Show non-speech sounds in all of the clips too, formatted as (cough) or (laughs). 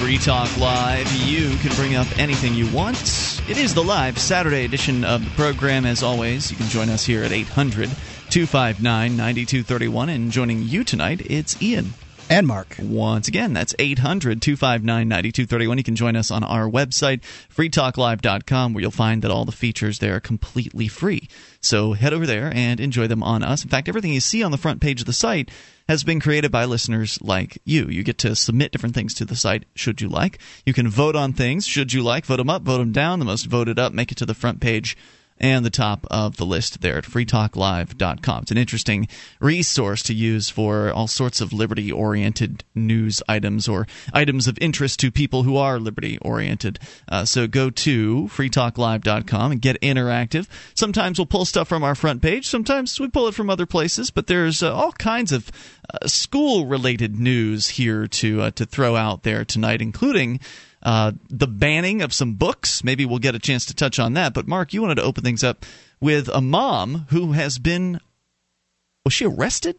Free Talk Live. You can bring up anything you want. It is the live Saturday edition of the program. As always, you can join us here at 800 259 9231. And joining you tonight, it's Ian. And Mark. Once again, that's 800 259 9231. You can join us on our website, freetalklive.com, where you'll find that all the features there are completely free. So head over there and enjoy them on us. In fact, everything you see on the front page of the site has been created by listeners like you. You get to submit different things to the site should you like. You can vote on things should you like. Vote them up, vote them down. The most voted up make it to the front page and the top of the list there at freetalklive.com. It's an interesting resource to use for all sorts of liberty oriented news items or items of interest to people who are liberty oriented. Uh, so go to freetalklive.com and get interactive. Sometimes we'll pull stuff from our front page, sometimes we pull it from other places, but there's uh, all kinds of uh, school related news here to, uh, to throw out there tonight, including uh, the banning of some books. Maybe we'll get a chance to touch on that. But Mark, you wanted to open things up with a mom who has been was she arrested?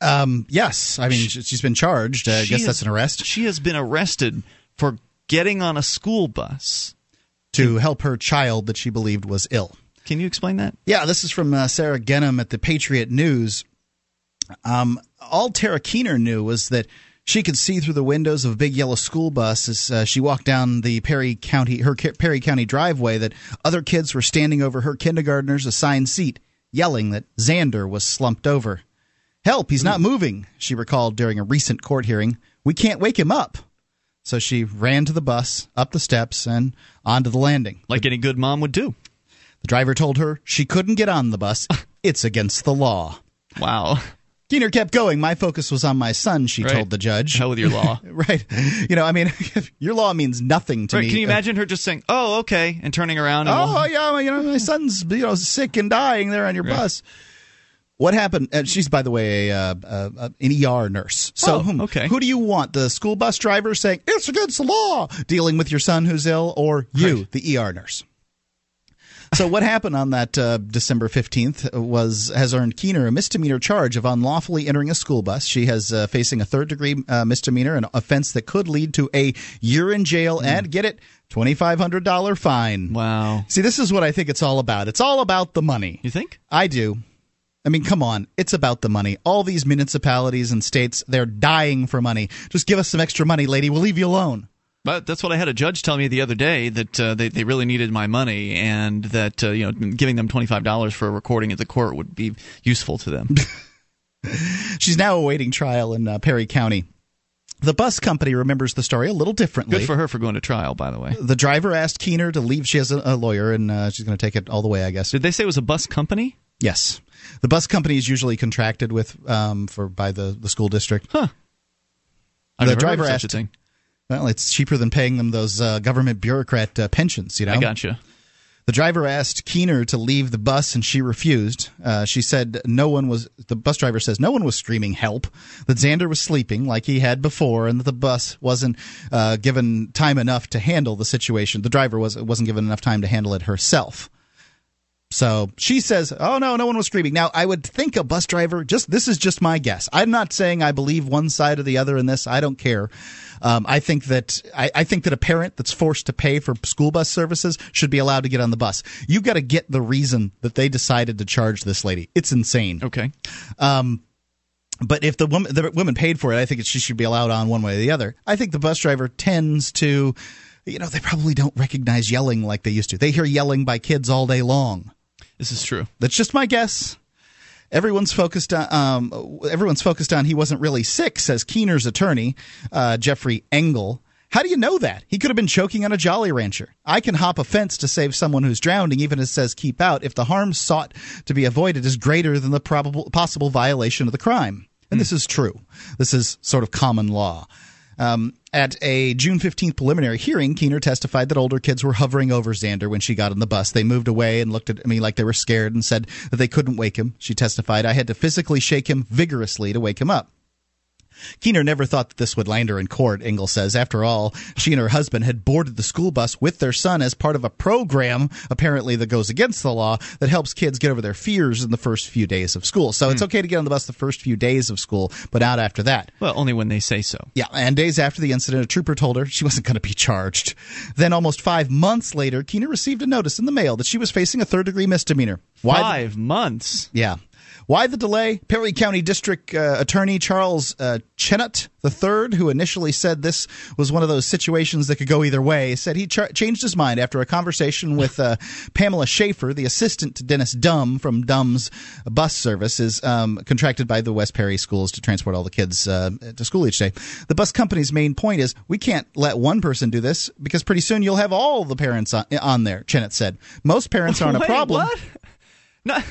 Um, yes, I mean she, has been charged. I guess has, that's an arrest. She has been arrested for getting on a school bus to help her child that she believed was ill. Can you explain that? Yeah, this is from uh, Sarah Ganim at the Patriot News. Um, all Tara Keener knew was that she could see through the windows of a big yellow school bus as uh, she walked down the Perry County her Perry County driveway that other kids were standing over her kindergartner's assigned seat, yelling that Xander was slumped over. Help, he's not moving, she recalled during a recent court hearing. We can't wake him up. So she ran to the bus, up the steps, and onto the landing. Like any good mom would do. The driver told her she couldn't get on the bus. (laughs) it's against the law. Wow. Keener kept going. My focus was on my son, she right. told the judge. Hell with your law. (laughs) right. You know, I mean, (laughs) your law means nothing to right. me. Can you imagine her just saying, oh, okay, and turning around? And oh, we'll... yeah, you know, my son's you know sick and dying there on your right. bus. What happened? And she's, by the way, a, uh, uh, an ER nurse. So, oh, okay. who do you want? The school bus driver saying, it's against the law, dealing with your son who's ill, or you, the ER nurse? So what happened on that uh, December 15th was has earned Keener a misdemeanor charge of unlawfully entering a school bus. She has uh, facing a third degree uh, misdemeanor, an offense that could lead to a year in jail mm. and get it $2500 fine. Wow. See, this is what I think it's all about. It's all about the money. You think? I do. I mean, come on. It's about the money. All these municipalities and states, they're dying for money. Just give us some extra money, lady. We'll leave you alone. But that's what I had a judge tell me the other day that uh, they they really needed my money and that uh, you know giving them twenty five dollars for a recording at the court would be useful to them. (laughs) She's now awaiting trial in uh, Perry County. The bus company remembers the story a little differently. Good for her for going to trial, by the way. The driver asked Keener to leave. She has a, a lawyer, and uh, she's going to take it all the way, I guess. Did they say it was a bus company? Yes, the bus company is usually contracted with um, for by the, the school district. Huh. I've the driver asked. Well, it's cheaper than paying them those uh, government bureaucrat uh, pensions, you know? I gotcha. The driver asked Keener to leave the bus, and she refused. Uh, she said no one was. The bus driver says no one was screaming help. That Xander was sleeping like he had before, and that the bus wasn't uh, given time enough to handle the situation. The driver was wasn't given enough time to handle it herself. So she says, "Oh no, no one was screaming." Now I would think a bus driver. Just this is just my guess. I'm not saying I believe one side or the other in this. I don't care. Um, I think that I, I, think that a parent that's forced to pay for school bus services should be allowed to get on the bus. You've got to get the reason that they decided to charge this lady. It's insane. Okay. Um, but if the woman the woman paid for it, I think she should be allowed on one way or the other. I think the bus driver tends to, you know, they probably don't recognize yelling like they used to. They hear yelling by kids all day long. This is true. That's just my guess. Everyone's focused on um, everyone's focused on he wasn't really sick, says Keener's attorney, uh, Jeffrey Engel. How do you know that? He could have been choking on a Jolly Rancher. I can hop a fence to save someone who's drowning, even as says keep out, if the harm sought to be avoided is greater than the probable possible violation of the crime. And mm. this is true. This is sort of common law. Um, at a June 15th preliminary hearing, Keener testified that older kids were hovering over Xander when she got on the bus. They moved away and looked at me like they were scared and said that they couldn't wake him. She testified, I had to physically shake him vigorously to wake him up. Keener never thought that this would land her in court, Engel says. After all, she and her husband had boarded the school bus with their son as part of a program, apparently that goes against the law, that helps kids get over their fears in the first few days of school. So it's hmm. okay to get on the bus the first few days of school, but not after that. Well, only when they say so. Yeah, and days after the incident, a trooper told her she wasn't going to be charged. Then, almost five months later, Keener received a notice in the mail that she was facing a third degree misdemeanor. Why? Five months. Yeah. Why the delay? Perry County District uh, Attorney Charles uh, Chenot III, who initially said this was one of those situations that could go either way, said he changed his mind after a conversation with uh, Pamela Schaefer, the assistant to Dennis Dumm from Dumm's bus service, is um, contracted by the West Perry schools to transport all the kids uh, to school each day. The bus company's main point is we can't let one person do this because pretty soon you'll have all the parents on, on there, Chenot said. Most parents aren't (laughs) Wait, a problem. What?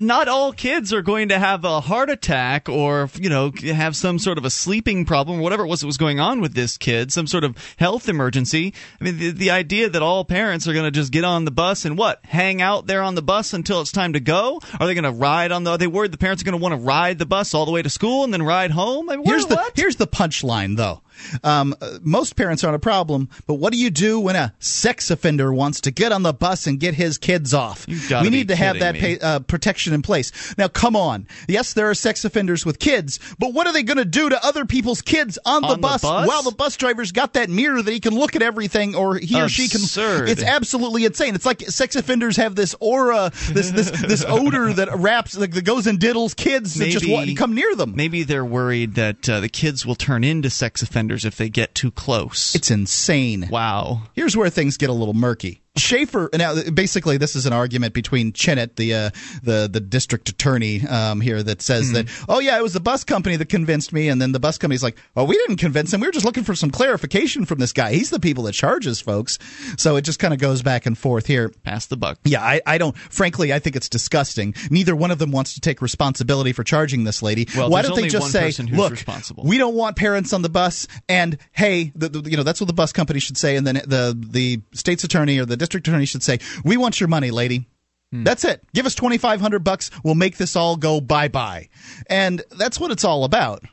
Not all kids are going to have a heart attack or you know have some sort of a sleeping problem or whatever it was that was going on with this kid some sort of health emergency i mean the, the idea that all parents are going to just get on the bus and what hang out there on the bus until it's time to go are they going to ride on the are they worried the parents are going to want to ride the bus all the way to school and then ride home I mean, Here's the what? here's the punchline though. Um, uh, most parents aren't a problem, but what do you do when a sex offender wants to get on the bus and get his kids off? We need to have that pay, uh, protection in place. Now, come on. Yes, there are sex offenders with kids, but what are they going to do to other people's kids on, the, On the bus, bus? while the bus driver's got that mirror that he can look at everything, or he or she can? Absurd. It's absolutely insane. It's like sex offenders have this aura, this this this (laughs) odor that wraps like, that goes and diddles kids that just Maybe- want to come near them. maybe they're worried that uh, the kids will turn into sex offenders if they get too close It's insane. wow Here's where things get a little murky. Schaefer. Now, basically, this is an argument between Chenot, the uh, the the district attorney um, here, that says that oh yeah, it was the bus company that convinced me, and then the bus company's like, oh, we didn't convince him. We were just looking for some clarification from this guy. He's the people that charges folks. So it just kind of goes back and forth here. pass the buck Yeah, I, I don't. Frankly, I think it's disgusting. Neither one of them wants to take responsibility for charging this lady. Well, Why don't they just say, "Look, responsible." we don't want parents on the bus," and hey, the, the, you know that's what the bus company should say, and then the the state's attorney or the district attorney should say, "We want your money, lady." Hmm. That's it. Give us twenty five hundred bucks. We'll make this all go bye bye, and that's what it's all about.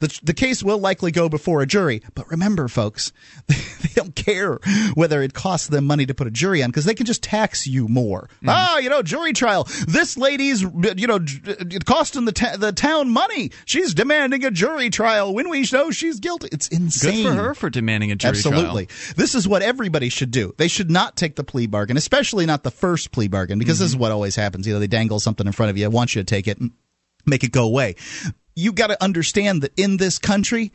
The, the case will likely go before a jury, but remember, folks, (laughs) they don't care whether it costs them money to put a jury on because they can just tax you more. Mm-hmm. Ah, you know, jury trial. This lady's, you know, costing the the town money. She's demanding a jury trial when we know she's guilty. It's good insane. for her for demanding a jury trial. Absolutely. trial. This is what everybody should do. They should not take the plea bargain, especially not the first plea bargain, because Mm-hmm. this is what always happens. You know, they dangle something in front of you, want you to take it, and make it go away. You got to understand that in this country,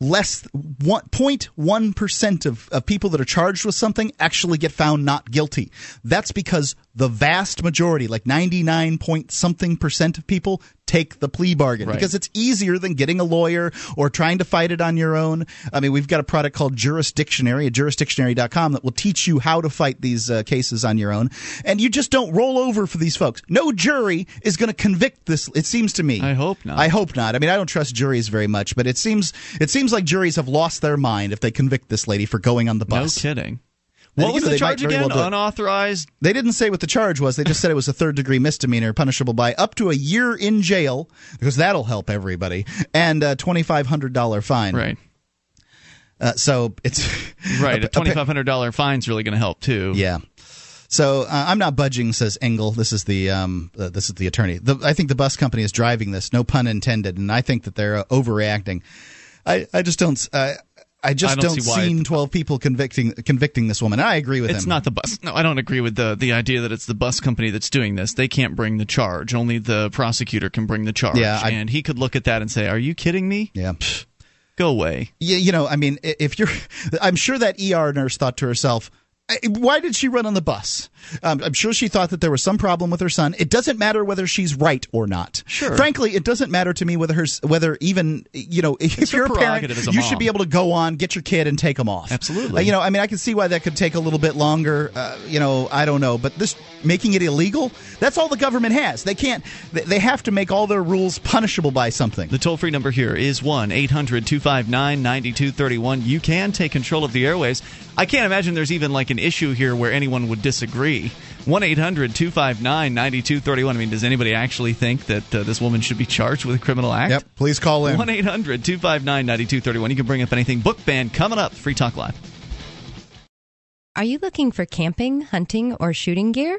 less one, 0.1% of, of people that are charged with something actually get found not guilty. That's because the vast majority, like 99 point something percent of people, take the plea bargain Right. because it's easier than getting a lawyer or trying to fight it on your own. I mean, we've got a product called Jurisdictionary at jurisdictionary.com that will teach you how to fight these uh, cases on your own. And you just don't roll over for these folks. No jury is going to convict this. It seems to me. I hope not. I hope not. I mean, I don't trust juries very much, but it seems it seems like juries have lost their mind if they convict this lady for going on the bus. No kidding. And, What you was know, the charge very well again? Unauthorized. They didn't say what the charge was. They just said it was a third degree misdemeanor, punishable by up to a year in jail, because that'll help everybody, and a twenty five hundred dollar fine. Right. Uh, so it's (laughs) Right. A twenty five hundred dollar fine's really going to help too. Yeah. So uh, I'm not budging, says Engel. This is the um, uh, this is the attorney. The, I think the bus company is driving this. No pun intended. And I think that they're uh, overreacting. I, I just don't. I just I don't don't, see see twelve people convicting convicting this woman. I agree with It's him. not the bus. No, I don't agree with the the idea that it's the bus company that's doing this. They can't bring the charge. Only the prosecutor can bring the charge. Yeah, I- and he could look at that and say, "Are you kidding me? Yeah. Go away." Yeah, you know, I mean, if you're, (laughs) I'm sure that ER nurse thought to herself, "I- why did she run on the bus? Um, I'm sure she thought that there was some problem with her son. It doesn't matter whether she's right or not. Sure. Frankly, it doesn't matter to me whether her, whether even, you know, (laughs) if It's you're a parent, a you should be able to go on, get your kid, and take him off. Absolutely. Uh, you know, I mean, I can see why that could take a little bit longer. Uh, you know, I don't know, but this making it illegal, that's all the government has. They can't. They have to make all their rules punishable by something. The toll free number here is 1 800 259 9231. You can take control of the airways. I can't imagine there's even like an issue here where anyone would disagree. 1 800 259 9231. I mean, does anybody actually think that uh, this woman should be charged with a criminal act? Yep. Please call in. 1 800 259 9231. You can bring up anything. Book ban coming up. Free Talk Live. Are you looking for camping, hunting, or shooting gear?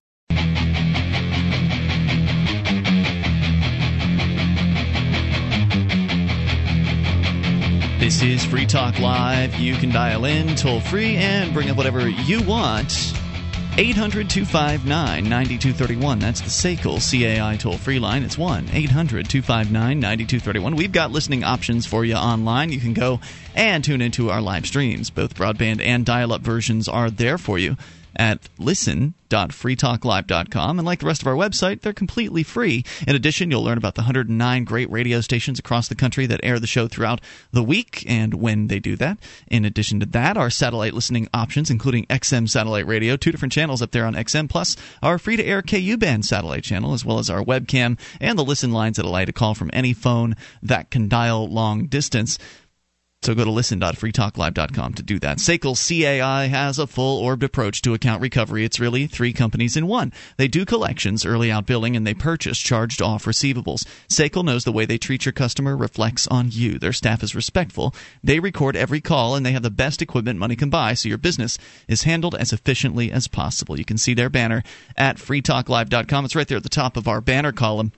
This is Free Talk Live. You can dial in toll free and bring up whatever you want. 800 259 9231. That's the SACL CAI toll free line. It's 1 800 259 9231. We've got listening options for you online. You can go and tune into our live streams. Both broadband and dial up versions are there for you at listen.freetalklive.com. And like the rest of our website, they're completely free. In addition, you'll learn about the 109 great radio stations across the country that air the show throughout the week and when they do that. In addition to that, our satellite listening options, including XM satellite radio, two different channels up there on XM, plus our free to air KU band satellite channel, as well as our webcam and the listen lines that allow you to call from any phone that can dial long distance. So go to listen.freetalklive.com to do that. SACL CAI has a full orbed approach to account recovery. It's really three companies in one. They do collections, early outbilling, and they purchase charged off receivables. SACL knows the way they treat your customer reflects on you. Their staff is respectful. They record every call, and they have the best equipment money can buy, so your business is handled as efficiently as possible. You can see their banner at freetalklive.com. It's right there at the top of our banner column.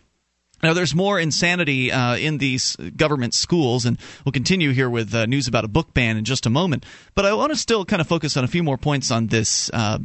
Now, there's more insanity uh, in these government schools, and we'll continue here with uh, news about a book ban in just a moment. But I want to still kind of focus on a few more points on this uh,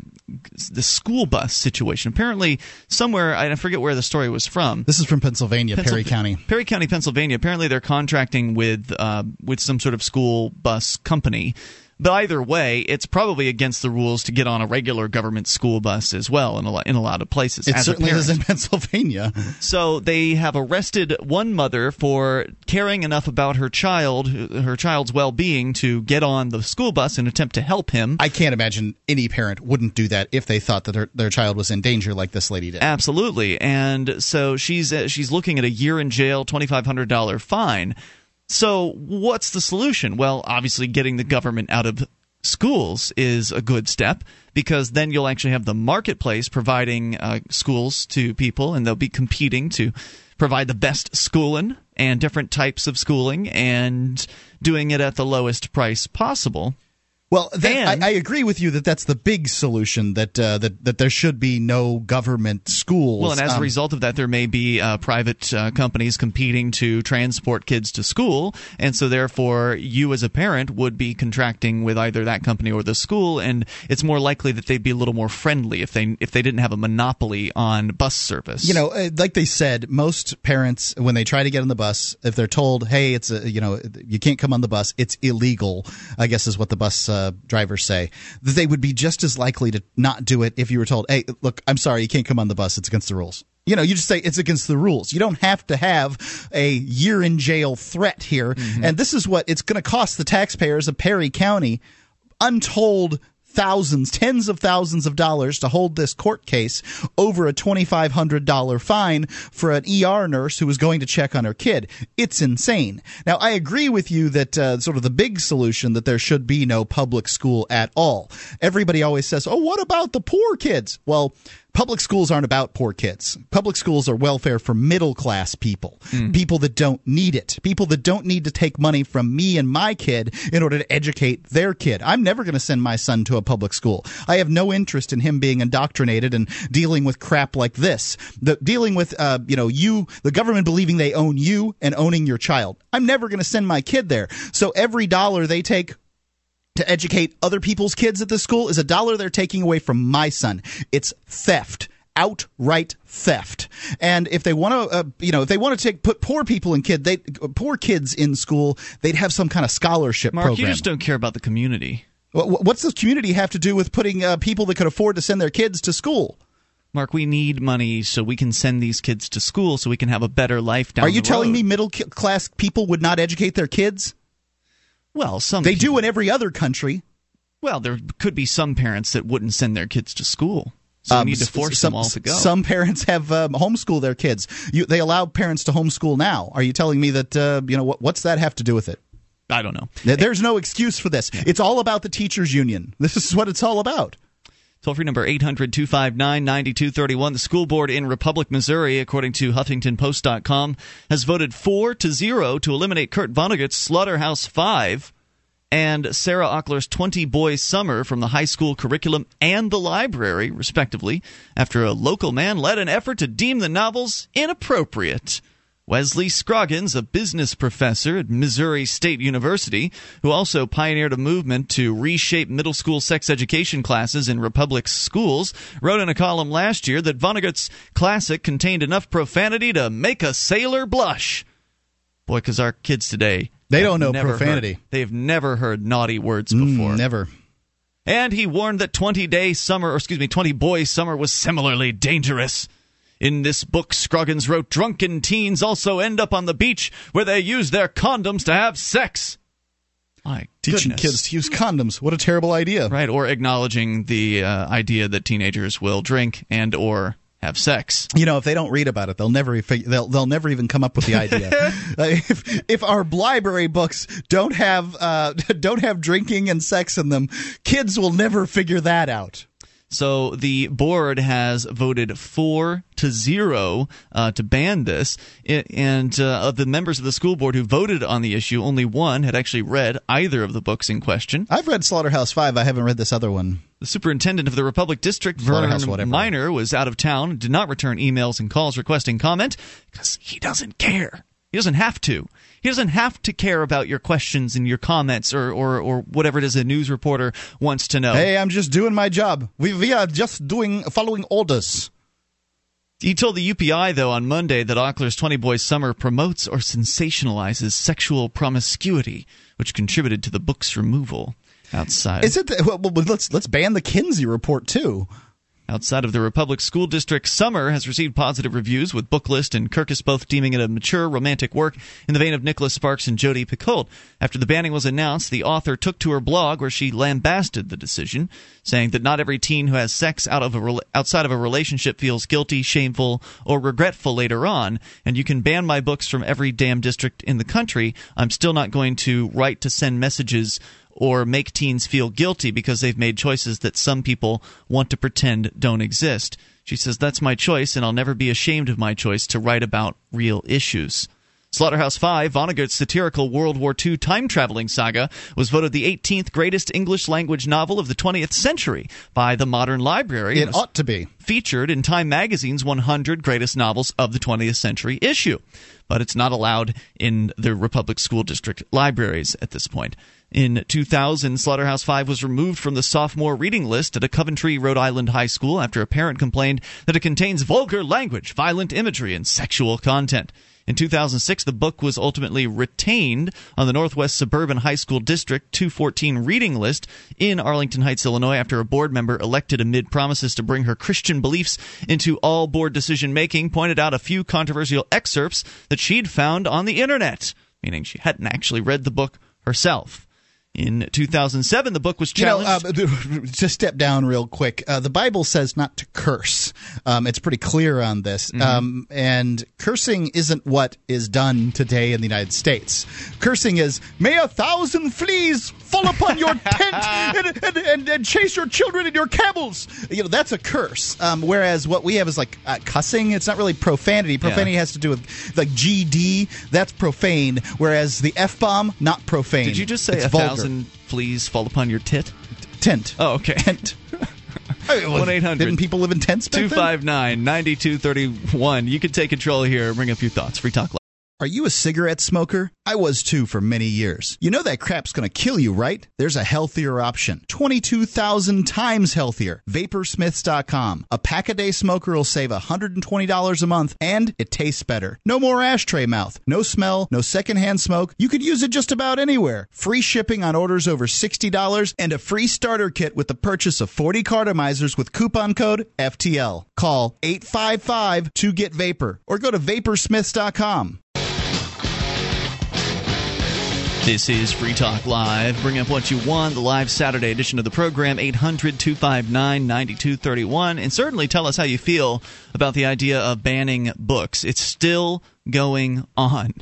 the school bus situation. Apparently, somewhere I forget where the story was from. This is from Pennsylvania, Perry County. Perry County, Pennsylvania. Apparently, they're contracting with uh, with some sort of school bus company but either way, it's probably against the rules to get on a regular government school bus as well in a, in a lot of places. It certainly is in Pennsylvania. So they have arrested one mother for caring enough about her child, her child's well-being, to get on the school bus and attempt to help him. I can't imagine any parent wouldn't do that if they thought that their, their child was in danger, like this lady did. Absolutely, and so she's uh, she's looking at a year in jail, twenty five hundred dollar fine. So, what's the solution? Well, obviously, getting the government out of schools is a good step because then you'll actually have the marketplace providing uh, schools to people and they'll be competing to provide the best schooling and different types of schooling and doing it at the lowest price possible. Well, that, I, I, agree with you that that's the big solution. That uh, that that there should be no government schools. Well, and as um, a result of that, there may be uh, private uh, companies competing to transport kids to school, and so therefore, you as a parent would be contracting with either that company or the school, and it's more likely that they'd be a little more friendly if they if they didn't have a monopoly on bus service. You know, uh, like they said, most parents when they try to get on the bus, if they're told, "Hey, it's a you know you can't come on the bus," it's illegal. I guess is what the bus uh, drivers say that they would be just as likely to not do it if you were told, "Hey, look, I'm sorry, you can't come on the bus. It's against the rules." You know, you just say it's against the rules. You don't have to have a year in jail threat here. Mm-hmm. And this is what it's going to cost the taxpayers of Perry County untold thousands, tens of thousands of dollars to hold this court case over a $2,500 fine for an ER nurse who was going to check on her kid. It's insane. Now, I agree with you that uh, sort of the big solution that there should be no public school at all. Everybody always says, oh, what about the poor kids? Well, public schools aren't about poor kids. Public schools are welfare for middle class people, mm. people that don't need it, people that don't need to take money from me and my kid in order to educate their kid. I'm never going to send my son to a public school. I have no interest in him being indoctrinated and dealing with crap like this. The dealing with uh, you know you the government believing they own you and owning your child. I'm never going to send my kid there. So every dollar they take to educate other people's kids at the school is a dollar they're taking away from my son. It's theft outright theft. And if they want to, uh, you know, if they want to take put poor people in kid, they poor kids in school, they'd have some kind of scholarship Mark, program. you just don't care about the community. What's the community have to do with putting uh, people that could afford to send their kids to school? Mark, we need money so we can send these kids to school so we can have a better life down Are you telling me middle class people would not educate their kids? Well, some They do in every other country. Well, there could be some parents that wouldn't send their kids to school. So Um, need to force some, them all to go. Some parents have um, homeschool their kids. You, they allow parents to homeschool now. Are you telling me that uh, you know what, what's that have to do with it? I don't know. There's no excuse for this. It's all about the teachers union. This is what it's all about. Toll free number 800 259 9231. The school board in Republic, Missouri, according to HuffingtonPost.com, has voted 4 to 0 to eliminate Kurt Vonnegut's Slaughterhouse 5 and Sarah Ockler's 20 Boy Summer from the high school curriculum and the library, respectively, after a local man led an effort to deem the novels inappropriate. Wesley Scroggins, a business professor at Missouri State University, who also pioneered a movement to reshape middle school sex education classes in Republic schools, wrote in a column last year that Vonnegut's classic contained enough profanity to make a sailor blush. Boy, because our kids today. They don't know profanity. heard- they've never heard naughty words before. Mm, never. And he warned that 20 day summer, or excuse me, 20 boy summer was similarly dangerous. In this book, Scroggins wrote drunken teens also end up on the beach where they use their condoms to have sex. My Teaching goodness. kids to use condoms. What a terrible idea. Right, or acknowledging the uh, idea that teenagers will drink and or have sex. You know, if they don't read about it, they'll never they'll they'll never even come up with the idea. (laughs) Uh, if if our library books don't have uh, (laughs) don't have drinking and sex in them, kids will never figure that out. So the board has voted four to zero uh, to ban this, I- and uh, of the members of the school board who voted on the issue, only one had actually read either of the books in question. I've read Slaughterhouse Five. I haven't read this other one. The superintendent of the Republic District, Slaughterhouse, Vern. Minor, was out of town and did not return emails and calls requesting comment because he doesn't care. He doesn't have to. He doesn't have to care about your questions and your comments or, or, or whatever it is a news reporter wants to know. Hey, I'm just doing my job. We we are just doing following orders. He told the UPI, though, on Monday that Ockler's 20 Boys Summer promotes or sensationalizes sexual promiscuity, which contributed to the book's removal. Outside, Is it? The, well, let's let's ban the Kinsey report too. Outside of the Republic School District, Summer has received positive reviews, with Booklist and Kirkus both deeming it a mature romantic work in the vein of Nicholas Sparks and Jodi Picoult. After the banning was announced, the author took to her blog where she lambasted the decision, saying that not every teen who has sex out of a outside of a relationship feels guilty, shameful, or regretful later on. And you can ban my books from every damn district in the country. I'm still not going to write to send messages or make teens feel guilty because they've made choices that some people want to pretend don't exist. She says, That's my choice, and I'll never be ashamed of my choice to write about real issues. Slaughterhouse 5, Vonnegut's satirical World War II time traveling saga, was voted the 18th greatest English language novel of the 20th century by the Modern Library. It ought to be. featured in Time Magazine's 100 Greatest Novels of the 20th Century issue, but it's not allowed in the Republic School District libraries at this point. In 2000, Slaughterhouse 5 was removed from the sophomore reading list at a Coventry, Rhode Island high school after a parent complained that it contains vulgar language, violent imagery, and sexual content. In 2006, the book was ultimately retained on the Northwest Suburban High School District 214 reading list in Arlington Heights, Illinois, after a board member elected amid promises to bring her Christian beliefs into all board decision making pointed out a few controversial excerpts that she'd found on the internet, meaning she hadn't actually read the book herself. In 2007, the book was You know, challenged. uh, (laughs) just step down real quick. Uh, the Bible says not to curse. Um, it's pretty clear on this. Mm-hmm. Um, and cursing isn't what is done today in the United States. Cursing is, may a thousand fleas fall upon your tent and, and, and, and chase your children and your camels. You know, that's a curse. Um, whereas what we have is like uh, cussing. It's not really profanity. Profanity has to do with like GD. That's profane. Whereas the F bomb, not profane. Did you just say It's a vulgar. thousand fleas fall upon your tit? Tent. Oh, okay. Tent. (laughs) 1-800. Didn't people live in tents back then? 259 9231. You can take control here. Bring up your thoughts. Free Talk. Are you a cigarette smoker? I was too for many years. You know that crap's gonna kill you, right? There's a healthier option. 22,000 times healthier. Vaporsmiths.com. A pack a day smoker will save $120 a month and it tastes better. No more ashtray mouth. No smell, no secondhand smoke. You could use it just about anywhere. Free shipping on orders over $60 and a free starter kit with the purchase of 40 cartomizers with coupon code FTL. Call 855 to get vapor or go to vaporsmiths.com. This is Free Talk Live. Bring up what you want, the live Saturday edition of the program, 800 259 9231. And certainly tell us how you feel about the idea of banning books. It's still going on.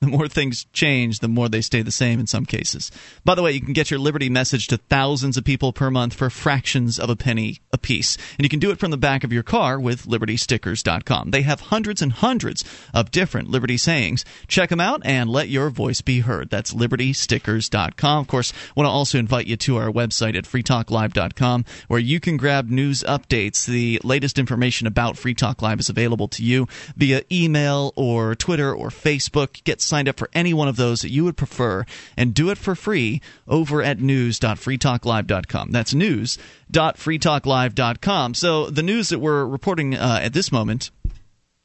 The more things change, the more they stay the same in some cases. By the way, you can get your Liberty message to thousands of people per month for fractions of a penny a piece. And you can do it from the back of your car with libertystickers.com. They have hundreds and hundreds of different Liberty sayings. Check them out and let your voice be heard. That's libertystickers.com. Of course, I want to also invite you to our website at freetalklive.com where you can grab news updates. The latest information about Free Talk Live is available to you via email or Twitter or Facebook. Get signed up for any one of those that you would prefer and do it for free over at news.freetalklive.com. That's news.freetalklive.com. So the news that we're reporting uh, at this moment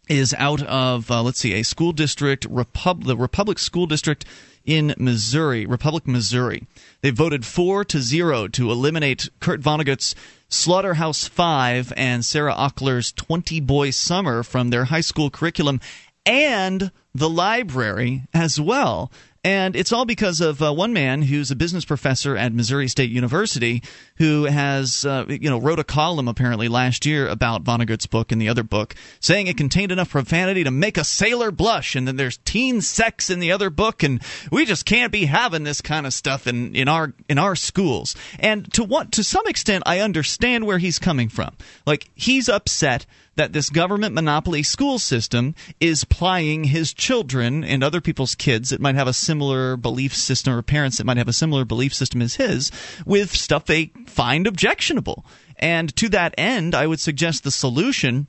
is out of uh, let's see a school district Repub- the Republic School District in Missouri, Republic, Missouri. They voted four to zero to eliminate Kurt Vonnegut's Slaughterhouse Five and Sarah Ockler's Twenty Boy Summer from their high school curriculum and the library as well. And it's all because of uh, one man who's a business professor at Missouri State University who has, uh, you know, wrote a column apparently last year about Vonnegut's book and the other book, saying it contained enough profanity to make a sailor blush, and then there's teen sex in the other book, and we just can't be having this kind of stuff in, in our in our schools. And to what to some extent, I understand where he's coming from. Like he's upset that this government monopoly school system is plying his children and other people's kids that might have a similar belief system or parents that might have a similar belief system as his with stuff they find objectionable. And to that end, I would suggest the solution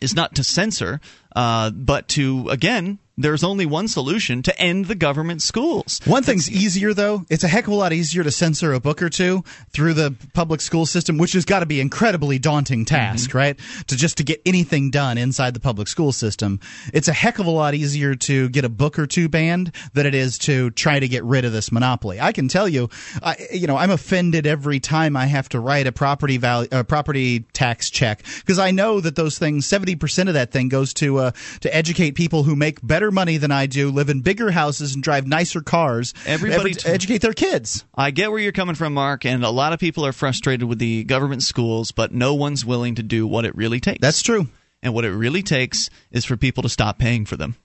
is not to censor, uh, but to, again, there's only one solution to end the government schools. One thing's easier though. It's a heck of a lot easier to censor a book or two through the public school system, which has got to be an incredibly daunting task, mm-hmm. right? To just to get anything done inside the public school system. It's a heck of a lot easier to get a book or two banned than it is to try to get rid of this monopoly. I can tell you, I, you know, I'm offended every time I have to write a property value, a property tax check because I know that those things, 70% of that thing goes to uh, to educate people who make better money than I do, live in bigger houses, and drive nicer cars. Everybody t- educate their kids. I get where you're coming from, Mark, and a lot of people are frustrated with the government schools, but no one's willing to do what it really takes. That's true. And what it really takes is for people to stop paying for them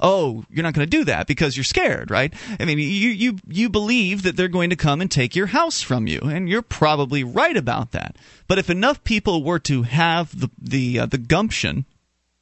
oh, you're not going to do that because you're scared, right? I mean, you you you believe that they're going to come and take your house from you, and you're probably right about that. But if enough people were to have the the uh, the gumption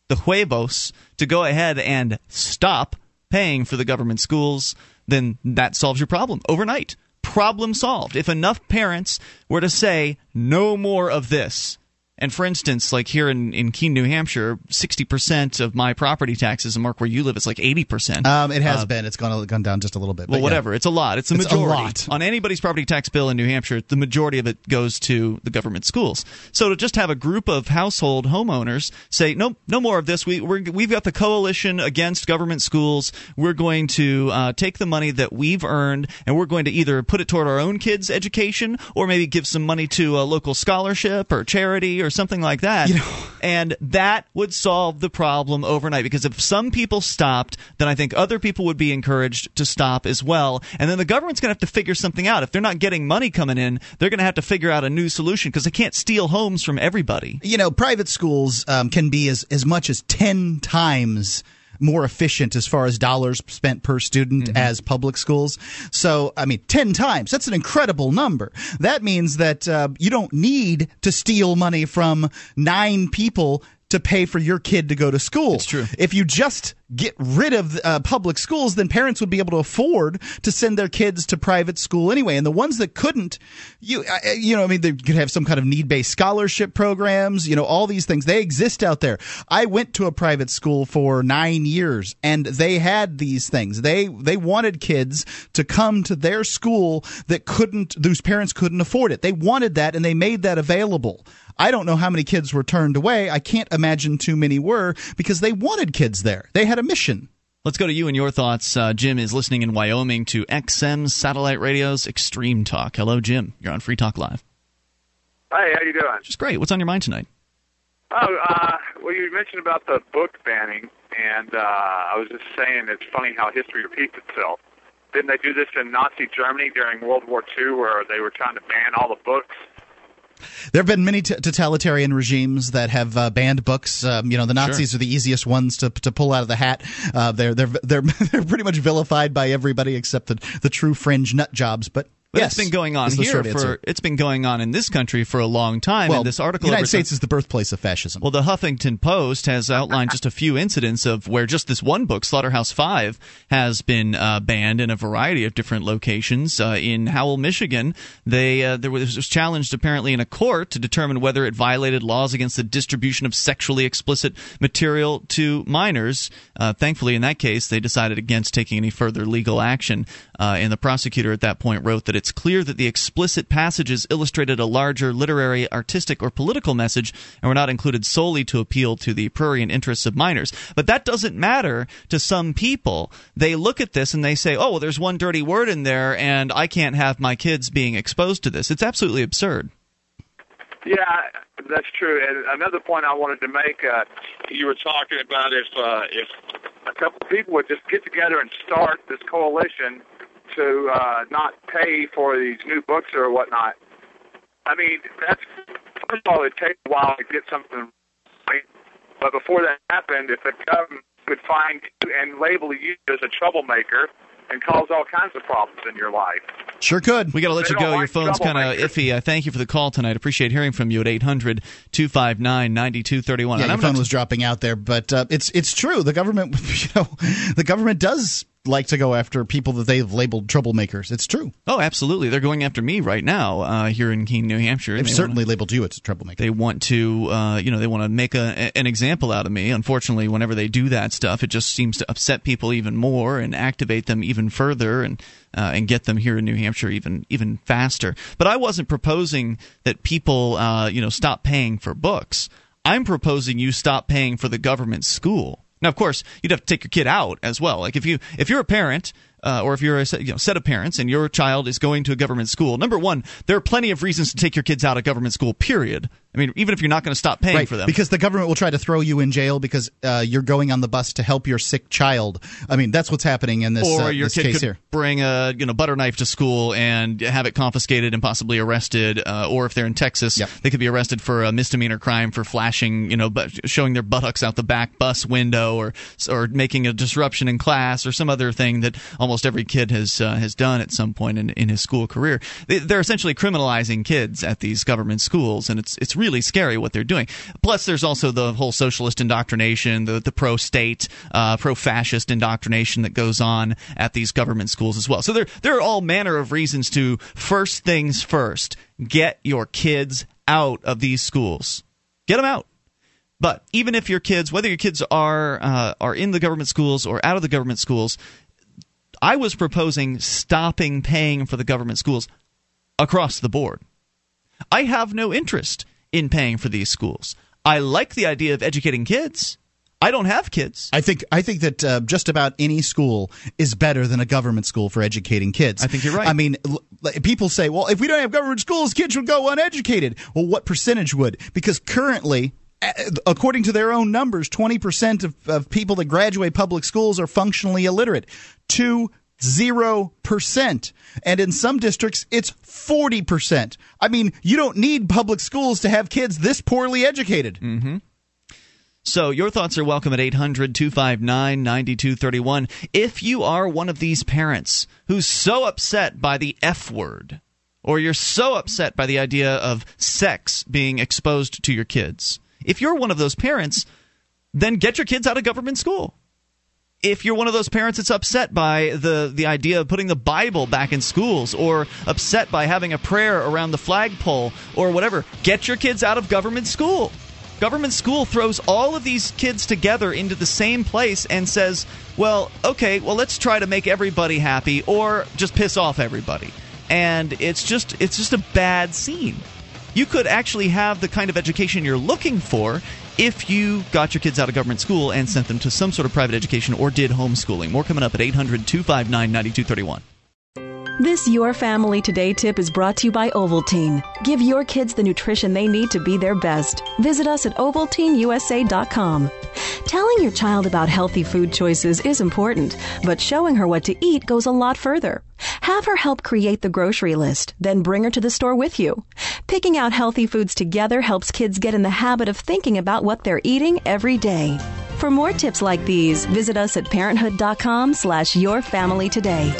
the huevos to go ahead and stop paying for the government schools, then that solves your problem overnight. Problem solved. If enough parents were to say, no more of this, and for instance, like here in, in Keene, New Hampshire, 60% of my property taxes, and Mark, where you live, it's like 80%. Um, it has uh, been. It's gone, gone down just a little bit. Well, whatever. Yeah. It's a lot. It's a it's majority. A On anybody's property tax bill in New Hampshire, the majority of it goes to the government schools. So to just have a group of household homeowners say, no, no more of this. We, we have got the coalition against government schools. We're going to uh, take the money that we've earned and we're going to either put it toward our own kids' education or maybe give some money to a local scholarship or charity or something like that. You know, and that would solve the problem overnight because if some people stopped, then I think other people would be encouraged to stop as well. And then the government's going to have to figure something out. If they're not getting money coming in, they're going to have to figure out a new solution because they can't steal homes from everybody. You know, private schools um, can be as, as much as 10 times more efficient as far as dollars spent per student mm-hmm. as public schools. So, I mean, 10 times. That's an incredible number. That means that uh, you don't need to steal money from nine people to pay for your kid to go to school. It's true. If you just get rid of uh, public schools, then parents would be able to afford to send their kids to private school anyway. And the ones that couldn't, you uh, you know, I mean, they could have some kind of need based scholarship programs. You know, all these things they exist out there. I went to a private school for nine years, and they had these things. They they wanted kids to come to their school that couldn't, whose parents couldn't afford it. They wanted that, and they made that available. I don't know how many kids were turned away. I can't imagine too many were because they wanted kids there. They had a mission. Let's go to you and your thoughts. Uh, Jim is listening in Wyoming to XM Satellite Radio's Extreme Talk. Hello, Jim. You're on Free Talk Live. Hey, how you doing? Just great. What's on your mind tonight? Oh, uh, well, you mentioned about the book banning, and uh, I was just saying it's funny how history repeats itself. Didn't they do this in Nazi Germany during World War II, where they were trying to ban all the books? There have been many t- totalitarian regimes that have uh, banned books. Um, you know, the Nazis Sure. are the easiest ones to, to pull out of the hat. Uh, they're they're they're (laughs) they're pretty much vilified by everybody except the the true fringe nut jobs. But, But yes, it's been going on here for answer. it's been going on in this country for a long time. well, and this article the United States is the birthplace of fascism. Well, the Huffington Post has outlined just a few incidents of where just this one book, Slaughterhouse Five, has been uh, banned in a variety of different locations. Uh, in Howell, Michigan, they uh, there was, was challenged apparently in a court to determine whether it violated laws against the distribution of sexually explicit material to minors. Uh, thankfully, in that case, they decided against taking any further legal action. Uh, and the prosecutor at that point wrote that it's clear that the explicit passages illustrated a larger literary, artistic, or political message and were not included solely to appeal to the prurient interests of minors. But that doesn't matter to some people. They look at this and they say, oh, well, there's one dirty word in there, and I can't have my kids being exposed to this. It's absolutely absurd. Yeah, that's true. And another point I wanted to make, uh, you were talking about if uh, if a couple of people would just get together and start this coalition to uh, not pay for these new books or whatnot. I mean, that's first of all, it takes a while to get something right. But before that happened, if the government could find you and label you as a troublemaker and cause all kinds of problems in your life. sure could. We got to let They you don't go. Your phone's kind of iffy. I thank you for the call tonight. Appreciate hearing from you at 800 259 9231. Yeah, And your phone not- was dropping out there, but uh, it's it's true. The government, (laughs) you know, the government does like to go after people that they've labeled troublemakers. It's true. Oh, absolutely. They're going after me right now uh, here in Keene, New Hampshire. They've they certainly wanna- labeled you as a troublemaker. they want to, uh, you know, they want to make a, an example out of me. Unfortunately, whenever they do that stuff, it just seems to upset people even more and activate them even further and uh, and get them here in New Hampshire even even faster. But I wasn't proposing that people, uh, you know, stop paying for books. I'm proposing you stop paying for the government school. Now, of course, you'd have to take your kid out as well. Like if you if you're a parent uh, or if you're a you know, set of parents and your child is going to a government school, number one, there are plenty of reasons to take your kids out of government school. Period. I mean, even if you're not going to stop paying right, for them. because the government will try to throw you in jail because uh, you're going on the bus to help your sick child. I mean, that's what's happening in this, or uh, your this kid case could here. bring a you know butter knife to school and have it confiscated and possibly arrested. Uh, or if they're in Texas, Yep. they could be arrested for a misdemeanor crime for flashing, you know, but showing their buttocks out the back bus window, or or making a disruption in class, or some other thing that almost every kid has uh, has done at some point in, in his school career. They, they're essentially criminalizing kids at these government schools, and it's it's really scary what they're doing. Plus, there's also the whole socialist indoctrination, the the pro state, uh, pro fascist indoctrination that goes on at these government schools as well. So there there are all manner of reasons to first things first, get your kids out of these schools, get them out. But even if your kids, whether your kids are uh, are in the government schools or out of the government schools, I was proposing stopping paying for the government schools across the board. I have no interest in paying for these schools. I like the idea of educating kids. I don't have kids. I think I think that uh, just about any school is better than a government school for educating kids. I think you're right. I mean, l- people say, "Well, if we don't have government schools, kids would go uneducated." Well, what percentage would? Because currently, according to their own numbers, twenty percent of, of people that graduate public schools are functionally illiterate. Two zero percent, and in some districts, it's forty percent. I mean, you don't need public schools to have kids this poorly educated. Mm-hmm. So your thoughts are welcome at 800 259 9231. If you are one of these parents who's so upset by the F word, or you're so upset by the idea of sex being exposed to your kids, If you're one of those parents, then get your kids out of government school if you're one of those parents that's upset by the, the idea of putting the Bible back in schools or upset by having a prayer around the flagpole or whatever, get your kids out of government school. Government school throws all of these kids together into the same place and says, well, okay, well, let's try to make everybody happy or just piss off everybody. And it's just it's just a bad scene. You could actually have the kind of education you're looking for if you got your kids out of government school and sent them to some sort of private education or did homeschooling. More coming up at 800 259 9231. This Your Family Today tip is brought to you by Ovaltine. Give your kids the nutrition they need to be their best. Visit us at ovaltineusa.com. Telling your child about healthy food choices is important, but showing her what to eat goes a lot further. Have her help create the grocery list, then bring her to the store with you. Picking out healthy foods together helps kids get in the habit of thinking about what they're eating every day. For more tips like these, visit us at parenthood.com slash your family today.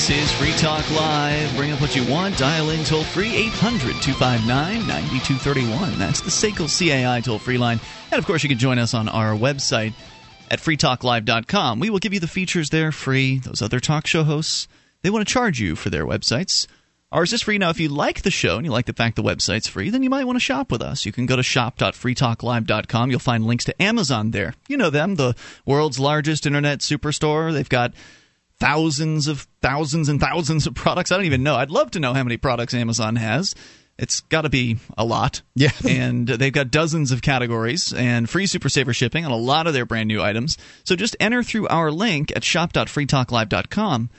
This is Free Talk Live. Bring up what you want. Dial in toll free 800 259 9231. That's the SACL CAI toll free line. And of course, you can join us on our website at freetalklive.com. We will give you the features there free. Those other talk show hosts, they want to charge you for their websites. Ours is free. Now, if you like the show and you like the fact the website's free, then you might want to shop with us. You can go to shop.freetalklive.com. You'll find links to Amazon there. You know them, the world's largest internet superstore. They've got thousands of thousands and thousands of products. I don't even know. I'd love to know how many products Amazon has. It's got to be a lot. Yeah. (laughs) and they've got dozens of categories and free Super Saver shipping on a lot of their brand new items. So just enter through our link at shop.freetalklive.com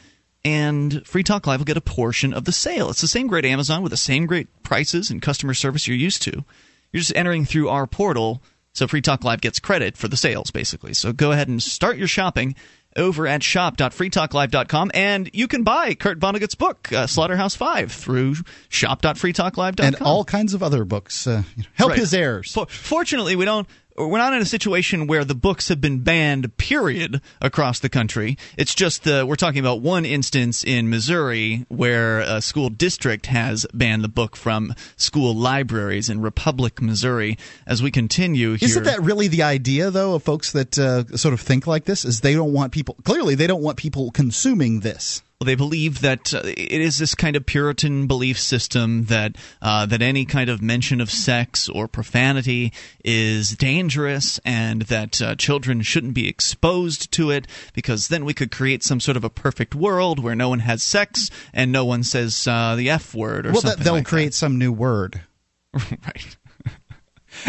and Free Talk Live will get a portion of the sale. It's the same great Amazon with the same great prices and customer service you're used to. You're just entering through our portal, so Free Talk Live gets credit for the sales, basically. So go ahead and start your shopping over at shop.freetalklive.com. And you can buy Kurt Vonnegut's book, uh, Slaughterhouse 5, through shop.freetalklive.com. And all kinds of other books. Uh, help Right. his heirs. For- Fortunately, we don't. We're not in a situation where the books have been banned, period, across the country. It's just the we're talking about one instance in Missouri where a school district has banned the book from school libraries in Republic, Missouri. As we continue here, Isn't that really the idea, though, of folks that uh, sort of think like this? Is they don't want people. Clearly, they don't want people consuming this. Well, they believe that uh, it is this kind of Puritan belief system that uh, that any kind of mention of sex or profanity is dangerous, and that uh, children shouldn't be exposed to it because then we could create some sort of a perfect world where no one has sex and no one says uh, the f word or well, something. that, Well, they'll like create some new word. (laughs) right.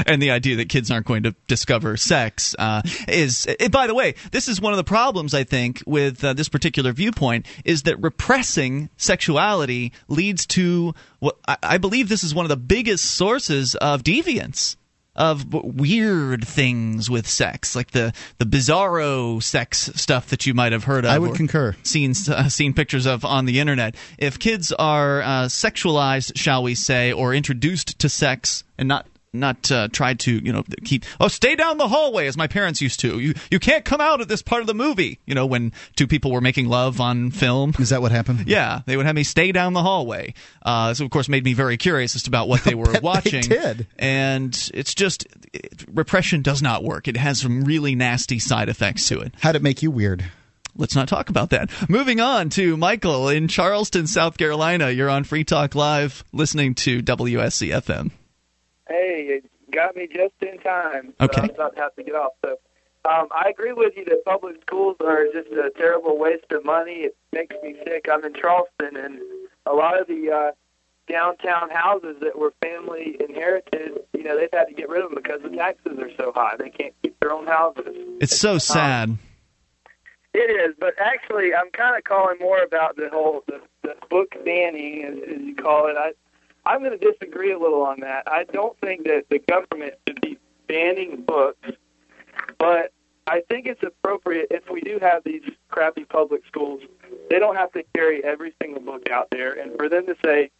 And the idea that kids aren't going to discover sex uh, is, eh, by the way, this is one of the problems I think with uh, this particular viewpoint is that repressing sexuality leads to what I, I believe this is one of the biggest sources of deviance of weird things with sex, like the the bizarro sex stuff that you might have heard of. I would or concur. Seen uh, seen pictures of on the internet. If kids are uh, sexualized, shall we say, or introduced to sex and not not uh, tried to you know keep oh stay down the hallway as my parents used to you you can't come out at this part of the movie you know when two people were making love on film Is that what happened? yeah they would have me stay down the hallway uh, so of course made me very curious as to about what (laughs) they were bet they watching did. and it's just it, repression does not work it has some really nasty side effects to it How'd it make you weird? Let's not talk about that. Moving on to Michael in Charleston, South Carolina. You're on Free Talk Live, listening to WSC FM. Hey, it got me just in time. So Okay. I was about to have to get off. So um, I agree with you that public schools are just a terrible waste of money. It makes me sick. I'm in Charleston, and a lot of the uh, downtown houses that were family inherited, you know, they've had to get rid of them because the taxes are so high. They can't keep their own houses. It's so sad. It is, but actually, I'm kind of calling more about the whole the, the book banning, as, as you call it. I I'm going to disagree a little on that. I don't think that the government should be banning books, but I think it's appropriate if we do have these crappy public schools. They don't have to carry every single book out there, and for them to say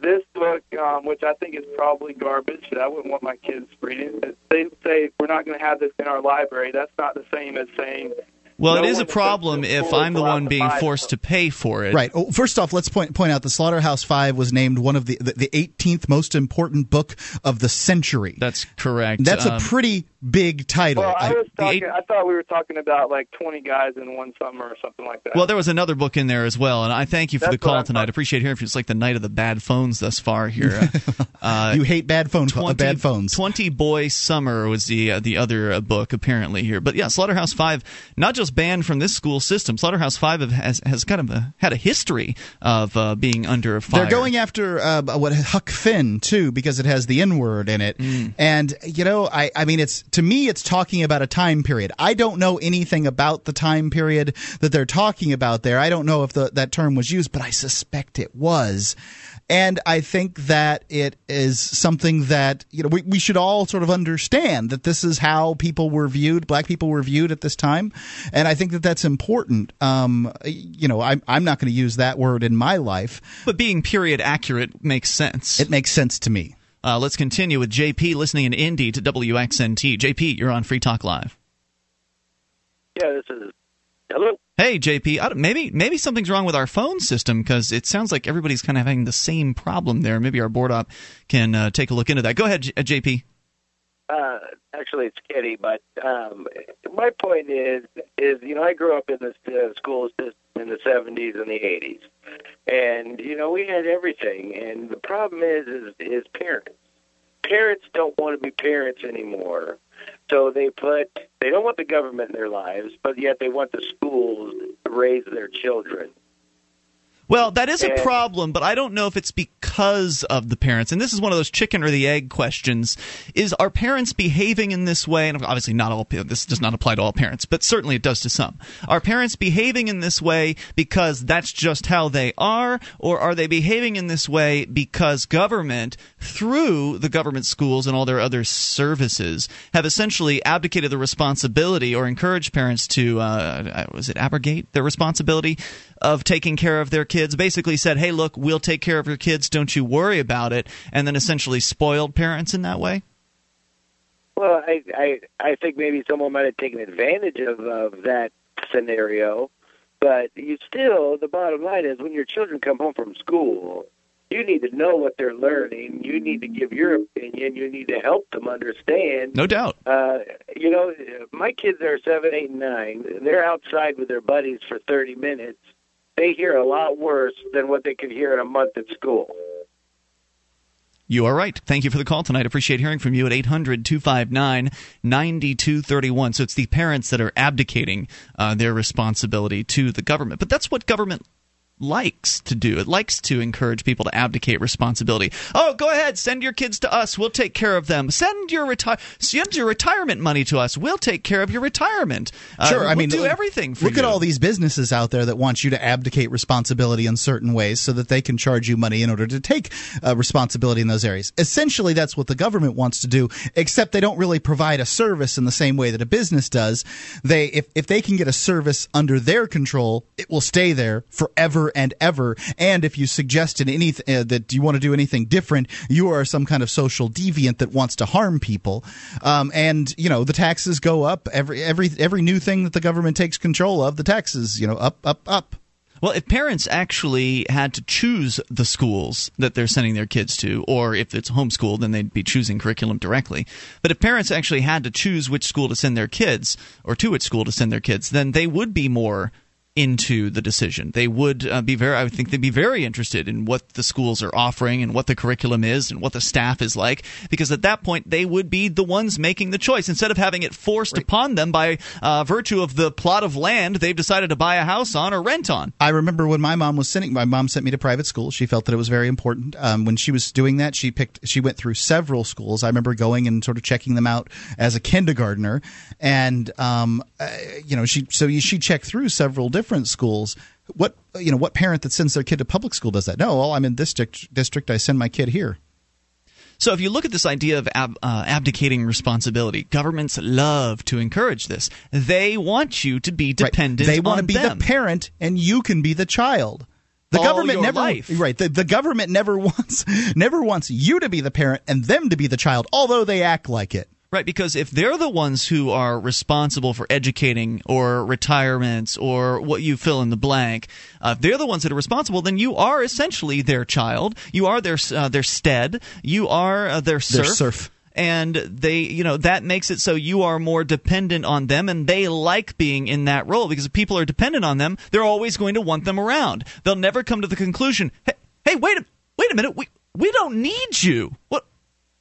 this book, um, which I think is probably garbage, that I wouldn't want my kids reading. They say we're not going to have this in our library. That's not the same as saying Well, No it is a problem if I'm the one being buy forced to pay for it. Right. Oh, first off, let's point point out the Slaughterhouse Five was named one of the the, the 18th most important book of the century. That's correct. That's a Um, pretty big title. Well, I I- was talking. eight- I thought we were talking about like 20 guys in one summer or something like that. Well, there was another book in there as well, and I thank you for That's the call tonight. I appreciate hearing from you. It's like the night of the bad phones thus far here. (laughs) Uh, you hate bad phone uh, bad phones. 20 Boy Summer was the uh, the other uh, book apparently here. But yeah, Slaughterhouse 5 not just banned from this school system. Slaughterhouse 5 has has kind of a, had a history of uh, being under fire. They're going after uh, what Huck Finn too because it has the N word in it, Mm. and you know, I I mean, it's to me, it's talking about a time period. I don't know anything about the time period that they're talking about there. I don't know if the, that term was used, but I suspect it was. And I think that it is something that you know we, we should all sort of understand that this is how people were viewed, black people were viewed at this time, and I think that that's important. Um, you know, I'm I'm not going to use that word in my life. but being period accurate makes sense. It makes sense to me. Uh, let's continue with JP listening in Indy to WXNT. JP, you're on Free Talk Live. Yeah, this is. Hello. Hey, JP, I don't- maybe maybe something's wrong with our phone system because it sounds like everybody's kind of having the same problem there. Maybe our board op can uh, take a look into that. Go ahead, J- uh, JP. Uh, actually, it's Kitty, but um, my point is, is you know, I grew up in the uh, school system in the '70s and the '80s, and you know, we had everything. And the problem is, is, is parents. Parents don't want to be parents anymore, so they put they don't want the government in their lives, but yet they want the schools to raise their children. Well, that is a problem, but I don't know if it's because of the parents. And this is one of those chicken or the egg questions. Is are parents behaving in this way? And obviously, not all. This does not apply to all parents, but certainly it does to some. Are parents behaving in this way because that's just how they are, or are they behaving in this way because government, through the government schools and all their other services, have essentially abdicated the responsibility or encouraged parents to, uh, was it abrogate their responsibility of taking care of their kids? Basically said, hey, look, we'll take care of your kids, don't you worry about it, and then essentially spoiled parents in that way? Well, I I I think maybe someone might have taken advantage of of that scenario, but you still the bottom line is when your children come home from school, you need to know what they're learning. You need to give your opinion. You need to help them understand. No doubt. Uh, you know, my kids are seven, eight, and nine. They're outside with their buddies for thirty minutes. They hear a lot worse than what they could hear in a month at school. You are right. Thank you for the call tonight. Appreciate hearing from you at 800 259 9231. So it's the parents that are abdicating uh, their responsibility to the government. But that's what government likes to do. It likes to encourage people to abdicate responsibility. Oh, go ahead, send your kids to us. We'll take care of them. Send your retire send your retirement money to us. We'll take care of your retirement. Uh, Sure, I we'll mean, do everything for Look you. at all these businesses out there that want you to abdicate responsibility in certain ways so that they can charge you money in order to take uh, responsibility in those areas. Essentially, that's what the government wants to do, except they don't really provide a service in the same way that a business does. They, if, if they can get a service under their control, it will stay there forever and ever. And if you suggested anything uh, that you want to do anything different, you are some kind of social deviant that wants to harm people. Um, and you know the taxes go up every every every new thing that the government takes control of. The taxes, you know, up up up. Well, if parents actually had to choose the schools that they're sending their kids to, or if it's homeschooled, then they'd be choosing curriculum directly. But if parents actually had to choose which school to send their kids, or to which school to send their kids, then they would be more into the decision. They would uh, be very, I would think they'd be very interested in what the schools are offering and what the curriculum is and what the staff is like, because at that point they would be the ones making the choice instead of having it forced upon them by uh, virtue of the plot of land they've decided to buy a house on or rent on. I remember when my mom was sending. My mom sent me to private school. She felt that it was very important. Um, when she was doing that, she picked. She went through several schools. I remember going and sort of checking them out as a kindergartner, and um, uh, you know, she so she checked through several different schools. What you know, what parent that sends their kid to public school does that? No, well, I'm in this district. District, I send my kid here. So, if you look at this idea of ab- uh, abdicating responsibility, governments love to encourage this. They want you to be Right. dependent. They want to be them. the parent, and you can be the child. The All government never life. right. The, the government never (laughs) wants never wants you to be the parent and them to be the child, although they act like it. Right, because if they're the ones who are responsible for educating or retirements or what you fill in the blank, uh, if they're the ones that are responsible, then you are essentially their child. You are their uh, their stead. You are uh, their serf. Their serf and they you know that makes it so you are more dependent on them and they like being in that role because if people are dependent on them they're always going to want them around they'll never come to the conclusion hey, hey wait a wait a minute we we don't need you what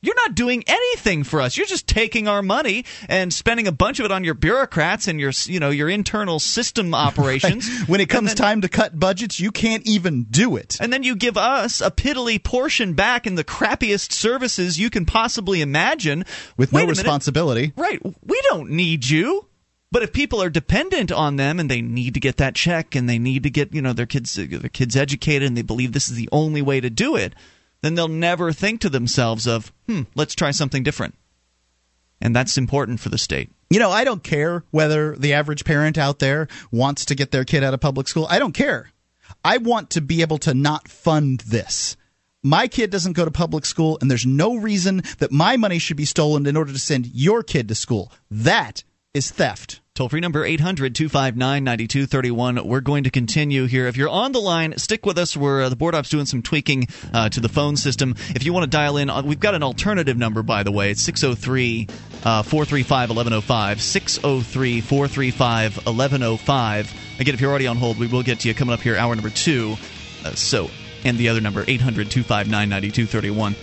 you're not doing anything for us. You're just taking our money and spending a bunch of it on your bureaucrats and your you know your internal system (laughs) operations. Right. When it comes then, time to cut budgets, you can't even do it. And then you give us a piddly portion back in the crappiest services you can possibly imagine with Wait no responsibility. Right. We don't need you. But if people are dependent on them and they need to get that check and they need to get you know their kids their kids educated and they believe this is the only way to do it, then they'll never think to themselves of, hmm, let's try something different. And that's important for the state. You know, I don't care whether the average parent out there wants to get their kid out of public school. I don't care. I want to be able to not fund this. My kid doesn't go to public school, and there's no reason that my money should be stolen in order to send your kid to school. That is theft. Toll free number 800 259 9231. We're going to continue here. If you're on the line, stick with us. We're, uh, the board op's doing some tweaking uh, to the phone system. If you want to dial in, uh, we've got an alternative number, by the way. It's 603 435 1105. 603 435 1105. Again, if you're already on hold, we will get to you coming up here, hour number two. Uh, so, and the other number, 800 259 9231.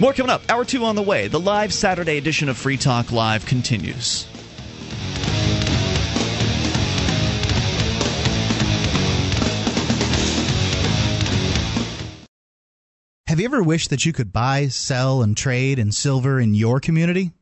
More coming up. Hour two on the way. The live Saturday edition of Free Talk Live continues. Have you ever wished that you could buy, sell, and trade in silver in your community?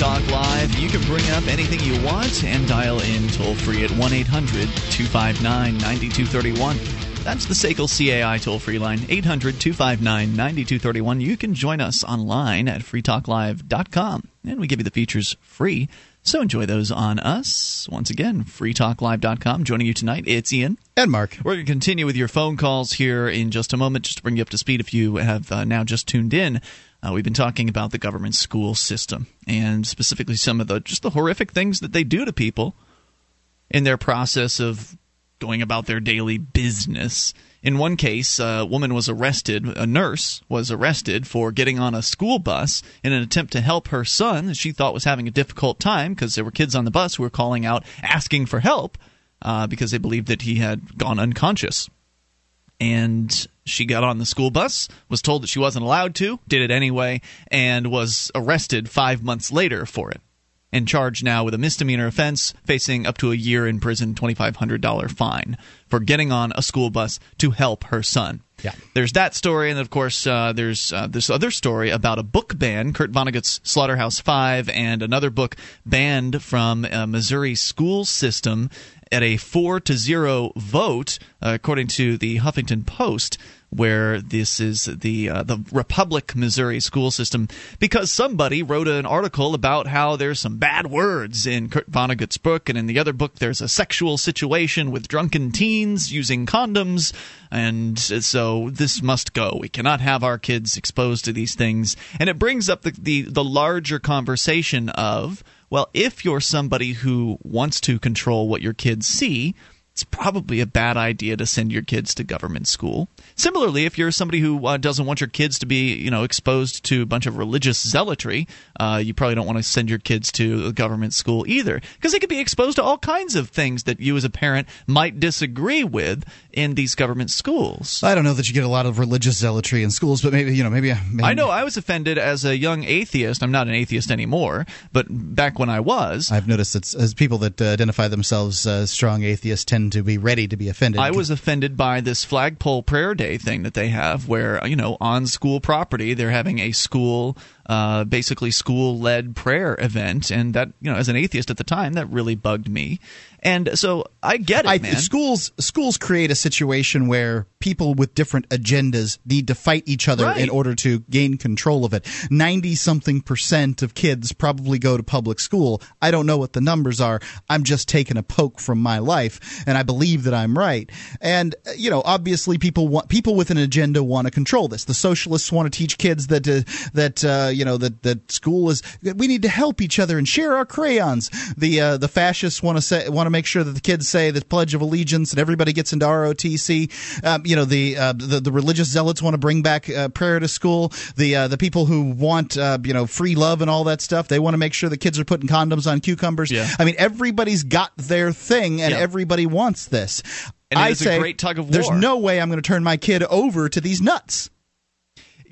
Talk Live. You can bring up anything you want and dial in toll free at 1 800 259 9231. That's the SACL CAI toll free line, 800 259 9231. You can join us online at freetalklive.com, and we give you the features free. So enjoy those on us. Once again, freetalklive.com. Joining you tonight, it's Ian. And Mark. We're going to continue with your phone calls here in just a moment, just to bring you up to speed if you have uh, now just tuned in. Uh, we've been talking about the government school system and specifically some of the just the horrific things that they do to people in their process of going about their daily business. In one case, a woman was arrested, a nurse was arrested for getting on a school bus in an attempt to help her son that she thought was having a difficult time because there were kids on the bus who were calling out asking for help uh, because they believed that he had gone unconscious. And she got on the school bus, was told that she wasn't allowed to, did it anyway, and was arrested five months later for it. And charged now with a misdemeanor offense, facing up to a year in prison, $2,500 fine for getting on a school bus to help her son. Yeah. There's that story, and of course, uh, there's uh, this other story about a book ban, Kurt Vonnegut's Slaughterhouse Five, and another book banned from a Missouri school system at a four to zero vote, uh, according to the Huffington Post where this is the uh, the Republic Missouri school system because somebody wrote an article about how there's some bad words in Kurt Vonnegut's book and in the other book there's a sexual situation with drunken teens using condoms and so this must go. We cannot have our kids exposed to these things and it brings up the the, the larger conversation of well if you're somebody who wants to control what your kids see it's probably a bad idea to send your kids to government school. Similarly, if you're somebody who uh, doesn't want your kids to be, you know, exposed to a bunch of religious zealotry, uh, you probably don't want to send your kids to a government school either, because they could be exposed to all kinds of things that you as a parent might disagree with in these government schools. I don't know that you get a lot of religious zealotry in schools, but maybe you know, maybe, maybe I know I was offended as a young atheist. I'm not an atheist anymore, but back when I was, I've noticed that as people that uh, identify themselves as strong atheists tend to be ready to be offended. I was offended by this flagpole prayer day thing that they have, where you know on school property they're having a school, uh, basically school led prayer event, and that you know as an atheist at the time that really bugged me. And so I get it, I, man. schools schools create a situation where people with different agendas need to fight each other Right. in order to gain control of it. Ninety something percent of kids probably go to public school. I don't know what the numbers are. I'm just taking a poke from my life, and I believe that I'm right. And uh, you know, obviously, people want people with an agenda want to control this. The socialists want to teach kids that uh, that uh, you know that that school is we need to help each other and share our crayons. The uh, the fascists want to say want to make sure that the kids say the Pledge of Allegiance and everybody gets into ROTC. Um, you know the, uh, the the religious zealots want to bring back uh, prayer to school. The uh, the people who want uh, you know free love and all that stuff they want to make sure the kids are putting condoms on cucumbers. Yeah. I mean everybody's got their thing and Yeah. everybody wants this. And it I is a say great tug of there's no way I'm going to turn my kid over to these nuts.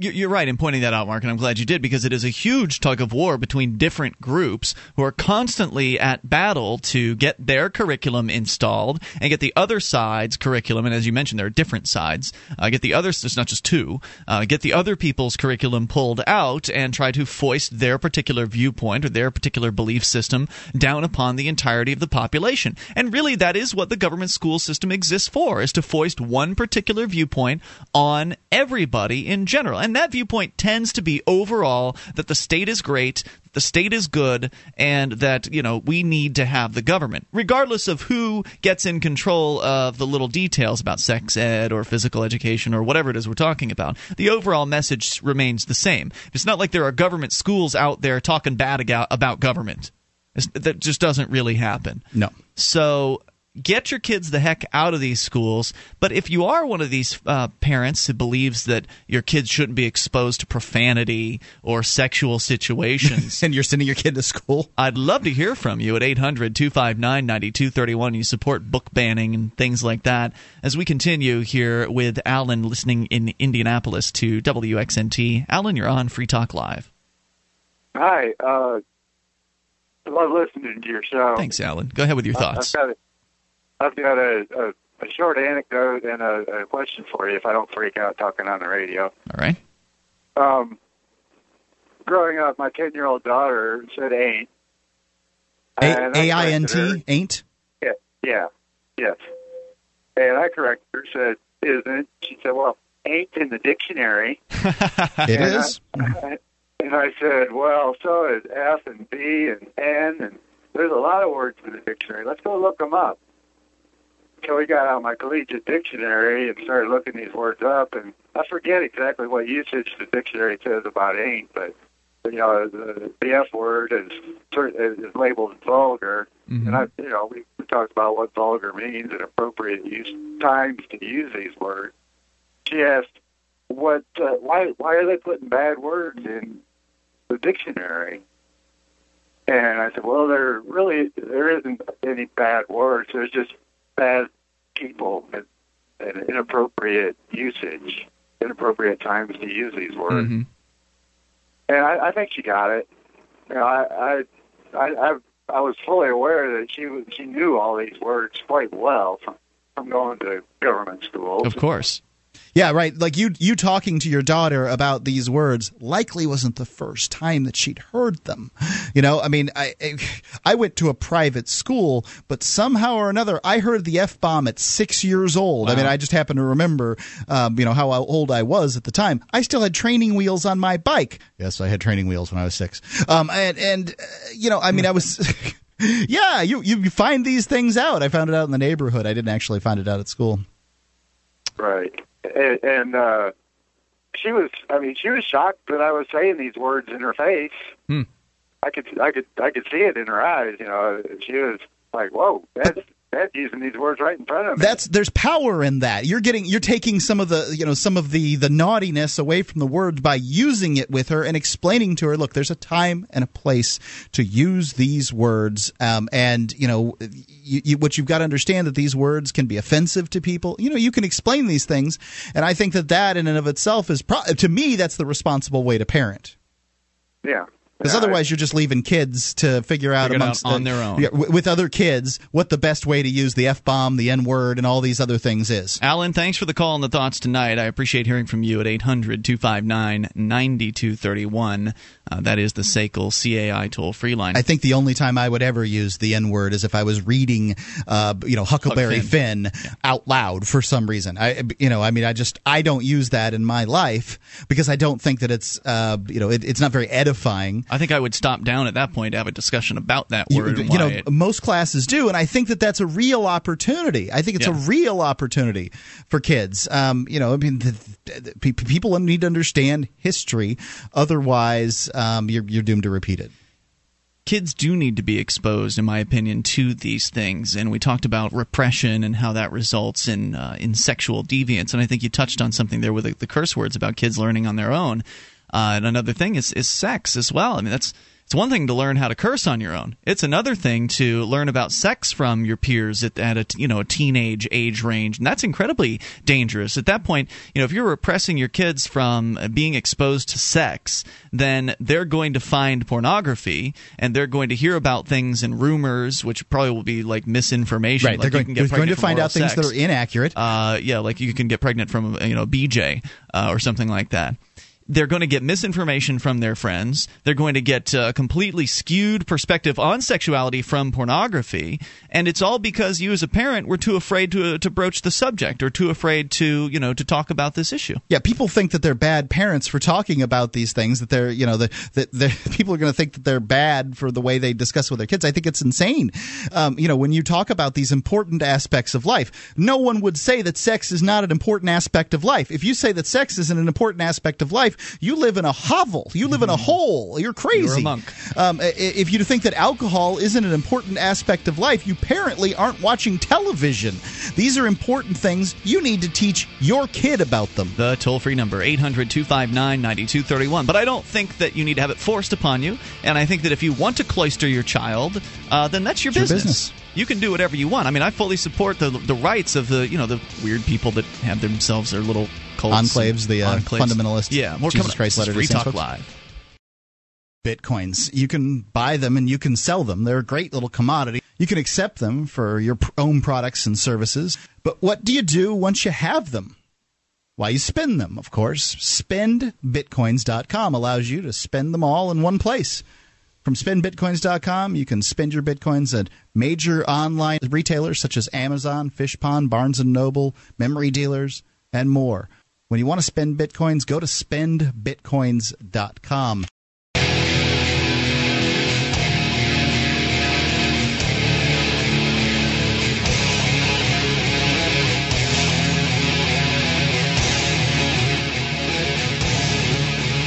You- You're right in pointing that out, Mark, and I'm glad you did because it is a huge tug of war between different groups who are constantly at battle to get their curriculum installed and get the other side's curriculum. And as you mentioned, there are different sides. Uh, get the other, there's not just two. Uh, get the other people's curriculum pulled out and try to foist their particular viewpoint or their particular belief system down upon the entirety of the population. And really, that is what the government school system exists for: is to foist one particular viewpoint on everybody in general. That viewpoint tends to be overall that the state is great, the state is good, and that, you know, we need to have the government, regardless of who gets in control of the little details about sex ed or physical education or whatever it is we're talking about. The overall message remains the same. It's not like there are government schools out there talking bad about government. It's- that just doesn't really happen. No. So get your kids the heck out of these schools. But if you are one of these uh, parents who believes that your kids shouldn't be exposed to profanity or sexual situations, (laughs) And you're sending your kid to school. I'd love to hear from you at 800 259 9231. You support book banning and things like that. As we continue here with Alan listening in Indianapolis to WXNT. Alan, you're on Free Talk Live. Hi. Uh, I love listening to your show. Thanks, Alan. Go ahead with your I- thoughts. I've got a, I've got a, a, a short anecdote and a, a question for you if I don't freak out talking on the radio. All right. Um, growing up, my 10 year old daughter said ain't. A I N. T ain't. Yeah, yeah, yes. And I corrected her, said isn't. She said, well, ain't in the dictionary. (laughs) It And is. I, and I said, well, so is F and B and N, and there's a lot of words in the dictionary. Let's go look them up. So we got out my collegiate dictionary and started looking these words up, and I forget exactly what usage the dictionary says about ain't, but you know the, the F word is is labeled vulgar, and I you know we, we talked about what vulgar means and appropriate use times to use these words. She asked, "What? Uh, why? Why are they putting bad words in the dictionary?" And I said, "Well, there really there isn't any bad words. There's just bad people and, and inappropriate usage, inappropriate times to use these words." Mhm. And I, I think she got it. You know, I, I, I, I, I was fully aware that she was, she knew all these words quite well from, from going to government schools. Of course. Yeah, right. Like you, you talking to your daughter about these words likely wasn't the first time that she'd heard them. You know, I mean, I, I went to a private school, but somehow or another, I heard the f bomb at six years old. I mean, I just happen to remember, um, you know, how old I was at the time. I still had training wheels on my bike. Yes, I had training wheels when I was six. Um, and and uh, you know, I mean, I was. (laughs) Yeah, you you find these things out. I found it out in the neighborhood. I didn't actually find it out at school. Right. And, and uh, she was, I mean, she was shocked that I was saying these words in her face. Hmm. I could, I could, I could see it in her eyes. You know, she was like, "Whoa, that's bed using these words right in front of me. That's there's power in that. You're getting you're taking some of the you know some of the the naughtiness away from the words by using it with her and explaining to her, look, there's a time and a place to use these words, um, and you know you, you, what you've got to understand that these words can be offensive to people. You know, you can explain these things, and I think that that in and of itself is pro- to me that's the responsible way to parent. yeah. Because Yeah, otherwise, you're just leaving kids to figure out Figure it out amongst on the- their own. yeah, w- with other kids what the best way to use the f bomb, the n word, and all these other things is. Alan, thanks for the call and the thoughts tonight. I appreciate hearing from you at 800 259 9231. Uh, That is the SACL CAI toll free line. I think the only time I would ever use the N word is if I was reading, uh, you know, Huckleberry Huck Finn, out loud for some reason. I, you know, I mean, I just I don't use that in my life because I don't think that it's, uh, you know, it, it's not very edifying. I think I would stop down at that point to have a discussion about that word. and you know, it- most classes do, and I think that that's a real opportunity. I think it's Yeah. a real opportunity for kids. Um, you know, I mean, the, the, pe- people need to understand history. Otherwise, um, you're you're doomed to repeat it. kids do need to be exposed, in my opinion, to these things. And we talked about repression and how that results in uh, in sexual deviance. And I think you touched on something there with the, the curse words about kids learning on their own. Uh, and another thing is is sex as well. I mean, that's it's one thing to learn how to curse on your own. It's another thing to learn about sex from your peers at, at a you know a teenage age range, and that's incredibly dangerous. At that point, you know if you're repressing your kids from being exposed to sex, then they're going to find pornography, and they're going to hear about things and rumors, which probably will be like misinformation. Right, Like they're you going, can get they're going to find out things sex. that are inaccurate. Uh, yeah, like you can get pregnant from you know BJ uh, or something like that. They're going to get misinformation from their friends. They're going to get a completely skewed perspective on sexuality from pornography, and it's all because you, as a parent, were too afraid to to broach the subject or too afraid to you know to talk about this issue. Yeah, people think that they're bad parents for talking about these things. That they're, you know, that that they're- (laughs) people are going to think that they're bad for the way they discuss with their kids. I think it's insane. Um, you know, when you talk about these important aspects of life, no one would say that sex is not an important aspect of life. If you say that sex isn't an important aspect of life, you live in a hovel. You live in a hole. You're crazy. You're a monk. Um, if you think that alcohol isn't an important aspect of life, you apparently aren't watching television. These are important things. You need to teach your kid about them. The toll free number, 800 259 9231. But I don't think that you need to have it forced upon you. And I think that if you want to cloister your child, uh, then that's your, It's your business. business. You can do whatever you want. I mean, I fully support the the rights of the you know the weird people that have themselves their little cults Enclaves, the, uh, enclaves. fundamentalist Yeah, more Jesus. Christ is Latter-day Free Talk folks. Live. Bitcoins. You can buy them and you can sell them. They're a great little commodity. You can accept them for your own products and services. But what do you do once you have them? Why, you spend them, of course. SpendBitcoins.com allows you to spend them all in one place. From spendbitcoins.com, you can spend your bitcoins at major online retailers such as Amazon, Fishpond, Barnes & Noble, memory dealers, and more. When you want to spend bitcoins, go to spendbitcoins.com.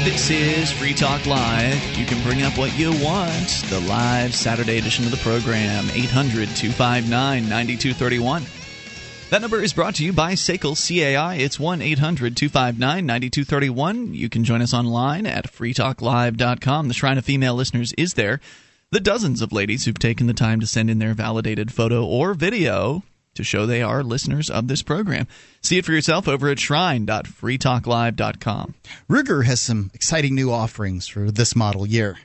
This is Free Talk Live. You can bring up what you want. The live Saturday edition of the program, 800 259 9231. That number is brought to you by SACL CAI. It's 1 800 259 9231. You can join us online at freetalklive.com. The Shrine of Female Listeners is there. The dozens of ladies who've taken the time to send in their validated photo or video to show they are listeners of this program. See it for yourself over at shrine.freetalklive.com. Ruger has some exciting new offerings for this model year.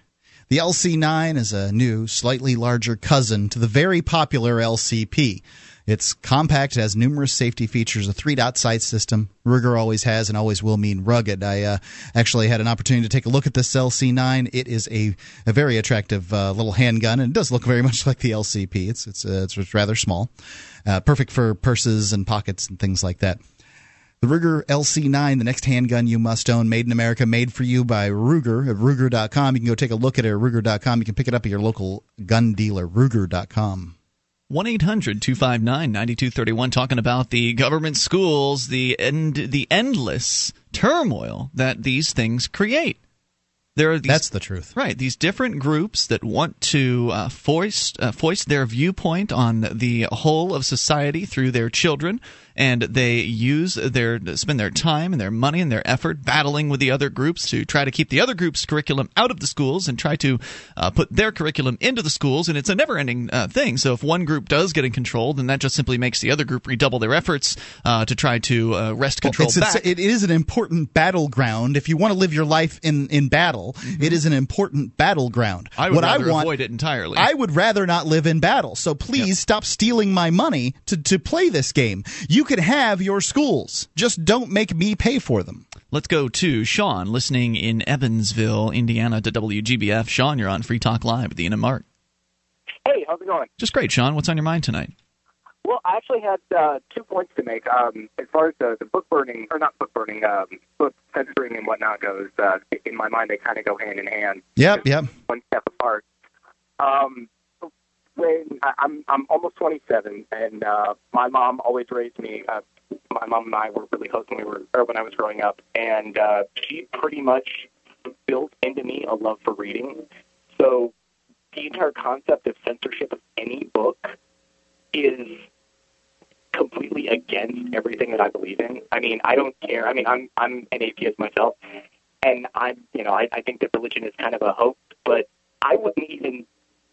The LC9 is a new, slightly larger cousin to the very popular LCP. It's compact, it has numerous safety features, a three dot sight system. Ruger always has and always will mean rugged. I uh, actually had an opportunity to take a look at this LC9. It is a, a very attractive uh, little handgun, and it does look very (laughs) much like the LCP. It's it's uh, it's rather small, uh, perfect for purses and pockets and things like that. The Ruger LC9, the next handgun you must own, made in America, made for you by Ruger at Ruger.com. You can go take a look at it at Ruger.com. You can pick it up at your local gun dealer, Ruger.com. 1 800 259 9231 talking about the government schools, the end, the endless turmoil that these things create. There are these, That's the truth. Right, these different groups that want to uh, foist uh, foist their viewpoint on the whole of society through their children, and they use their spend their time and their money and their effort battling with the other groups to try to keep the other group's curriculum out of the schools and try to uh, put their curriculum into the schools. And it's a never-ending uh, thing. So if one group does get in control, then that just simply makes the other group redouble their efforts uh, to try to uh, wrest control it's- back. it is an important battleground. If you want to live your life in, in battle, it is an important battleground. Mm-hmm. I would what rather I want, avoid it entirely. I would rather not live in battle. So please stop stealing my money to, to play this game. You can have your schools. Just don't make me pay for them. Let's go to Sean, listening in Evansville, Indiana, to WGBF. Sean, you're on Free Talk Live with Ian and Mark. Hey, how's it going? Just great, Sean. What's on your mind tonight? Well, I actually had uh, two points to make. Um, as far as the, the book burning, or not book burning, um, book censoring and whatnot goes, uh, in my mind, they kind of go hand in hand. Yep, yep. One step apart. Um, when I, I'm I'm almost 27, and uh, my mom always raised me. Uh, my mom and I were really close when we were, or when I was growing up, and uh, she pretty much built into me a love for reading. So the entire concept of censorship of any book is completely against everything that I believe in. I mean, I don't care. I mean, I'm I'm an atheist myself, and I'm you know I, I think that religion is kind of a hoax, but I wouldn't even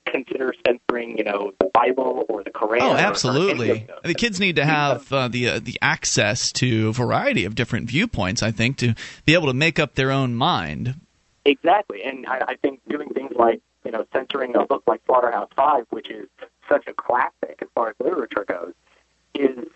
consider censoring you know the Bible or the Quran. Oh, absolutely. The kids need to have uh, the uh, the access to a variety of different viewpoints. I think to be able to make up their own mind. Exactly, and I, I think doing things like you know censoring a book like Slaughterhouse Five, which is such a classic as far as literature goes, is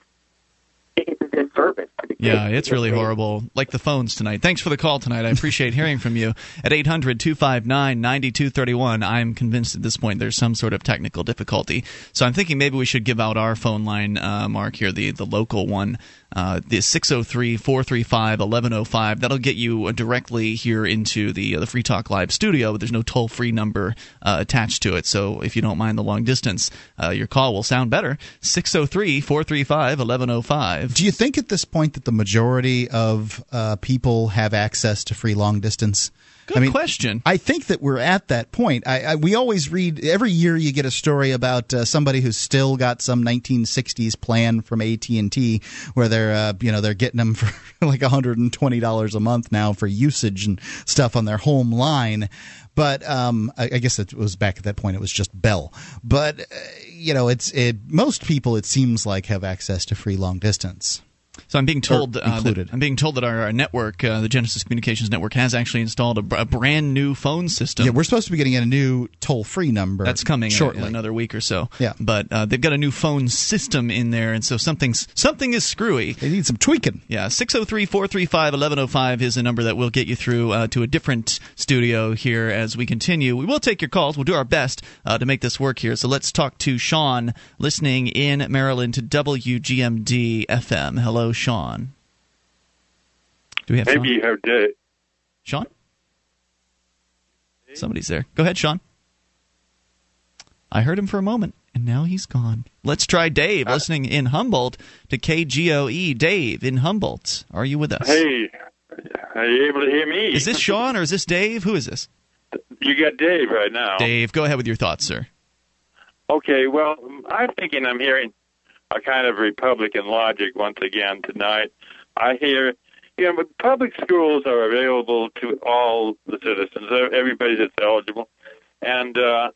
it's a disservice. Yeah, it's really horrible. Like the phones tonight. Thanks for the call tonight. I appreciate hearing from you. At 800 259 9231, I'm convinced at this point there's some sort of technical difficulty. So I'm thinking maybe we should give out our phone line, uh, Mark, here, the, the local one. Uh, the 603 435 1105. That'll get you uh, directly here into the uh, the Free Talk Live studio, but there's no toll free number uh, attached to it. So if you don't mind the long distance, uh, your call will sound better. 603 435 1105. Do you think at this point that the majority of uh, people have access to free long distance? Good I mean, question. I think that we're at that point. I, I, we always read every year. You get a story about uh, somebody who's still got some 1960s plan from AT and T, where they're uh, you know they're getting them for (laughs) like 120 dollars a month now for usage and stuff on their home line. But um, I, I guess it was back at that point. It was just Bell. But uh, you know, it's it, most people it seems like have access to free long distance. So I'm being told uh, that. I'm being told that our, our network, uh, the Genesis Communications Network, has actually installed a, a brand new phone system. Yeah, we're supposed to be getting a new toll free number. that's coming shortly. in another week or so. Yeah. but uh, they've got a new phone system in there, and so something's something is screwy. they need some tweaking. Yeah, 603 435 1105 is a number that will get you through uh, to a different studio here as we continue. We will take your calls. We'll do our best uh, to make this work here. So let's talk to Sean, listening in Maryland to WGMD FM. Hello, Sean. Do we have Maybe Sean? you have Dave. Sean? Somebody's there. Go ahead, Sean. I heard him for a moment, and now he's gone. Let's try Dave, uh, listening in Humboldt to KGOE. Dave in Humboldt. Are you with us? Hey, are you able to hear me? Is this Sean or is this Dave? Who is this? You got Dave right now. Dave, go ahead with your thoughts, sir. Okay, well, I'm thinking I'm hearing a kind of Republican logic once again tonight. I hear, you know, public schools are available to all the citizens, everybody that's eligible. And uh,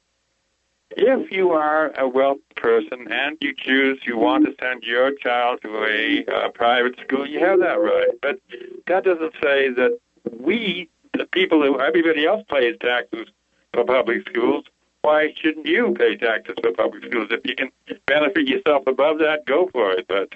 if you are a wealthy person and you choose you want to send your child to a uh, private school, you have that right. But that doesn't say that we, the people who everybody else pays taxes for public schools, why shouldn't you pay taxes for public schools? If you can benefit yourself above that, go for it. But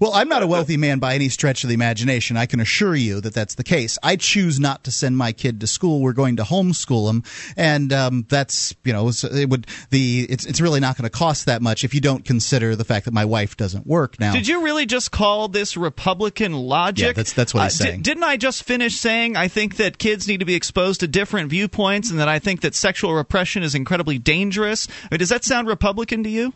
Well, I'm not a wealthy man by any stretch of the imagination. I can assure you that that's the case. I choose not to send my kid to school. We're going to homeschool him, and um, that's you know it would the it's it's really not going to cost that much if you don't consider the fact that my wife doesn't work now. Did you really just call this Republican logic? Yeah, that's- that's what he's Uh, di- saying. didn't I just finish saying I think that kids need to be exposed to different viewpoints and that I think that sexual repression is incredibly dangerous? I mean, does that sound Republican to you?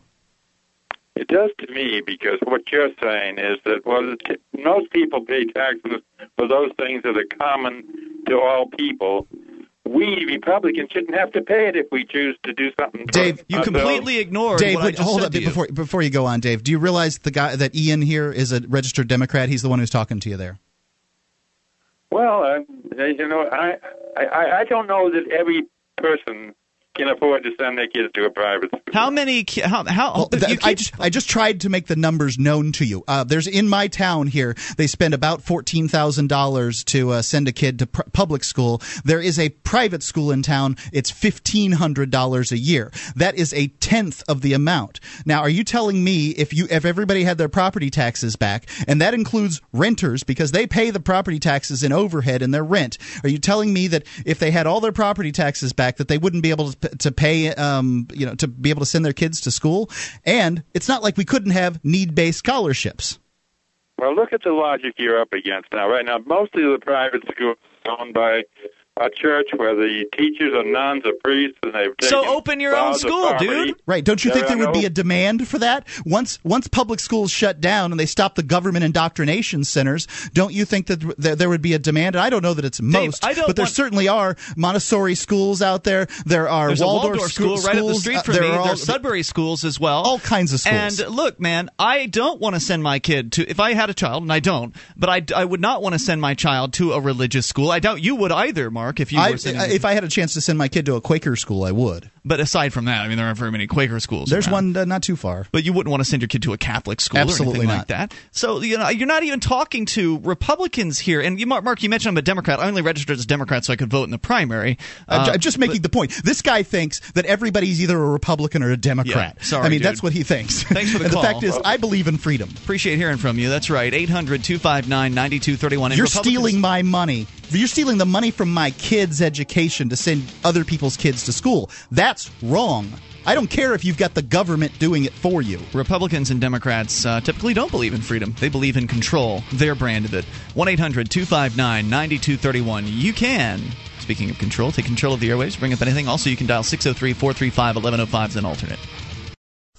It does to me because what you're saying is that well, t- most people pay taxes for those things that are common to all people. we Republicans shouldn't have to pay it if we choose to do something. Dave, You ourselves. completely ignored Dave, what I wait, just hold said up to you. before before you go on, Dave. Do you realize the guy that Ian here is a registered Democrat? He's the one who's talking to you there. Well, uh, you know, I, I I don't know that every person can afford to send their kids to a private school. How many? ki- How? how Well, you th- I just I just tried to make the numbers known to you. Uh, there's in my town here, they spend about fourteen thousand dollars to uh, send a kid to pr- public school. There is a private school in town. It's fifteen hundred dollars a year. That is a tenth of the amount. Now, are you telling me if you if everybody had their property taxes back, and that includes renters because they pay the property taxes in overhead and their rent? Are you telling me that if they had all their property taxes back, that they wouldn't be able to, p- to pay, um, you know, to be able to send their kids to school? And it's not like we couldn't have need-based scholarships. Well, look at the logic you're up against now. Right now, most of the private schools owned by a church where the teachers are nuns or priests, and they've So open your own school, dude. Right? Don't you There think there are would be a demand for that once once public schools shut down and they stop the government indoctrination centers? Don't you think that th- there would be a demand? And I don't know that it's most, I don't but there want- certainly are Montessori schools out there. There are There's Waldorf, Waldorf school schoo- right up the schools. street Uh, there me. are all- There's Sudbury schools as well. all kinds of schools. And look, man, I don't want to send my kid to. If I had a child, and I don't, but I, I would not want to send my child to a religious school. I doubt you would either, Mark. If you I, sending, if I had a chance to send my kid to a Quaker school, I would. but aside from that, I mean, there aren't very many Quaker schools. There's around. one uh, not too far. But you wouldn't want to send your kid to a Catholic school Absolutely or anything not. like that. So you know, you're not even talking to Republicans here. And you, Mark, Mark, you mentioned I'm a Democrat. I only registered as a Democrat so I could vote in the primary. I'm, Uh, I'm just making the point. This guy thinks that everybody's either a Republican or a Democrat. Yeah, sorry, I mean, dude. that's what he thinks. Thanks for the call. (laughs) the fact is, I believe in freedom. Appreciate hearing from you. That's right. 800 259 9231. You're stealing my money. You're stealing the money from my kids' education to send other people's kids to school. That's wrong. I don't care if you've got the government doing it for you. Republicans and Democrats uh, typically don't believe in freedom. They believe in control. Their brand of it. 1 800 259 9231. You can, speaking of control, take control of the airwaves, bring up anything. Also, you can dial 603 435 1105 as an alternate.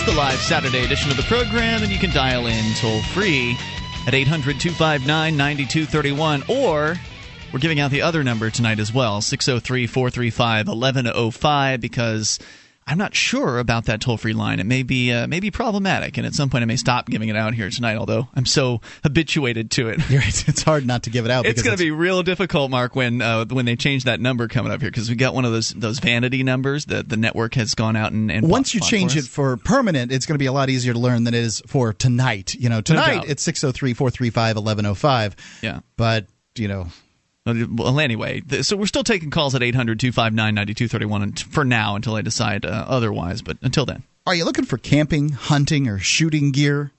It's the live Saturday edition of the program, and you can dial in toll free at 800 259 9231, or we're giving out the other number tonight as well 603 435 1105 because. I'm not sure about that toll-free line. It may be uh, may be problematic, and at some point I may stop giving it out here tonight. Although I'm so habituated to it, You're right. It's hard not to give it out. it's going to be real difficult, Mark, when uh, when they change that number coming up here because we got one of those those vanity numbers that the network has gone out and, and Once you change for it for permanent, it's going to be a lot easier to learn than it is for tonight. You know, tonight doubt. it's 603 435 1105. Yeah. But, you know, Well, anyway, so we're still taking calls at 800 259 9231 for now until I decide uh, otherwise, but until then. Are you looking for camping, hunting, or shooting gear?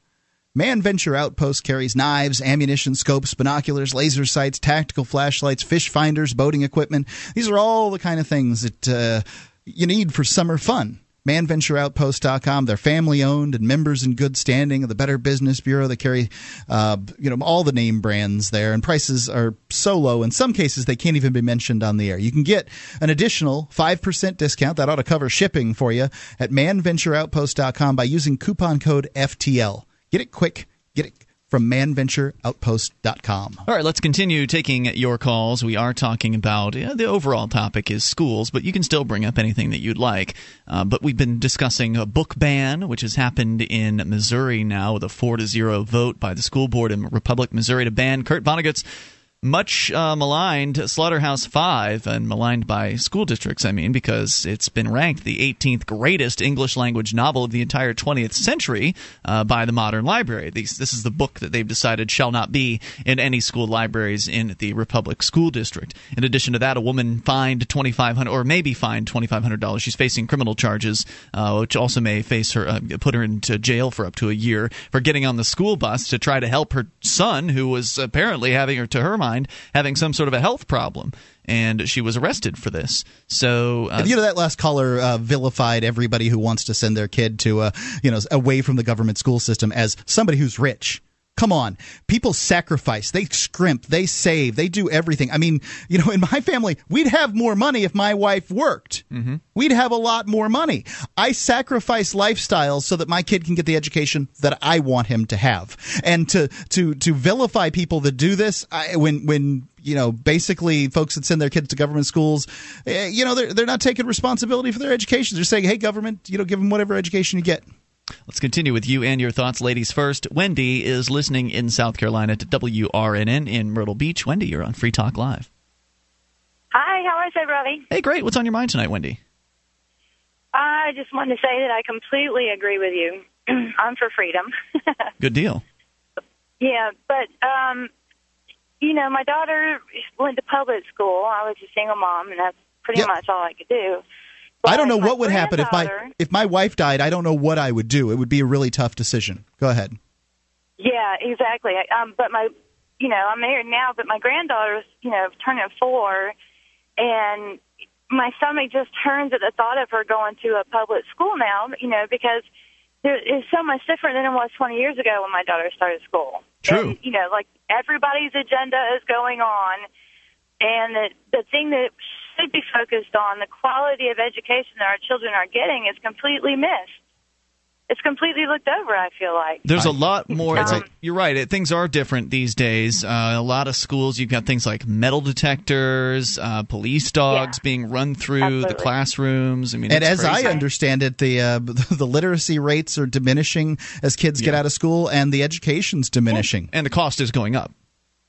Man Venture Outpost carries knives, ammunition, scopes, binoculars, laser sights, tactical flashlights, fish finders, boating equipment. These are all the kind of things that uh, you need for summer fun. ManVentureOutpost.com. They're family owned and members in good standing of the Better Business Bureau. They carry, uh, you know, all the name brands there, and prices are so low. In some cases, they can't even be mentioned on the air. You can get an additional five percent discount that ought to cover shipping for you at ManVentureOutpost.com by using coupon code FTL. Get it quick. From ManVentureOutpost.com. All right, let's continue taking your calls. We are talking about the overall topic is schools, but you can still bring up anything that you'd like. Uh, but we've been discussing a book ban, which has happened in Missouri now with a four to zero vote by the school board in Republic, Missouri, to ban Kurt Vonnegut's much uh, maligned Slaughterhouse Five, and maligned by school districts, I mean, because it's been ranked the 18th greatest English language novel of the entire 20th century uh, by the Modern Library. These, this is the book that they've decided shall not be in any school libraries in the Republic School District. In addition to that, a woman fined 2500 or maybe fined $2,500. She's facing criminal charges, uh, which also may face her, uh, put her into jail for up to a year for getting on the school bus to try to help her son, who was apparently having, her, to her mind, having some sort of a health problem and she was arrested for this. So uh, you know that last caller uh, vilified everybody who wants to send their kid to uh, you know away from the government school system as somebody who's rich. Come on. People sacrifice, they scrimp, they save, they do everything. I mean, you know, in my family, we'd have more money if my wife worked. Mm-hmm. We'd have a lot more money. I sacrifice lifestyles so that my kid can get the education that I want him to have. And to to to vilify people that do this, I, when when you know, basically folks that send their kids to government schools, eh, you know, they're, they're not taking responsibility for their education. They're saying, hey, government, you know, give them whatever education you get. Let's continue with you and your thoughts, ladies first. Wendy is listening in South Carolina to WRNN in Myrtle Beach. Wendy, you're on Free Talk Live. Hi, how is everybody? Hey, great. What's on your mind tonight, Wendy? I just wanted to say that I completely agree with you. (clears throat) I'm for freedom. (laughs) Good deal. Yeah, but um, you know, my daughter went to public school. I was a single mom, and that's pretty Yep. much all I could do. I don't know what would happen if my if my wife died. I don't know what I would do. It would be a really tough decision. Go ahead. Yeah, exactly. Um, but my, you know, I'm married now, but my granddaughter's, you know, turning four, and my stomach just turns at the thought of her going to a public school now, you know, because there is so much different than it was 20 years ago when my daughter started school. True. And, you know, like everybody's agenda is going on, and the the thing that should be focused on, the quality of education that our children are getting, is completely missed. It's completely looked over. I feel like. There's a lot more. It's Um, like, you're right. It, things are different these days. Uh, a lot of schools, you've got things like metal detectors, uh, police dogs being run through the classrooms. I mean, and it's as crazy. I understand it, the uh, (laughs) the literacy rates are diminishing as kids get out of school, and the education's diminishing. and the cost is going up.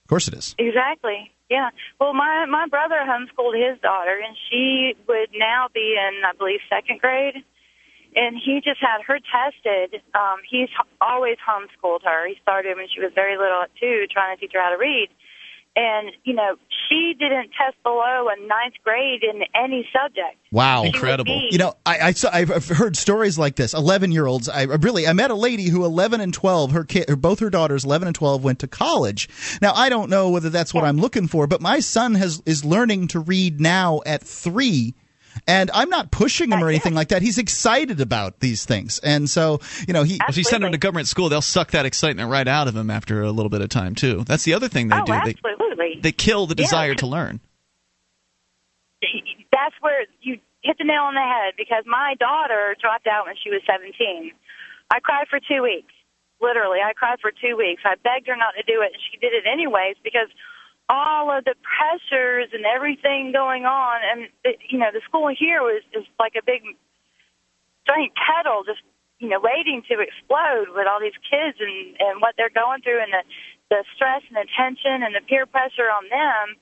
Of course, it is. Exactly. Yeah. Well, my my brother homeschooled his daughter, and she would now be in, I believe, second grade. And he just had her tested. Um, he's always homeschooled her. He started when she was very little at two, trying to teach her how to read. And you know, she didn't test below a ninth grade in any subject. Wow, She Incredible. You know, I, I saw, I've I've heard stories like this. Eleven year olds. I really, I met a lady who, eleven and twelve, her kid, or both her daughters, eleven and twelve, went to college. Now, I don't know whether that's what I'm looking for, but my son has is learning to read now at three. And I'm not pushing him or anything like that. He's excited about these things, and so you know he. If you send them to government school, they'll suck that excitement right out of him after a little bit of time too. That's the other thing they oh, do. They, absolutely. they kill the Yeah. desire to learn. (laughs) that's where you hit the nail on the head because my daughter dropped out when she was 17. I cried for two weeks. Literally, I cried for two weeks. I begged her not to do it, and she did it anyways because all of the pressures and everything going on, and it, you know, the school here was just like a big giant kettle, just you know, waiting to explode with all these kids and and what they're going through, and the the stress and the tension and the peer pressure on them.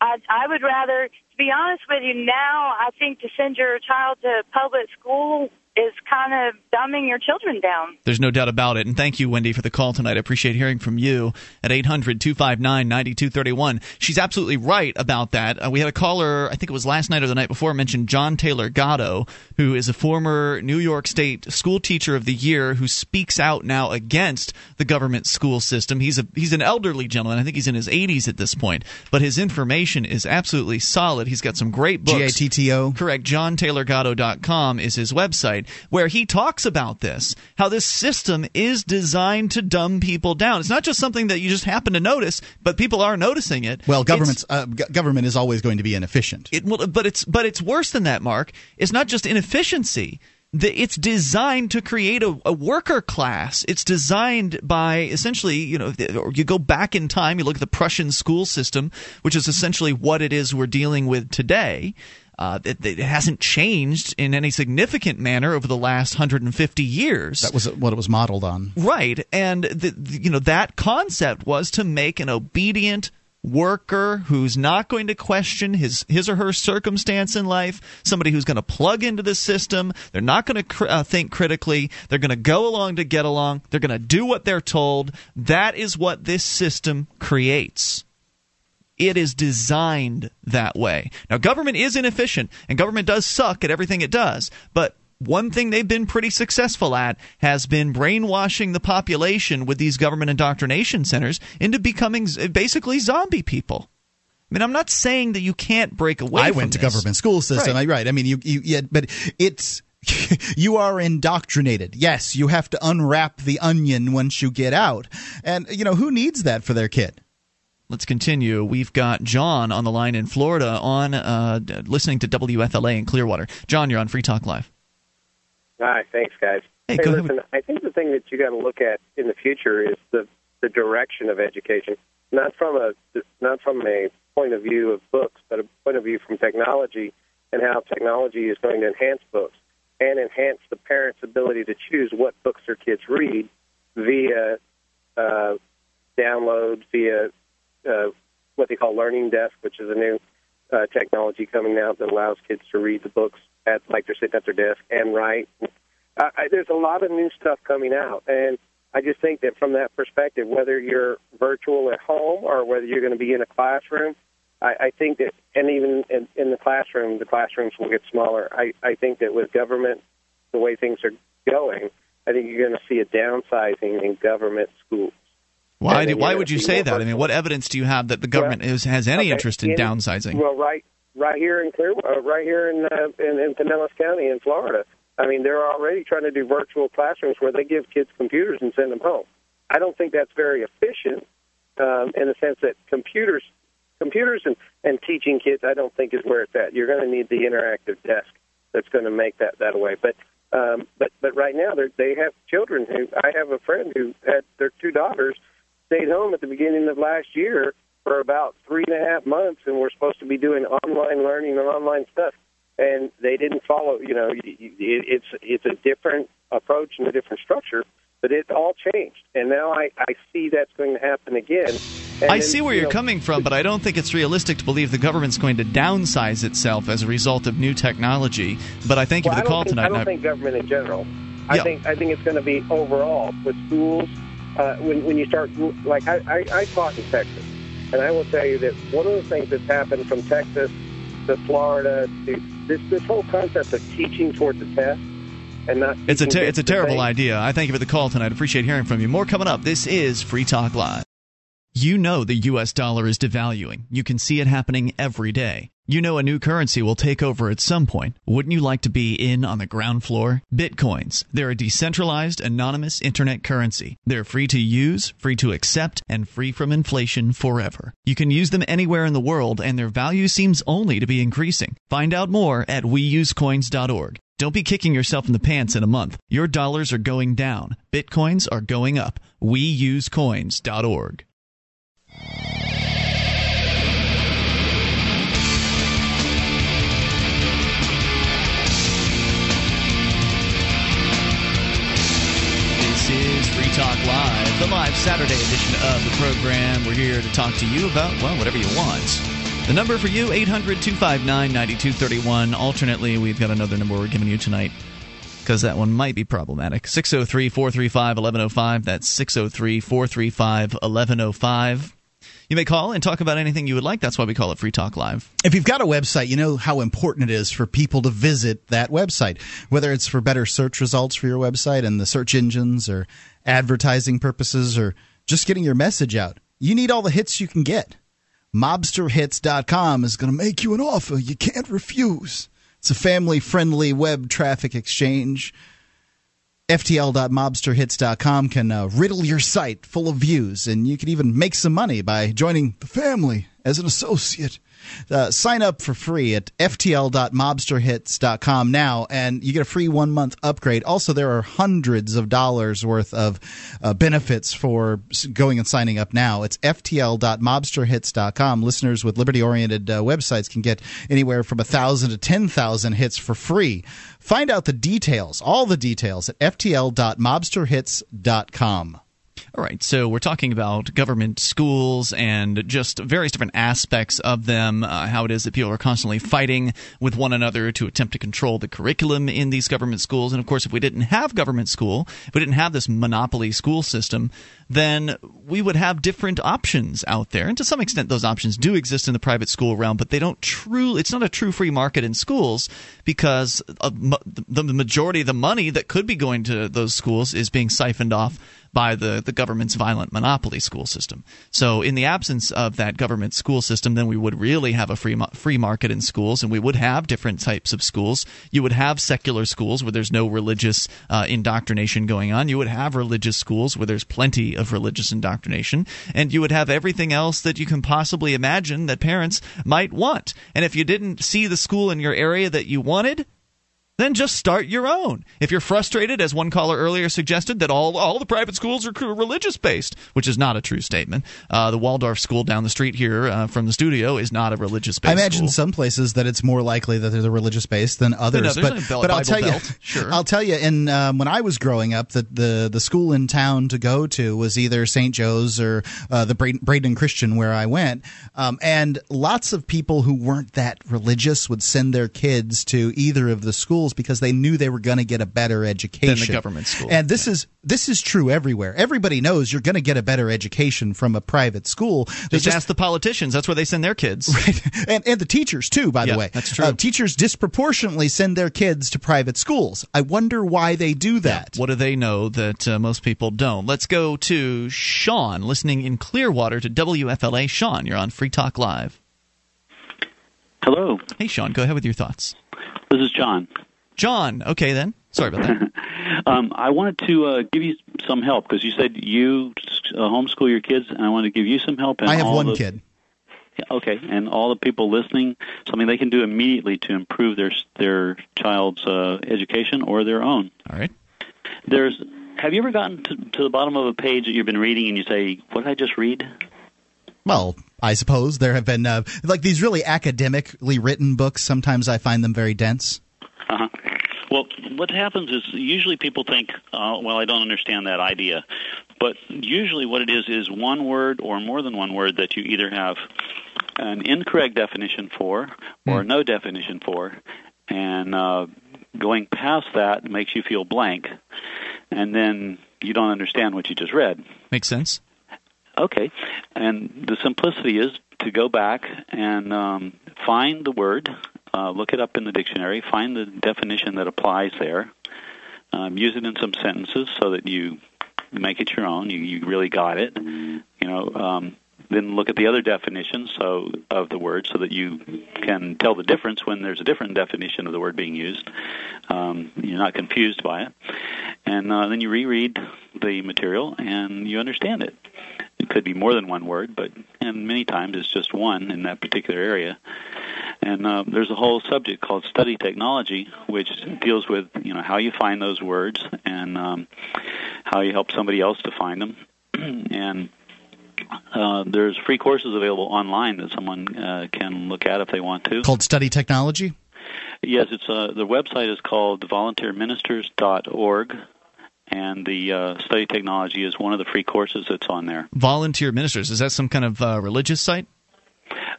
I I would rather, to be honest with you, now I think to send your child to public school is kind of dumbing your children down. There's no doubt about it. And thank you, Wendy, for the call tonight. I appreciate hearing from you at 800 259 9231. She's absolutely right about that. Uh, we had a caller, I think it was last night or the night before, mentioned John Taylor Gatto, who is a former New York State School Teacher of the Year who speaks out now against the government school system. He's a he's an elderly gentleman. I think he's in his 80s at this point, but his information is absolutely solid. He's got some great books. G A T T O. Correct. JohnTaylorGatto.com is his website where he talks about this, how this system is designed to dumb people down. It's not just something that you just happen to notice, but people are noticing it. Well, government's uh, g- government is always going to be inefficient. it, well, but it's but it's worse than that, Mark. It's not just inefficiency. It's designed to create a, a worker class. It's designed by essentially, you know, you go back in time. You look at the Prussian school system, which is essentially what it is we're dealing with today. Uh, it, it hasn't changed in any significant manner over the last 150 years. That was what it was modeled on. Right, and the, the- you know that concept was to make an obedient worker who's not going to question his his or her circumstance in life, somebody who's going to plug into the system. They're not going to cr- uh, think critically. They're going to go along to get along. They're going to do what they're told. That is what this system creates. It is designed that way. Now, government is inefficient, and government does suck at everything it does, but one thing they've been pretty successful at has been brainwashing the population with these government indoctrination centers into becoming basically zombie people. I mean, I'm not saying that you can't break away. I went to this. government school system. Right. right. I mean, you, you, yeah, but it's (laughs) you are indoctrinated. Yes, you have to unwrap the onion once you get out, and you know who needs that for their kid. Let's continue. We've got John on the line in Florida on uh, listening to WFLA in Clearwater. John, you're on Free Talk Live. Hi, thanks, guys. Hey, hey listen, I think the thing that you got to look at in the future is the the direction of education, not from a not from a point of view of books, but a point of view from technology and how technology is going to enhance books and enhance the parents' ability to choose what books their kids read via uh, download, via uh, what they call Learning Desk, which is a new uh, technology coming out that allows kids to read the books at like they're sitting at their desk and write. Uh, I, there's a lot of new stuff coming out, and I just think that from that perspective, whether you're virtual at home or whether you're going to be in a classroom, I, I think that, and even in, in the classroom, the classrooms will get smaller. I, I think that with government, the way things are going, I think you're going to see a downsizing in government schools. Why? Do, why would you say that? I mean, what evidence do you have that the government well, is, has any okay, interest in, in, downsizing? Well, right right here in Clear, uh, right here in, uh, in in Pinellas County in Florida. I mean, they're already trying to do virtual classrooms where they give kids computers and send them home. I don't think that's very efficient um, in the sense that computers, computers and, and teaching kids, I don't think is where it's at. You're going to need the interactive desk that's going to make that that way. But um, but but right now they have children who I have a friend who had their two daughters stayed home at the beginning of last year for about three and a half months, and we're supposed to be doing online learning and online stuff, and they didn't follow. You know, it's it's a different approach and a different structure, but it all changed, and now I I see that's going to happen again. And I see where you you're know, coming from, but I don't think it's realistic to believe the government's going to downsize itself as a result of new technology. But I thank you well, for the call think, tonight. I don't think government in general. I think I think it's going to be overall with schools. Uh, when when you start like I, I I taught in Texas, and I will tell you that one of the things that's happened from Texas to Florida to this this whole concept of teaching towards the test and not It's a teaching ter- it's a terrible idea. I thank you for the call tonight. Appreciate hearing from you. More coming up. This is Free Talk Live. You know the US dollar is devaluing. You can see it happening every day. You know a new currency will take over at some point. Wouldn't you like to be in on the ground floor? Bitcoins. They're a decentralized, anonymous internet currency. They're free to use, free to accept, and free from inflation forever. You can use them anywhere in the world, and their value seems only to be increasing. Find out more at weusecoins.org. Don't be kicking yourself in the pants in a month. Your dollars are going down. Bitcoins are going up. Weusecoins.org. Free Talk Live, the live Saturday edition of the program. We're here to talk to you about, well, whatever you want. The number for you, 800 259 9231. Alternately, we've got another number we're giving you tonight because that one might be problematic. 603 435 1105. That's 603 435 1105. You may call and talk about anything you would like. That's why we call it Free Talk Live. If you've got a website, you know how important it is for people to visit that website, whether it's for better search results for your website and the search engines or advertising purposes or just getting your message out. You need all the hits you can get. Mobsterhits.com is going to make you an offer you can't refuse. It's a family friendly web traffic exchange. FTL.mobsterhits.com can uh, riddle your site full of views, and you can even make some money by joining the family as an associate. Uh, sign up for free at ftl.mobsterhits.com now, and you get a free one month upgrade. Also, there are hundreds of dollars worth of uh, benefits for going and signing up now. It's ftl.mobsterhits.com. Listeners with liberty oriented uh, websites can get anywhere from a thousand to ten thousand hits for free. Find out the details, all the details at ftl.mobsterhits.com. All right, so we're talking about government schools and just various different aspects of them, uh, how it is that people are constantly fighting with one another to attempt to control the curriculum in these government schools. And of course, if we didn't have government school, if we didn't have this monopoly school system, then we would have different options out there. And to some extent, those options do exist in the private school realm, but they don't truly, it's not a true free market in schools because the majority of the money that could be going to those schools is being siphoned off by the, the government's violent monopoly school system. So, in the absence of that government school system, then we would really have a free free market in schools, and we would have different types of schools. You would have secular schools where there's no religious uh, indoctrination going on. You would have religious schools where there's plenty of religious indoctrination, and you would have everything else that you can possibly imagine that parents might want. And if you didn't see the school in your area that you wanted, then just start your own. If you're frustrated, as one caller earlier suggested, that all all the private schools are religious based, which is not a true statement. Uh, the Waldorf school down the street here uh, from the studio is not a religious based. I imagine school. some places that it's more likely that they're religious based than others. Than others but but I'll tell belt. you, sure. I'll tell you. In um, when I was growing up, the, the the school in town to go to was either St. Joe's or uh, the Braden Christian, where I went. Um, and lots of people who weren't that religious would send their kids to either of the schools because they knew they were going to get a better education than the government school. And this yeah. is this is true everywhere. Everybody knows you're going to get a better education from a private school. Just, just, ask the politicians. That's where they send their kids, (laughs) right? And and the teachers too. By yeah, the way, that's true. Uh, teachers disproportionately send their kids to private schools. I wonder why they do that. Yeah. What do they know that uh, most people don't? Let's go to Sean, listening in Clearwater to WFLA. Sean, you're on Free Talk Live. Hello. Hey, Sean. Go ahead with your thoughts. This is John. John. Okay, then. Sorry about that. (laughs) um, I wanted to uh, give you some help because you said you uh, homeschool your kids, and I want to give you some help. And I have one the, kid. Okay, and all the people listening, something they can do immediately to improve their their child's uh, education or their own. All right. There's. Have you ever gotten to, to the bottom of a page that you've been reading and you say, "What did I just read?" Well, I suppose there have been uh, like these really academically written books. Sometimes I find them very dense. Uh-huh. Well, what happens is usually people think, uh, well, I don't understand that idea. But usually what it is is one word or more than one word that you either have an incorrect definition for or mm. no definition for. And uh, going past that makes you feel blank. And then you don't understand what you just read. Makes sense. Okay. And the simplicity is to go back and um, find the word uh, look it up in the dictionary, find the definition that applies there, um, use it in some sentences so that you make it your own. You, you really got it. You know, um, then look at the other definitions so of the word so that you can tell the difference when there's a different definition of the word being used. Um, you're not confused by it, and uh, then you reread the material and you understand it. It could be more than one word, but and many times it's just one in that particular area. And uh, there's a whole subject called study technology, which deals with you know how you find those words and um, how you help somebody else to find them. (clears throat) and uh, there's free courses available online that someone uh, can look at if they want to. Called Study Technology. Yes, it's uh, the website is called volunteerministers.org, and the uh, study technology is one of the free courses that's on there. Volunteer Ministers is that some kind of uh, religious site?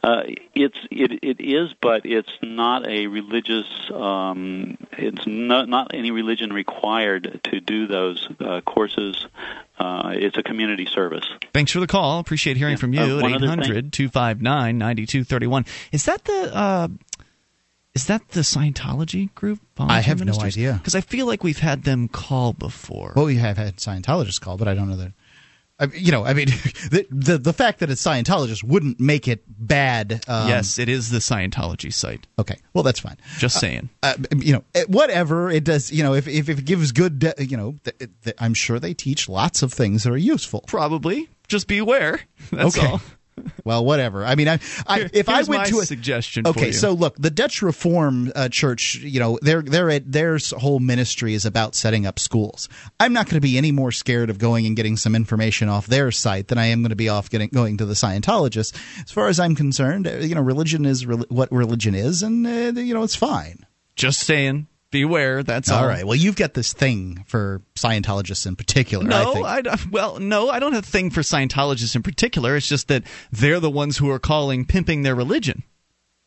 Uh, it's it it is, but it's not a religious. Um, it's not not any religion required to do those uh, courses. Uh, it's a community service. Thanks for the call. Appreciate hearing yeah. from you uh, at 800 259 9231. Is that the. Uh, is that the Scientology group? I have ministers? no idea because I feel like we've had them call before. Well, we have had Scientologists call, but I don't know that. I, you know, I mean, (laughs) the, the, the fact that it's Scientologist wouldn't make it bad. Um, yes, it is the Scientology site. Okay, well that's fine. Just saying. Uh, uh, you know, whatever it does. You know, if if, if it gives good, de- you know, th- th- I'm sure they teach lots of things that are useful. Probably. Just beware. (laughs) That's okay. all. Well, whatever. I mean, I, I if I went to a suggestion, okay, so look, the Dutch Reform uh, Church, you know, their their their whole ministry is about setting up schools. I'm not going to be any more scared of going and getting some information off their site than I am going to be off getting going to the Scientologists. As far as I'm concerned, uh, you know, religion is re- what religion is, and uh, you know, it's fine. Just saying. Beware. That's all. all right. Well, you've got this thing for Scientologists in particular. No, I think. I well, no, I don't have a thing for Scientologists in particular. It's just that they're the ones who are calling pimping their religion.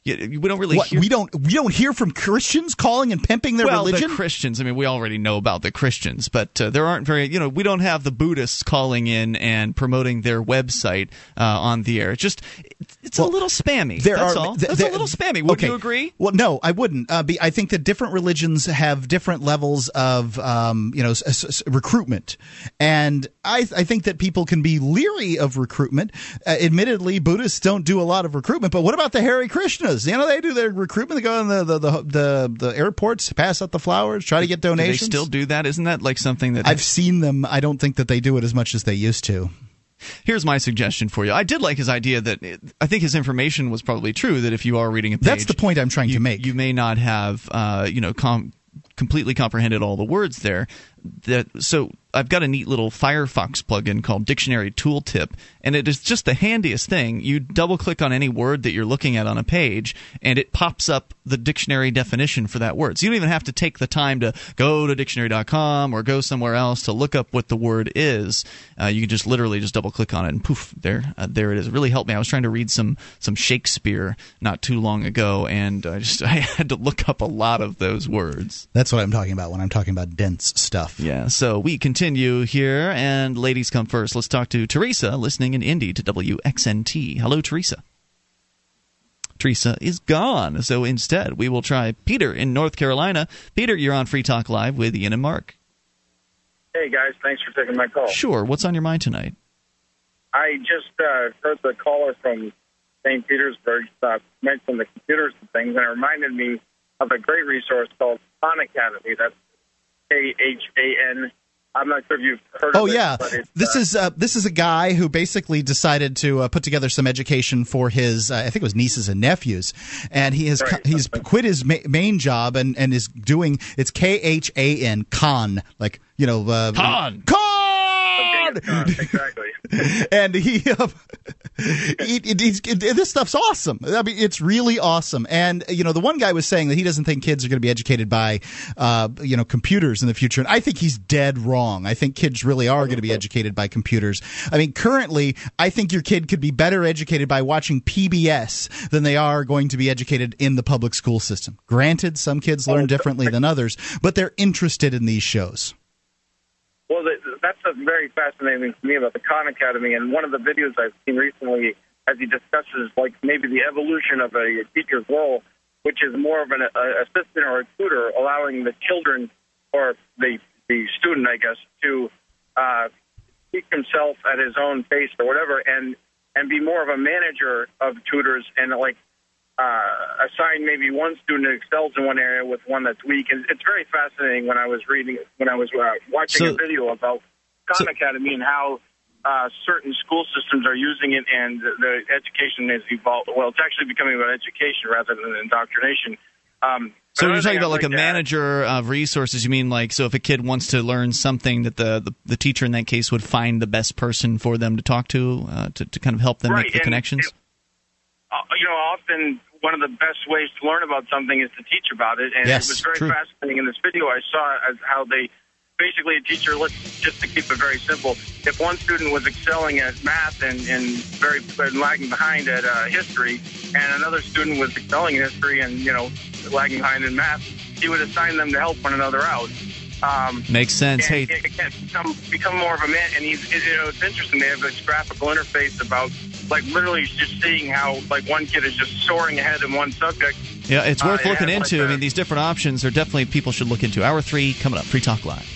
We don't really What, hear. we don't we don't hear from Christians calling and pimping their well, religion. the Christians. I mean, we already know about the Christians, but uh, there aren't very. You know, we don't have the Buddhists calling in and promoting their website uh, on the air. It's just, it's a little spammy. There that's are all. th- That's there- a little spammy. Would okay. you agree? Well, no, I wouldn't. Uh, be, I think that different religions have different levels of, um, you know, s- s- recruitment, and I, I think that people can be leery of recruitment. Uh, admittedly, Buddhists don't do a lot of recruitment, but what about the Hare You know, they do their recruitment. They go in the the the, the, the airports, pass out the flowers, try to get Do they still do that? Isn't that like something that I've seen them. I don't think that they do it as much as they used to. Here's my suggestion for you. I did like his idea that I think his information was probably true. That if you are reading a page, That's the point I'm trying you, to make. You may not have, uh, you know, com- completely comprehended all the words there. So I've got a neat little Firefox plugin called Dictionary Tooltip, and it is just the handiest thing. You double click on any word that you're looking at on a page, and it pops up the dictionary definition for that word. So you don't even have to take the time to go to dictionary.com or go somewhere else to look up what the word is. Uh, you can just literally just double click on it, and poof, there, uh, there it is. It really helped me. I was trying to read some some Shakespeare not too long ago, and I just (laughs) I had to look up a lot of those words. That's what I'm talking about when I'm talking about dense stuff. Yeah, so we continue here, and ladies come first. Let's talk to Teresa, listening in Indy to WXNT. Hello, Teresa. Teresa is gone, so instead we will try Peter in North Carolina. Peter, you're on Free Talk Live with Ian and Mark. Hey guys, thanks for taking my call. Sure, what's on your mind tonight? I just uh, heard the caller from St. Petersburg uh, mention the computers and things, and it reminded me of a great resource called Khan Academy. That's K H A N. I'm not sure if you've heard Oh of it. Oh, yeah, but it's, this uh, is uh, this is a guy who basically decided to uh, put together some education for his uh, I think it was nieces and nephews, and he has Right. he's quit his ma- main job and and is doing it's K H A N Khan like you know uh, Khan. Khan exactly. (laughs) and he, um, he, he's- it- this stuff's awesome. I mean, it's really awesome. And you know, the one guy was saying that he doesn't think kids are going to be educated by, uh, you know, computers in the future, and I think he's dead wrong. I think kids really are going to be educated by computers. I mean, currently, I think your kid could be better educated by watching PBS than they are going to be educated in the public school system. Granted, some kids learn differently than others, but they're interested in these shows. Well, th- that's a very fascinating to me about the Khan Academy. And one of the videos I've seen recently, as he discusses like maybe the evolution of a teacher's role, which is more of an a, assistant or a tutor, allowing the children or the the student, I guess, to uh, teach himself at his own pace or whatever, and and be more of a manager of tutors and like uh, assign maybe one student who excels in one area with one that's weak. And it's very fascinating when I was reading, when I was uh, watching So- a video about Khan Academy and how uh, certain school systems are using it, and the, the education has evolved. Well, it's actually becoming about education rather than indoctrination. Um, So another you're talking about like a to manager of resources. You mean like so if a kid wants to learn something that the the, the teacher in that case would find the best person for them to talk to uh, to to kind of help them Right, make the and connections. uh, you know, often one of the best ways to learn about something is to teach about it. And Yes, it was very true. fascinating in this video. I saw as how they basically a teacher. Let's just to keep it very simple. If one student was excelling at math and, and very and lagging behind at uh, history, and another student was excelling in history and you know lagging behind in math, he would assign them to help one another out. Um, Makes sense. Hey, it, it can become become more of a man. And he's, you know, it's interesting. They have this graphical interface about like literally just seeing how like one kid is just soaring ahead in one subject. yeah, it's Uh, worth it looking into. like, I mean, these different options are definitely people should look into. Hour three coming up. Free Talk Live.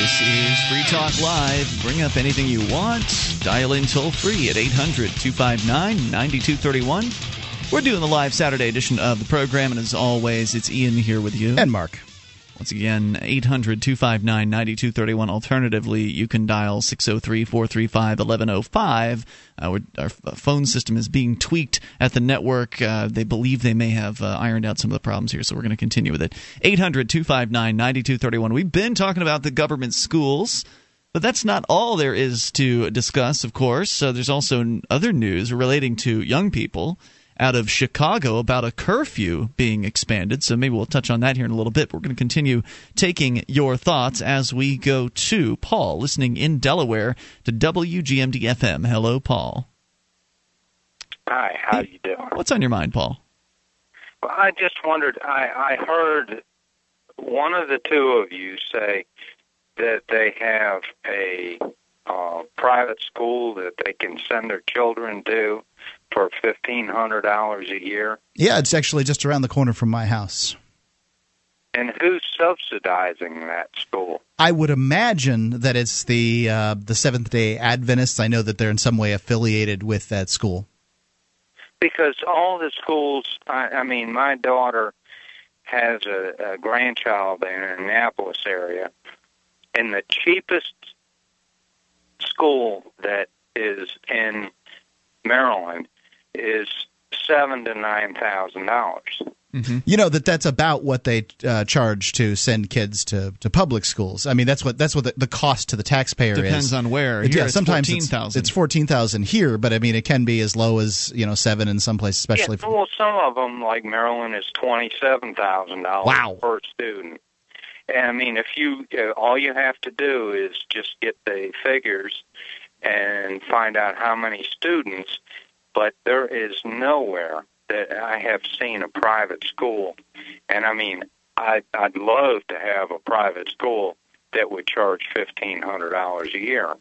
This is Free Talk Live. Bring up anything you want. Dial in toll free at 800 259 9231. We're doing the live Saturday edition of the program, and as always, it's Ian here with you. And Mark. Once again, 800 259 9231. Alternatively, you can dial 603 435 1105. Uh, our phone system is being tweaked at the network. Uh, they believe they may have uh, ironed out some of the problems here, so we're going to continue with it. 800 259 9231. We've been talking about the government schools. But that's not all there is to discuss, of course. there's also other news relating to young people out of Chicago about a curfew being expanded. So maybe we'll touch on that here in a little bit. We're going to continue taking your thoughts as we go to Paul, listening in Delaware to WGMD FM. Hello, Paul. Hi, how you doing? What's on your mind, Paul? Well, I just wondered. I, I heard one of the two of you say that they have a uh, private school that they can send their children to for fifteen hundred dollars a year. Yeah, it's actually just around the corner from my house. And who's subsidizing that school? I would imagine that it's the uh, the Seventh Day Adventists. I know that they're in some way affiliated with that school. Because all the schools, I, I mean, my daughter has a, a grandchild in the Annapolis area, and the cheapest school that is in Maryland is seven to nine thousand dollars. Mm-hmm. You know that that's about what they uh, charge to send kids to, to public schools. I mean, that's what that's what the, the cost to the taxpayer Depends is. Depends on where. It, here yeah, it's sometimes 14, it's, fourteen thousand here, but I mean, it can be as low as you know seven in some places, especially. Yeah, well, some of them, like Maryland, is twenty seven thousand dollars wow. per student. And I mean, if you uh, all you have to do is just get the figures and find out how many students, but there is nowhere that I have seen a private school. And I mean, I, I'd love to have a private school that would charge fifteen hundred dollars a year.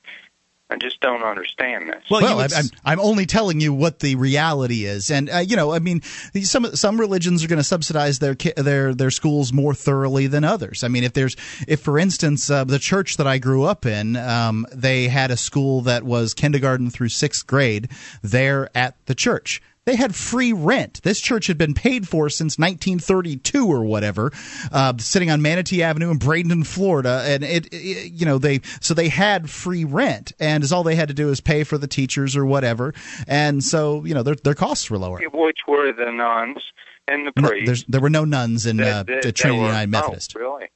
I just don't understand this. Well, well I'm, I'm only telling you what the reality is, and uh, you know, I mean, some some religions are going to subsidize their their their schools more thoroughly than others. I mean, if there's if, for instance, uh, the church that I grew up in, um, they had a school that was kindergarten through sixth grade there at the church. They had free rent. This church had been paid for since 1932 or whatever, uh, sitting on Manatee Avenue in Bradenton, Florida, and it, it, you know, they so they had free rent, and all they had to do is pay for the teachers or whatever, and so you know their their costs were lower. Which were the nuns and the priests? No, there were no nuns in uh, Trinity were, United Methodist. Oh, really?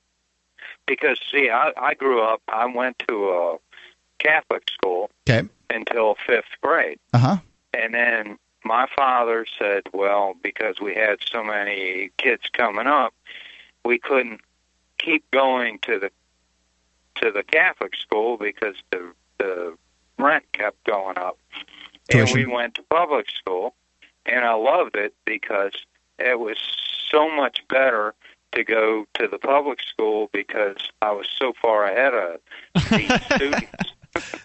Because see, I, I grew up. I went to a Catholic school okay. until fifth grade. Uh huh. And then my father said, well, because we had so many kids coming up, we couldn't keep going to the to the Catholic school because the the rent kept going up. And we went to public school, and I loved it because it was so much better to go to the public school because I was so far ahead of (laughs) these students.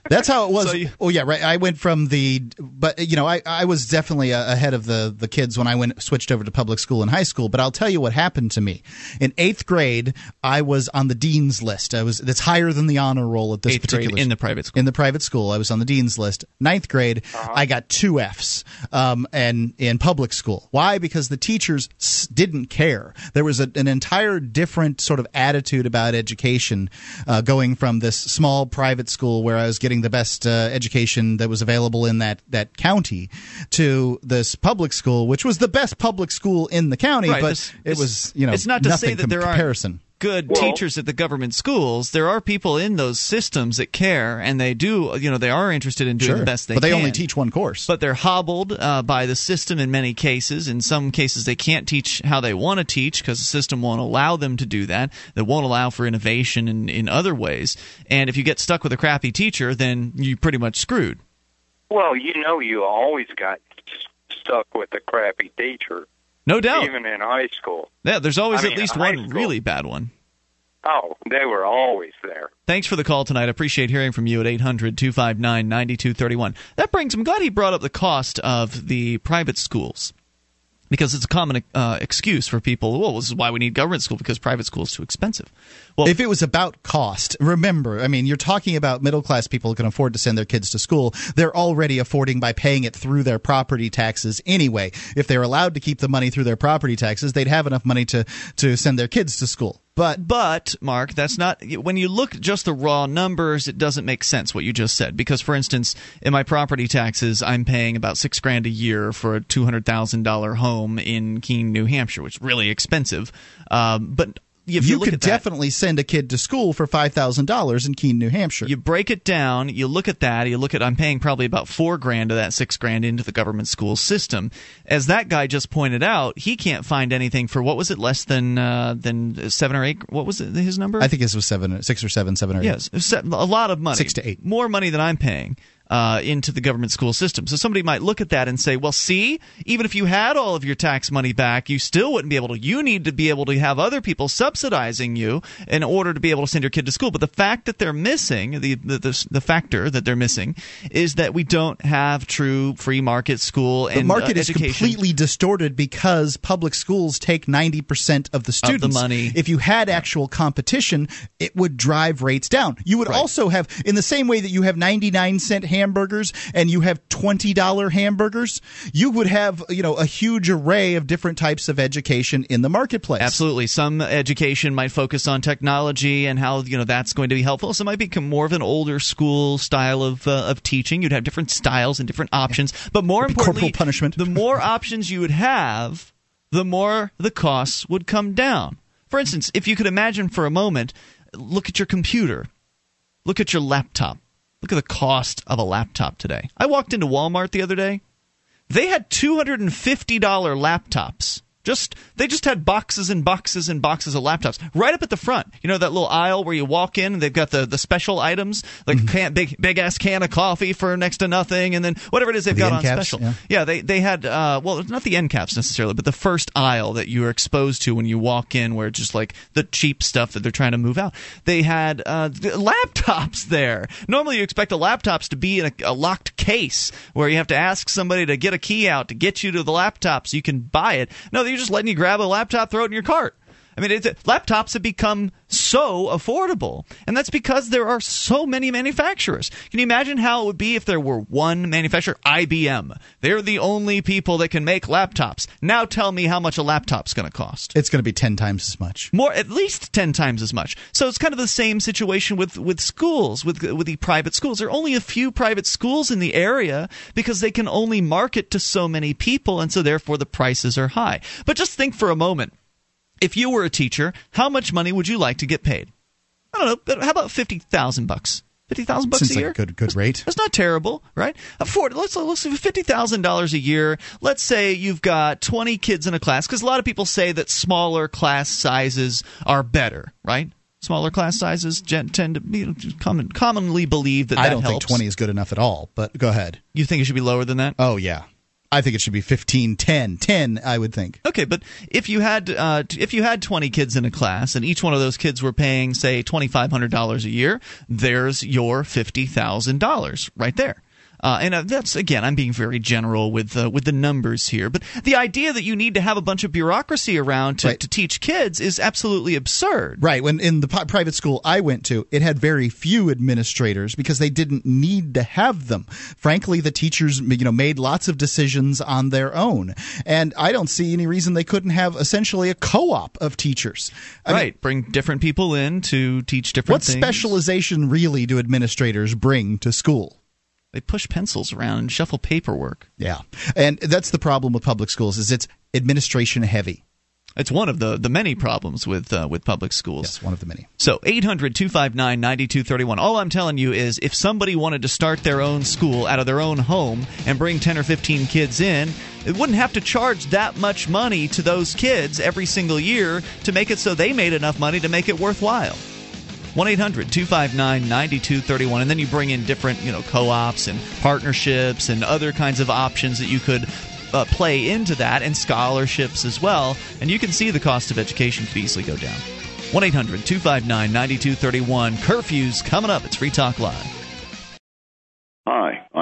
That's how it was. So you- oh yeah, right. I went from the, but you know, I, I was definitely ahead of the the kids when I went switched over to public school in high school. But I'll tell you what happened to me in eighth grade. I was on the dean's list. I was that's higher than the honor roll at this Eighth grade particular in the private school. in the private school. I was on the dean's list. Ninth grade, I got two Fs, um, and in public school. Why? Because the teachers didn't care. There was a, an entire different sort of attitude about education, uh, going from this small private school where I was getting the best uh, education that was available in that that county, to this public school, which was the best public school in the county, Right, but this- it was you know it's not to say that there aren't comparison. Good Well- teachers at the government schools. There are people in those systems that care, and they do, you know, they are interested in doing Sure. the best they can. but they can. only teach one course. But they're hobbled uh, by the system in many cases. In some cases, they can't teach how they want to teach because the system won't allow them to do that. That won't allow for innovation in, in other ways. And if you get stuck with a crappy teacher, then you're pretty much screwed. Well, you know, you always got stuck with a crappy teacher, No doubt. even in high school. Yeah, there's always I at least one school. really bad one. Oh, they were always there. Thanks for the call tonight. I appreciate hearing from you at 800 259 9231. That brings, I'm glad he brought up the cost of the private schools. Because it's a common uh, excuse for people. Well, this is why we need government school because private school is too expensive. Well, if it was about cost, remember, I mean, you're talking about middle class people who can afford to send their kids to school. They're already affording by paying it through their property taxes anyway. If they're allowed to keep the money through their property taxes, they'd have enough money to to send their kids to school. But but Mark, that's not when you look just the raw numbers, it doesn't make sense what you just said. Because for instance, in my property taxes, I'm paying about six grand a year for a two hundred thousand dollar home in Keene, New Hampshire, which is really expensive. Um, but you, you could definitely send a kid to school for five thousand dollars in Keene, New Hampshire. You break it down. You look at that. You look at I'm paying probably about four grand of that six grand into the government school system. As that guy just pointed out, he can't find anything for what was it less than uh, than seven or eight. What was it, his number? I think this was seven, six or seven, seven or yes, a lot of money. Six to eight. More money than I'm paying uh, into the government school system. So somebody might look at that and say, well, see, even if you had all of your tax money back, you still wouldn't be able to. You need to be able to have other people subsidizing you in order to be able to send your kid to school. But the fact that they're missing, the, the, the, the factor that they're missing, is that we don't have true free market school and the market uh, is completely distorted because public schools take 90% of the students. Of the money. If you had actual competition, it would drive rates down. You would Right. also have, in the same way that you have 99 cent hamburgers and you have $20 hamburgers, you would have, you know, a huge array of different types of education in the marketplace. Absolutely. Some education might focus on technology and how you know that's going to be helpful. Some might become more of an older school style of uh, of teaching. You'd have different styles and different options, but more importantly, corporal punishment. the more options you would have, the more the costs would come down. For instance, if you could imagine for a moment, look at your computer, look at your laptop, look at the cost of a laptop today. I walked into Walmart the other day. They had $250 laptops. Just they just had boxes and boxes and boxes of laptops right up at the front. You know that little aisle where you walk in and they've got the, the special items like Mm-hmm. a can, big big ass can of coffee for next to nothing, and then whatever it is they've The got on caps, special. yeah. they they had uh, well not the end caps necessarily, but the first aisle that you are exposed to when you walk in, where it's just like the cheap stuff that they're trying to move out. They had uh, (laughs) laptops there. Normally you expect the laptops to be in a, a locked case where you have to ask somebody to get a key out to get you to the laptop so you can buy it. No, they're just letting you grab a laptop, throw it in your cart. I mean, it's, laptops have become so affordable, and that's because there are so many manufacturers. Can you imagine how it would be if there were one manufacturer, IBM? They're the only people that can make laptops. Now tell me how much a laptop's going to cost. It's going to be 10 times as much. More, at least ten times as much. So it's kind of the same situation with with schools, with with the private schools. There are only a few private schools in the area because they can only market to so many people, and so therefore the prices are high. But just think for a moment if you were a teacher, how much money would you like to get paid? I don't know. But how about fifty thousand bucks? Fifty thousand bucks Seems a like year. a good, good rate. That's not terrible, right? Afford. Let's let's say fifty thousand dollars a year. Let's say you've got twenty kids in a class, because a lot of people say that smaller class sizes are better, right? Smaller class sizes tend to be common, commonly believe that that I don't helps. think 20 is good enough at all, but go ahead. You think it should be lower than that? Oh, yeah. I think it should be 15, 10, 10, I would think. Okay, but if you had uh, if you had twenty kids in a class and each one of those kids were paying say twenty five hundred dollars a year, there's your fifty thousand dollars right there. Uh, and uh, that's again, I'm being very general with uh, with the numbers here, but the idea that you need to have a bunch of bureaucracy around to, Right. to teach kids is absolutely absurd. Right. When in the pri- private school I went to, it had very few administrators because they didn't need to have them. Frankly, the teachers, you know, made lots of decisions on their own, and I don't see any reason they couldn't have essentially a co-op of teachers. I mean, right, bring different people in to teach different what things. specialization really do administrators bring to school? They push pencils around and shuffle paperwork. Yeah, and that's the problem with public schools is it's administration heavy. It's one of the, the many problems with uh, with public schools. Yes, one of the many. So 800 259 9231. All I'm telling you is if somebody wanted to start their own school out of their own home and bring 10 or 15 kids in, it wouldn't have to charge that much money to those kids every single year to make it so they made enough money to make it worthwhile. 1 800 259 9231. And then you bring in different you know, co ops and partnerships and other kinds of options that you could uh, play into that and scholarships as well. And you can see the cost of education could easily go down. 1 800 259 9231. Curfew's coming up. It's Free Talk Live.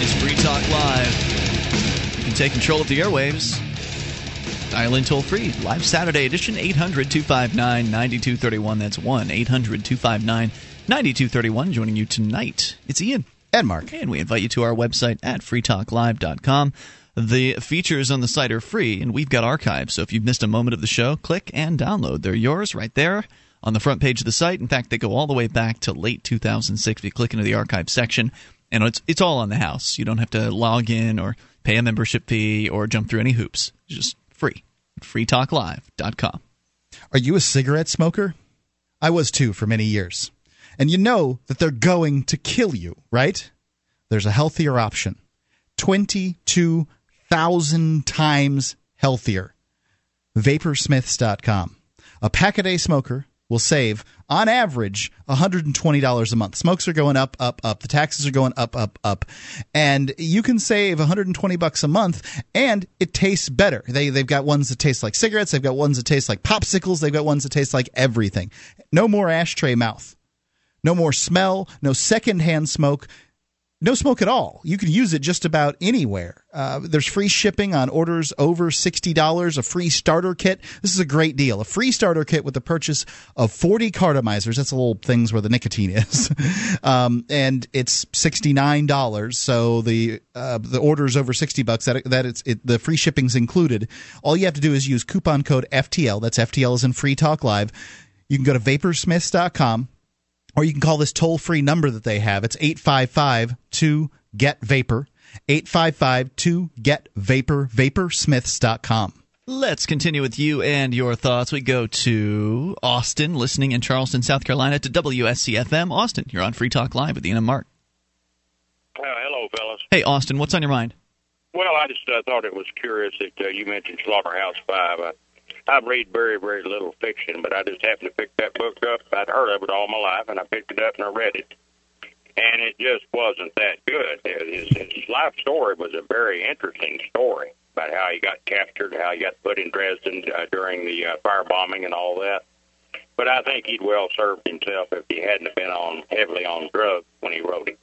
Is Free Talk Live. You can take control of the airwaves. Dial in toll free. Live Saturday edition 800 259 9231. That's 1 800 259 9231. Joining you tonight, it's Ian. And Mark. And we invite you to our website at freetalklive.com. The features on the site are free, and we've got archives. So if you've missed a moment of the show, click and download. They're yours right there on the front page of the site. In fact, they go all the way back to late 2006. If you click into the archive section, and it's it's all on the house. You don't have to log in or pay a membership fee or jump through any hoops. It's just free. freetalklive.com. Are you a cigarette smoker? I was too for many years. And you know that they're going to kill you, right? There's a healthier option. 22,000 times healthier. Vaporsmiths.com. A pack a day smoker will save, on average, $120 a month. Smokes are going up, up, up. The taxes are going up, up, up. And you can save 120 bucks a month, and it tastes better. They, they've got ones that taste like cigarettes. They've got ones that taste like popsicles. They've got ones that taste like everything. No more ashtray mouth. No more smell. No secondhand smoke no smoke at all. You can use it just about anywhere. Uh, there's free shipping on orders over $60, a free starter kit. This is a great deal. A free starter kit with the purchase of 40 cartomizers. That's the little things where the nicotine is. (laughs) um, and it's $69. So the uh, the orders over 60 bucks that that it's it, the free shipping's included. All you have to do is use coupon code FTL. That's FTL is in Free Talk Live. You can go to vaporsmiths.com or you can call this toll free number that they have. It's 855 2 GET VAPOR. 855 2 GET VAPOR. Vaporsmiths.com. Let's continue with you and your thoughts. We go to Austin, listening in Charleston, South Carolina to WSCFM. Austin, you're on Free Talk Live with Ian and Mark. Uh, hello, fellas. Hey, Austin, what's on your mind? Well, I just uh, thought it was curious that uh, you mentioned Slaughterhouse Five. I, I read very, very little fiction, but I just happened to pick that book up. I'd heard of it all my life, and I picked it up and I read it. And it just wasn't that good. His, his life story was a very interesting story about how he got captured, how he got put in Dresden uh, during the uh, firebombing and all that. But I think he'd well served himself if he hadn't been on heavily on drugs when he wrote it.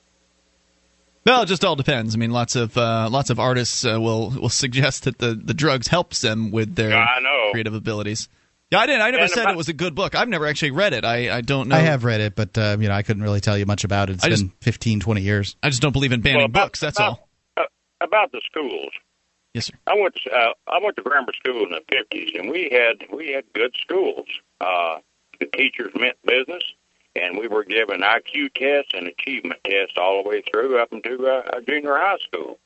Well, it just all depends. I mean, lots of uh, lots of artists uh, will will suggest that the, the drugs helps them with their I know. creative abilities. Yeah, I didn't. I never And said about- it was a good book. I've never actually read it. I, I don't know. I have read it, but uh, you know I couldn't really tell you much about it. It's I just- been 15, 20 years. I just don't believe in banning Well, about- books. That's about- all. Uh, about the schools. Yes, sir. I went to, uh, I went to grammar school in the fifties, and we had we had good schools. Uh, the teachers meant business, and we were given IQ tests and achievement tests all the way through up into uh, junior high school.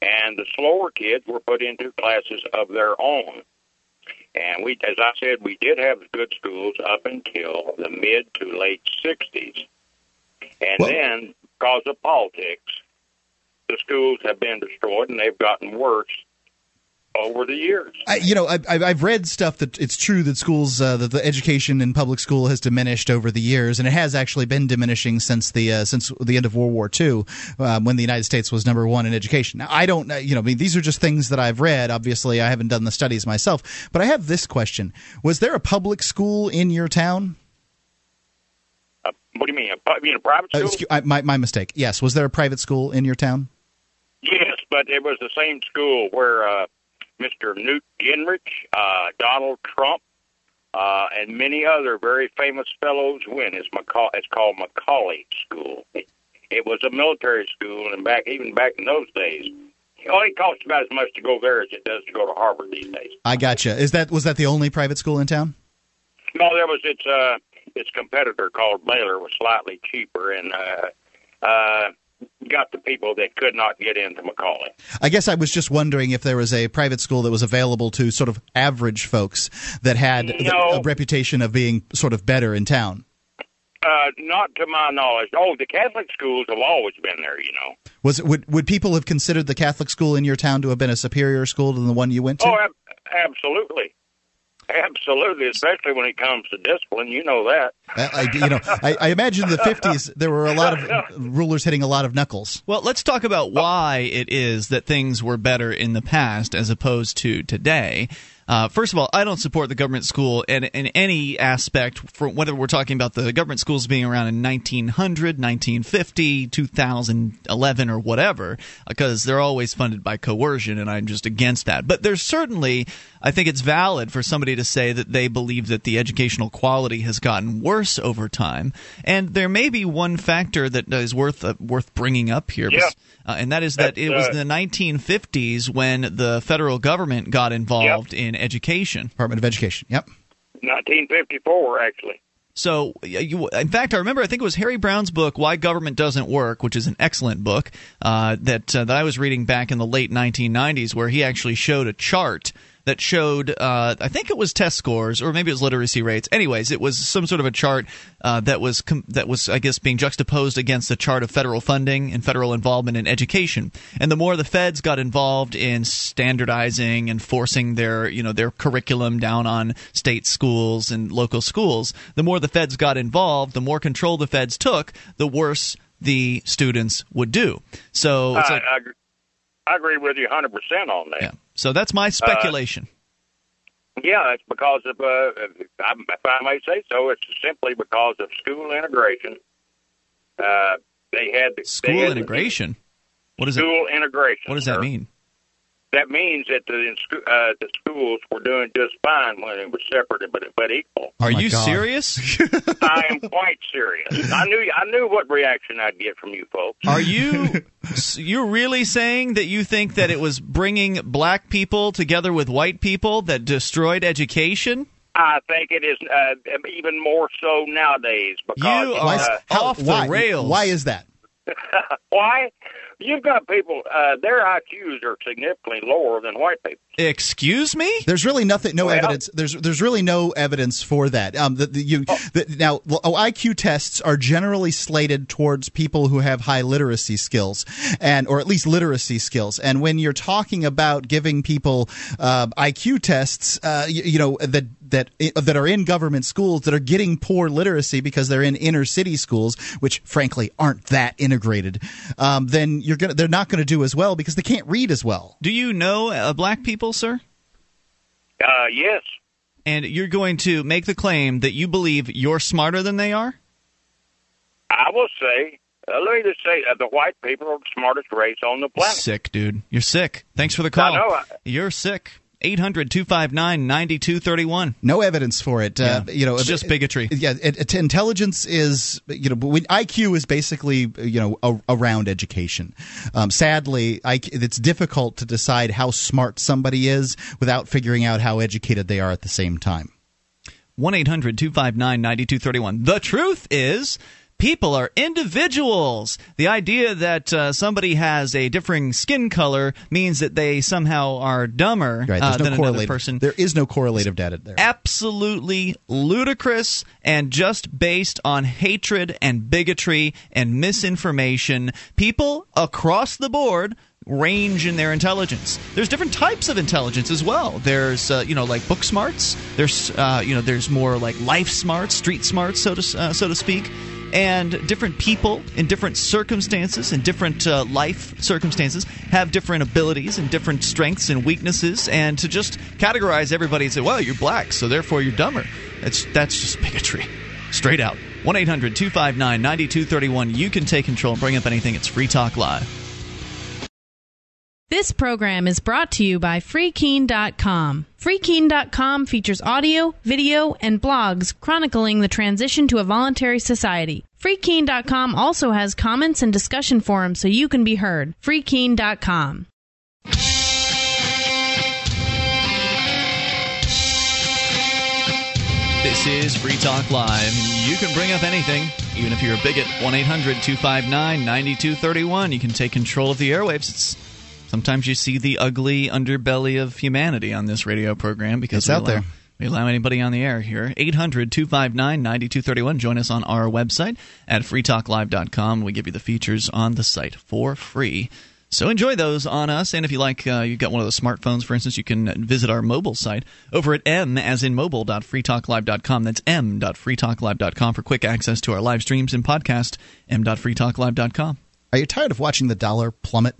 And the slower kids were put into classes of their own. And we, as I said, we did have good schools up until the mid to late '60s, and then because of politics, the schools have been destroyed and they've gotten worse over the years. I, you know, I, I've read stuff that it's true that schools, uh, that the education in public school has diminished over the years, and it has actually been diminishing since the uh, since the end of World War II, um, when the United States was number one in education. Now, I don't, uh, you know, I mean, these are just things that I've read. Obviously, I haven't done the studies myself, but I have this question: Was there a public school in your town? Uh, what do you mean? A, you mean a private Uh, school? excuse, I, my my mistake. Yes, was there a private school in your town? Yes, but it was the same school where uh, Mr. Newt Gingrich, uh, Donald Trump, uh, and many other very famous fellows went. It's, Maca- it's called McCallie School. It, was a military school, and back even back in those days, it only costs about as much to go there as it does to go to Harvard these days. I gotcha. Is that was that the only private school in town? No, there was its uh, its competitor called Baylor was slightly cheaper and uh, uh, got the people that could not get into McCallie. I guess I was just wondering if there was a private school that was available to sort of average folks that had the- a reputation of being sort of better in town. Uh, not to my knowledge. Oh, the Catholic schools have always been there. You know. Was it, would would people have considered the Catholic school in your town to have been a superior school than the one you went to? Oh, ab- absolutely, absolutely. Especially when it comes to discipline, you know that. I, I- you know, I, I imagine in the fifties there were a lot of (laughs) rulers hitting a lot of knuckles. Well, let's talk about why it is that things were better in the past as opposed to today. Uh, first of all, I don't support the government school in, in any aspect, for whether we're talking about the government schools being around in 1900, 1950, 2011, or whatever, because they're always funded by coercion, and I'm just against that. But there's certainly, I think it's valid for somebody to say that they believe that the educational quality has gotten worse over time, and there may be one factor that is worth uh, worth bringing up here. Yeah. Uh, and that is that it was uh, the 1950s when the federal government got involved in education. Department of Education. Yep. 1954, actually. So, you, in fact, I remember I think it was Harry Browne's book "Why Government Doesn't Work," which is an excellent book uh, that uh, that I was reading back in the late 1990s, where he actually showed a chart that showed uh, I think it was test scores or maybe it was literacy rates. Anyways, it was some sort of a chart uh, that was com- that was I guess being juxtaposed against the chart of federal funding and federal involvement in education. And the more the feds got involved in standardizing and forcing their you know their curriculum down on state schools and local schools, the more the feds got involved, the more control the feds took, the worse the students would do. So I, like, I, agree- I agree with you 100% on that. So that's my speculation. Yeah, it's because of, uh, if I if I may say so, it's simply because of school integration. Uh, they had the, School had the- integration. What is it? school integration. What does that sir. mean? That means that the uh, the schools were doing just fine when it was separate but but equal. Are you serious? (laughs) I am quite serious. I knew I knew what reaction I'd get from you folks. Are you you're really saying that you think that it was bringing black people together with white people that destroyed education? I think it is uh, even more so nowadays because You Why, uh, how- why, rails. Why is that? (laughs) why you've got people uh, their IQs are significantly lower than white people. Excuse me? There's really nothing, no Well- evidence. There's there's really no evidence for that. Um, the, the, you the, now oh, IQ tests are generally slated towards people who have high literacy skills, and or at least literacy skills. And when you're talking about giving people uh, IQ tests, uh, you, you know that that that are in government schools that are getting poor literacy because they're in inner city schools, which frankly aren't that integrated, um, then you're gonna they're not going to do as well because they can't read as well. Do you know uh, black people, sir? Uh, yes, And you're going to make the claim that you believe you're smarter than they are? I will say. Uh, let me just say, uh, the white people are the smartest race on the planet. Sick, dude. You're sick. Thanks for the call. I know. I- You're sick. 800 259 9231. No evidence for it. Uh, you know, it's just bigotry. Yeah, it, it- intelligence is you know, when IQ is basically you know a, around education. Um, sadly, IQ, it's difficult to decide how smart somebody is without figuring out how educated they are at the same time. 1 800 259 9231. The truth is. People are individuals. The idea that uh, somebody has a differing skin color means that they somehow are dumber Right? uh, no than another person. There is no correlative data there. absolutely ludicrous and just based on hatred and bigotry and misinformation. People across the board range in their intelligence. There's different types of intelligence as well. There's uh, you know like book smarts. There's uh, you know there's more like life smarts, street smarts, so to uh, so to speak. And different people in different circumstances, in different uh, life circumstances, have different abilities and different strengths and weaknesses. And to just categorize everybody and say, "Well, you're black, so therefore you're dumber," that's that's just bigotry, straight out. 1-800-259-9231 You can take control and bring up anything. It's Free Talk Live. This program is brought to you by FreeKeene.com. FreeKeene.com features audio, video, and blogs chronicling the transition to a voluntary society. FreeKeene.com also has comments and discussion forums so you can be heard. FreeKeene.com. This is Free Talk Live. You can bring up anything, even if you're a bigot. 1 800 259 9231. You can take control of the airwaves. It's Sometimes you see the ugly underbelly of humanity on this radio program because It's out allow, there. We allow anybody on the air here. 800 259 9231. Join us on our website at freetalklive.com. We give you the features on the site for free. So enjoy those on us. And if you like, uh, you've got one of those smartphones, for instance, you can visit our mobile site over at m as in mobile.freetalklive.com. That's m.freetalklive.com for quick access to our live streams and podcast. m.freetalklive.com. Are you tired of watching the dollar plummet?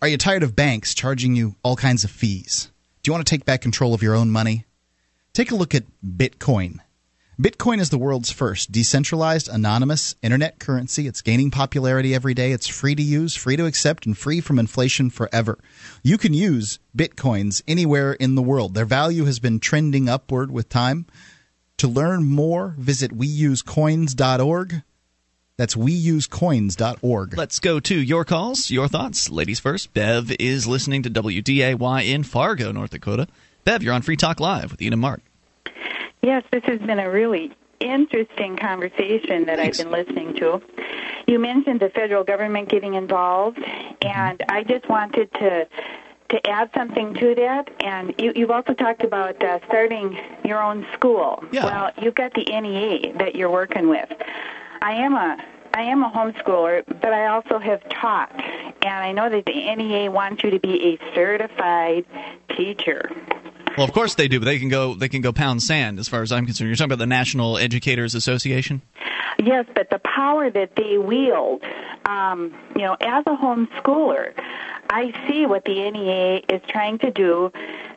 Are you tired of banks charging you all kinds of fees? Do you want to take back control of your own money? Take a look at Bitcoin. Bitcoin is the world's first decentralized, anonymous internet currency. It's gaining popularity every day. It's free to use, free to accept, and free from inflation forever. You can use Bitcoins anywhere in the world. Their value has been trending upward with time. To learn more, visit weusecoins.org. That's weusecoins.org. Let's go to your calls, your thoughts. Ladies first. Bev is listening to WDAY in Fargo, North Dakota. Bev, you're on Free Talk Live with Ian and Mark. Yes, this has been a really interesting conversation that Thanks. I've been listening to. You mentioned the federal government getting involved, and I just wanted to to add something to that. And you, you've also talked about uh, starting your own school. Yeah. Well, you've got the NEA that you're working with. I am a I am a homeschooler, but I also have taught, and I know that the NEA wants you to be a certified teacher. Well, of course they do, but they can go they can go pound sand as far as I'm concerned. You're talking about the National Educators Association. Yes, but the power that they wield, um, you know, as a homeschooler, I see what the NEA is trying to do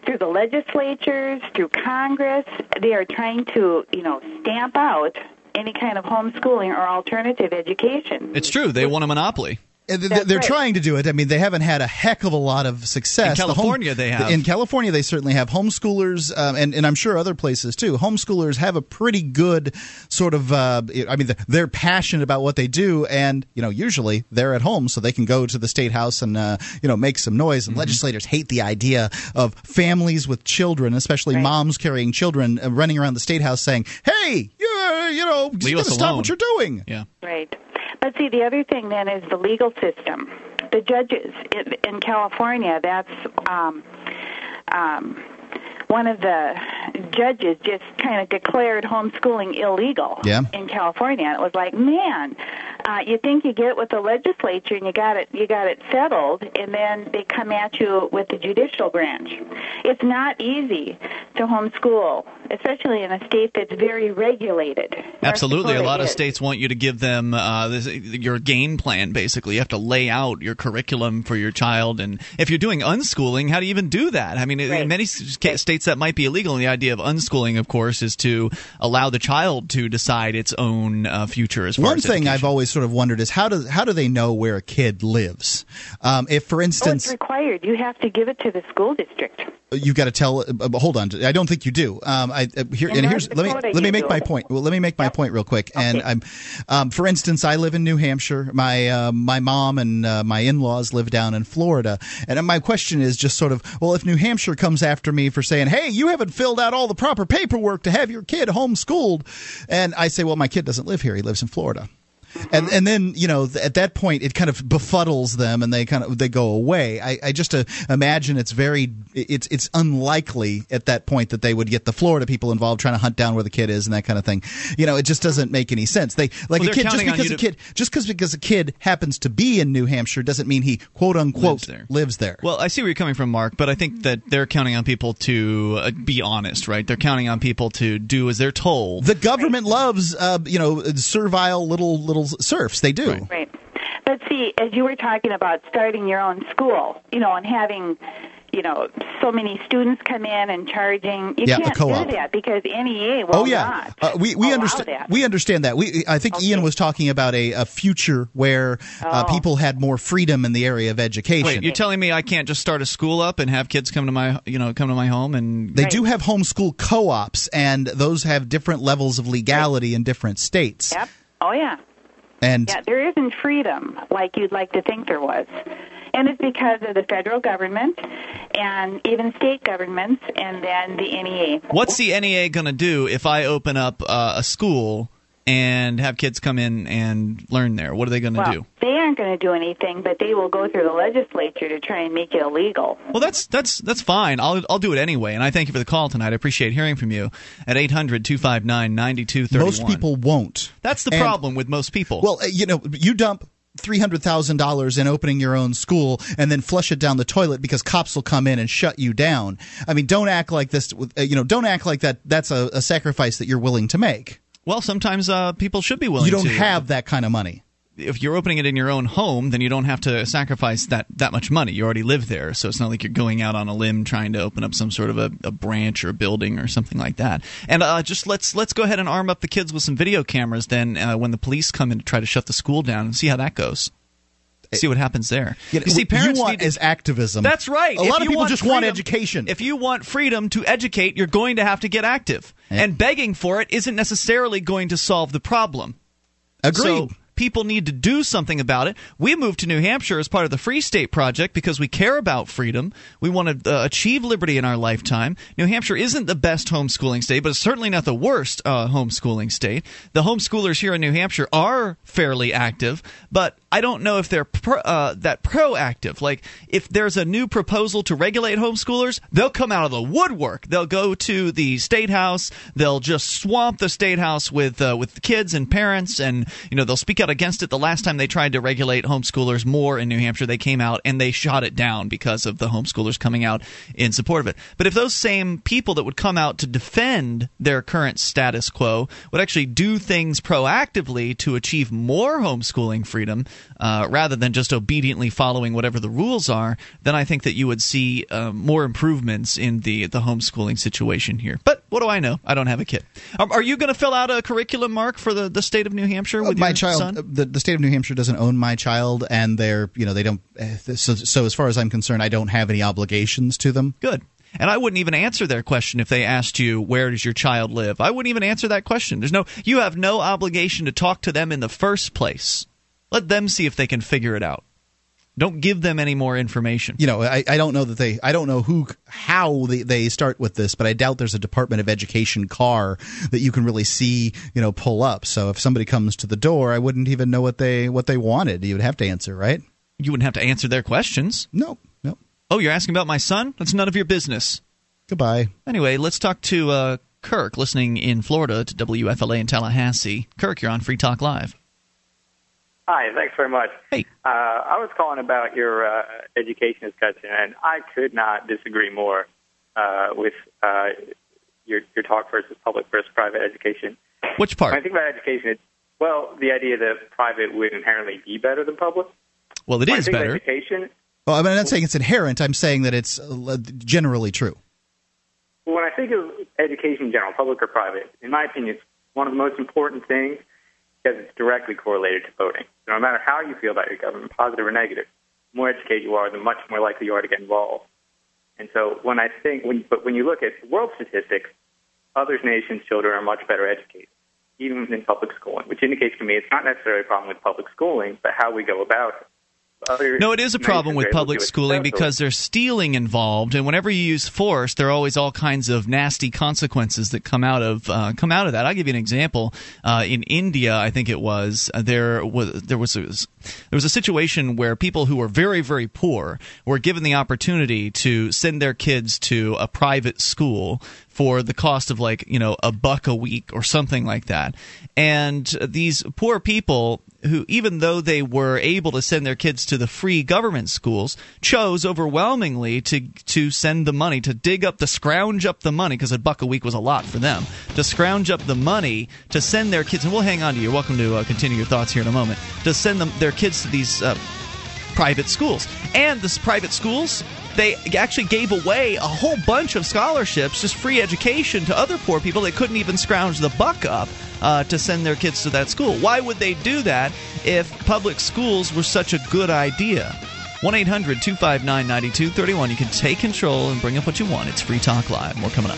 through the legislatures, through Congress. They are trying to, you know, stamp out any kind of homeschooling or alternative education. It's true. They want a monopoly. They're right. trying to do it. I mean, they haven't had a heck of a lot of success. In California, the home, they have. In California, they certainly have homeschoolers, um, and and I'm sure other places too. Homeschoolers have a pretty good sort of. Uh, I mean, they're passionate about what they do, and you know, usually they're at home, so they can go to the state house and uh, you know make some noise. And mm-hmm. legislators hate the idea of families with children, especially right. moms carrying children, uh, running around the state house saying, "Hey, you you know, you stop what you're doing." Yeah. Right. But see, the other thing then is the legal system. The judges in, in California, that's um, um, one of the judges just kind of declared homeschooling illegal yeah. in California. And it was like, man, uh, you think you get it with the legislature and you got it, you got it settled, and then they come at you with the judicial branch. It's not easy to homeschool, especially in a state that's very regulated. Absolutely, a lot of states want you to give them uh, this, your game plan. Basically, you have to lay out your curriculum for your child, and if you're doing unschooling, how do you even do that? I mean, right. in many states that might be illegal, and the idea of unschooling, of course, is to allow the child to decide its own uh, future. As far one as thing education. I've always sort of wondered is how do how do they know where a kid lives? Um, if, for instance, oh, it's required. You have to give it to the school district. You've got to tell. Uh, hold on, I don't think you do. Um, I, uh, here, and here's let me let me make my point. Well, let me make my point real quick. Okay. And I'm, um, for instance, I live in New Hampshire. My uh, my mom and uh, my in-laws live down in Florida. And my question is just sort of, well, if New Hampshire comes after me for saying, hey, you haven't filled out all the proper paperwork to have your kid homeschooled, and I say, well, my kid doesn't live here; he lives in Florida and and then you know at that point it kind of befuddles them and they kind of they go away. I, I just uh, imagine it's very it's it's unlikely at that point that they would get the Florida people involved trying to hunt down where the kid is and that kind of thing. You know, it just doesn't make any sense. They like well, a kid just because a to... kid just because because a kid happens to be in New Hampshire doesn't mean he quote unquote lives there. lives there. Well, I see where you're coming from, Mark, but I think that they're counting on people to uh, be honest, right? They're counting on people to do as they're told. The government loves uh, you know servile little little serfs. They do. Right. right. But see, as you were talking about starting your own school, you know, and having you know, so many students come in and charging. You yeah, can't do that because NEA will oh, yeah. not. Uh, we we understand. That. We understand that. We I think okay. Ian was talking about a, a future where oh. uh, people had more freedom in the area of education. Wait, you're telling me I can't just start a school up and have kids come to my you know come to my home and they right. do have homeschool co-ops and those have different levels of legality right. in different states. Yep. Oh yeah. And yeah, there isn't freedom like you'd like to think there was. And it's because of the federal government and even state governments and then the NEA. What's the NEA going to do if I open up uh, a school and have kids come in and learn there? What are they going to well, do? They aren't going to do anything, but they will go through the legislature to try and make it illegal. Well, that's that's that's fine. I'll I'll do it anyway. And I thank you for the call tonight. I appreciate hearing from you at 800-259-9231. Most people won't. That's the And- problem with most people. Well, uh, you know, you dump three hundred thousand dollars in opening your own school and then flush it down the toilet because cops will come in and shut you down. I mean, don't act like this. uh, You know, don't act like that. That's a, a sacrifice that you're willing to make. Well, sometimes uh, people should be willing. You don't to. have that kind of money. If you're opening it in your own home, then you don't have to sacrifice that that much money. You already live there, so it's not like you're going out on a limb trying to open up some sort of a, a branch or a building or something like that. And uh, just let's let's go ahead and arm up the kids with some video cameras. Then uh, when the police come in to try to shut the school down, and see how that goes. See what happens there. You, you see, parents you want need to- is activism. That's right. A If lot of people want just want education. If you want freedom to educate, you're going to have to get active. And begging for it isn't necessarily going to solve the problem. Agreed. So people need to do something about it. We moved to New Hampshire as part of the Free State Project because we care about freedom. We want to uh, achieve liberty in our lifetime. New Hampshire isn't the best homeschooling state, but it's certainly not the worst uh, homeschooling state. The homeschoolers here in New Hampshire are fairly active, but I don't know if they're pro, uh, that proactive. Like, if there's a new proposal to regulate homeschoolers, they'll come out of the woodwork. They'll go to the state house. They'll just swamp the state house with uh, with kids and parents, and you know they'll speak out against it. The last time they tried to regulate homeschoolers more in New Hampshire, they came out and they shot it down because of the homeschoolers coming out in support of it. But if those same people that would come out to defend their current status quo would actually do things proactively to achieve more homeschooling freedom, uh, rather than just obediently following whatever the rules are, then I think that you would see uh, more improvements in the the homeschooling situation here. But what do I know? I don't have a kid. Are, are you going to fill out a curriculum, Mark, for the, the state of New Hampshire with my your child, son? The, the state of New Hampshire doesn't own my child, and they're you know they don't. So, so as far as I'm concerned, I don't have any obligations to them. Good. And I wouldn't even answer their question if they asked you where does your child live. I wouldn't even answer that question. There's no you have no obligation to talk to them in the first place. Let them see if they can figure it out. Don't give them any more information. You know, I, I don't know that they, I don't know who, how they, they start with this, but I doubt there's a Department of Education car that you can really see, you know, pull up. So if somebody comes to the door, I wouldn't even know what they, what they wanted. You would have to answer, right? You wouldn't have to answer their questions. No, no. Oh, you're asking about my son? That's none of your business. Goodbye. Anyway, let's talk to uh, Kirk, listening in Florida to WFLA in Tallahassee. Kirk, you're on Free Talk Live. Hi, thanks very much. Hey. Uh, I was calling about your uh, education discussion, and I could not disagree more uh, with uh, your, your talk versus public versus private education. Which part? When I think about education, it's, well, the idea that private would inherently be better than public. Well, it when I think better. About education, Well, I'm not saying it's inherent. I'm saying that it's uh, generally true. when I think of education in general, public or private, in my opinion, it's one of the most important things because it's directly correlated to voting. No matter how you feel about your government, positive or negative, the more educated you are, the much more likely you are to get involved. And so when I think, when, but when you look at world statistics, other nations' children are much better educated, even in public schooling, which indicates to me it's not necessarily a problem with public schooling, but how we go about it. Other No, it is a problem with are able to public schooling because there's stealing involved, and whenever you use force, there are always all kinds of nasty consequences that come out of uh, come out of that. I'll give you an example. Uh, in India, I think it was uh, there was there was a, there was a situation where people who were very very poor were given the opportunity to send their kids to a private school for the cost of like you know a buck a week or something like that. And these poor people who even though they were able to send their kids to the free government schools chose overwhelmingly to to send the money to dig up the scrounge up the money because a buck a week was a lot for them to scrounge up the money to send their kids and we'll hang on to you. Welcome to uh, continue your thoughts here in a moment. To send them their kids to these uh, private schools. And this private schools, they actually gave away a whole bunch of scholarships, just free education to other poor people that couldn't even scrounge the buck up uh, to send their kids to that school. Why would they do that if public schools were such a good idea? 1 800 259 9231. You can take control and bring up what you want. It's Free Talk Live. More coming up.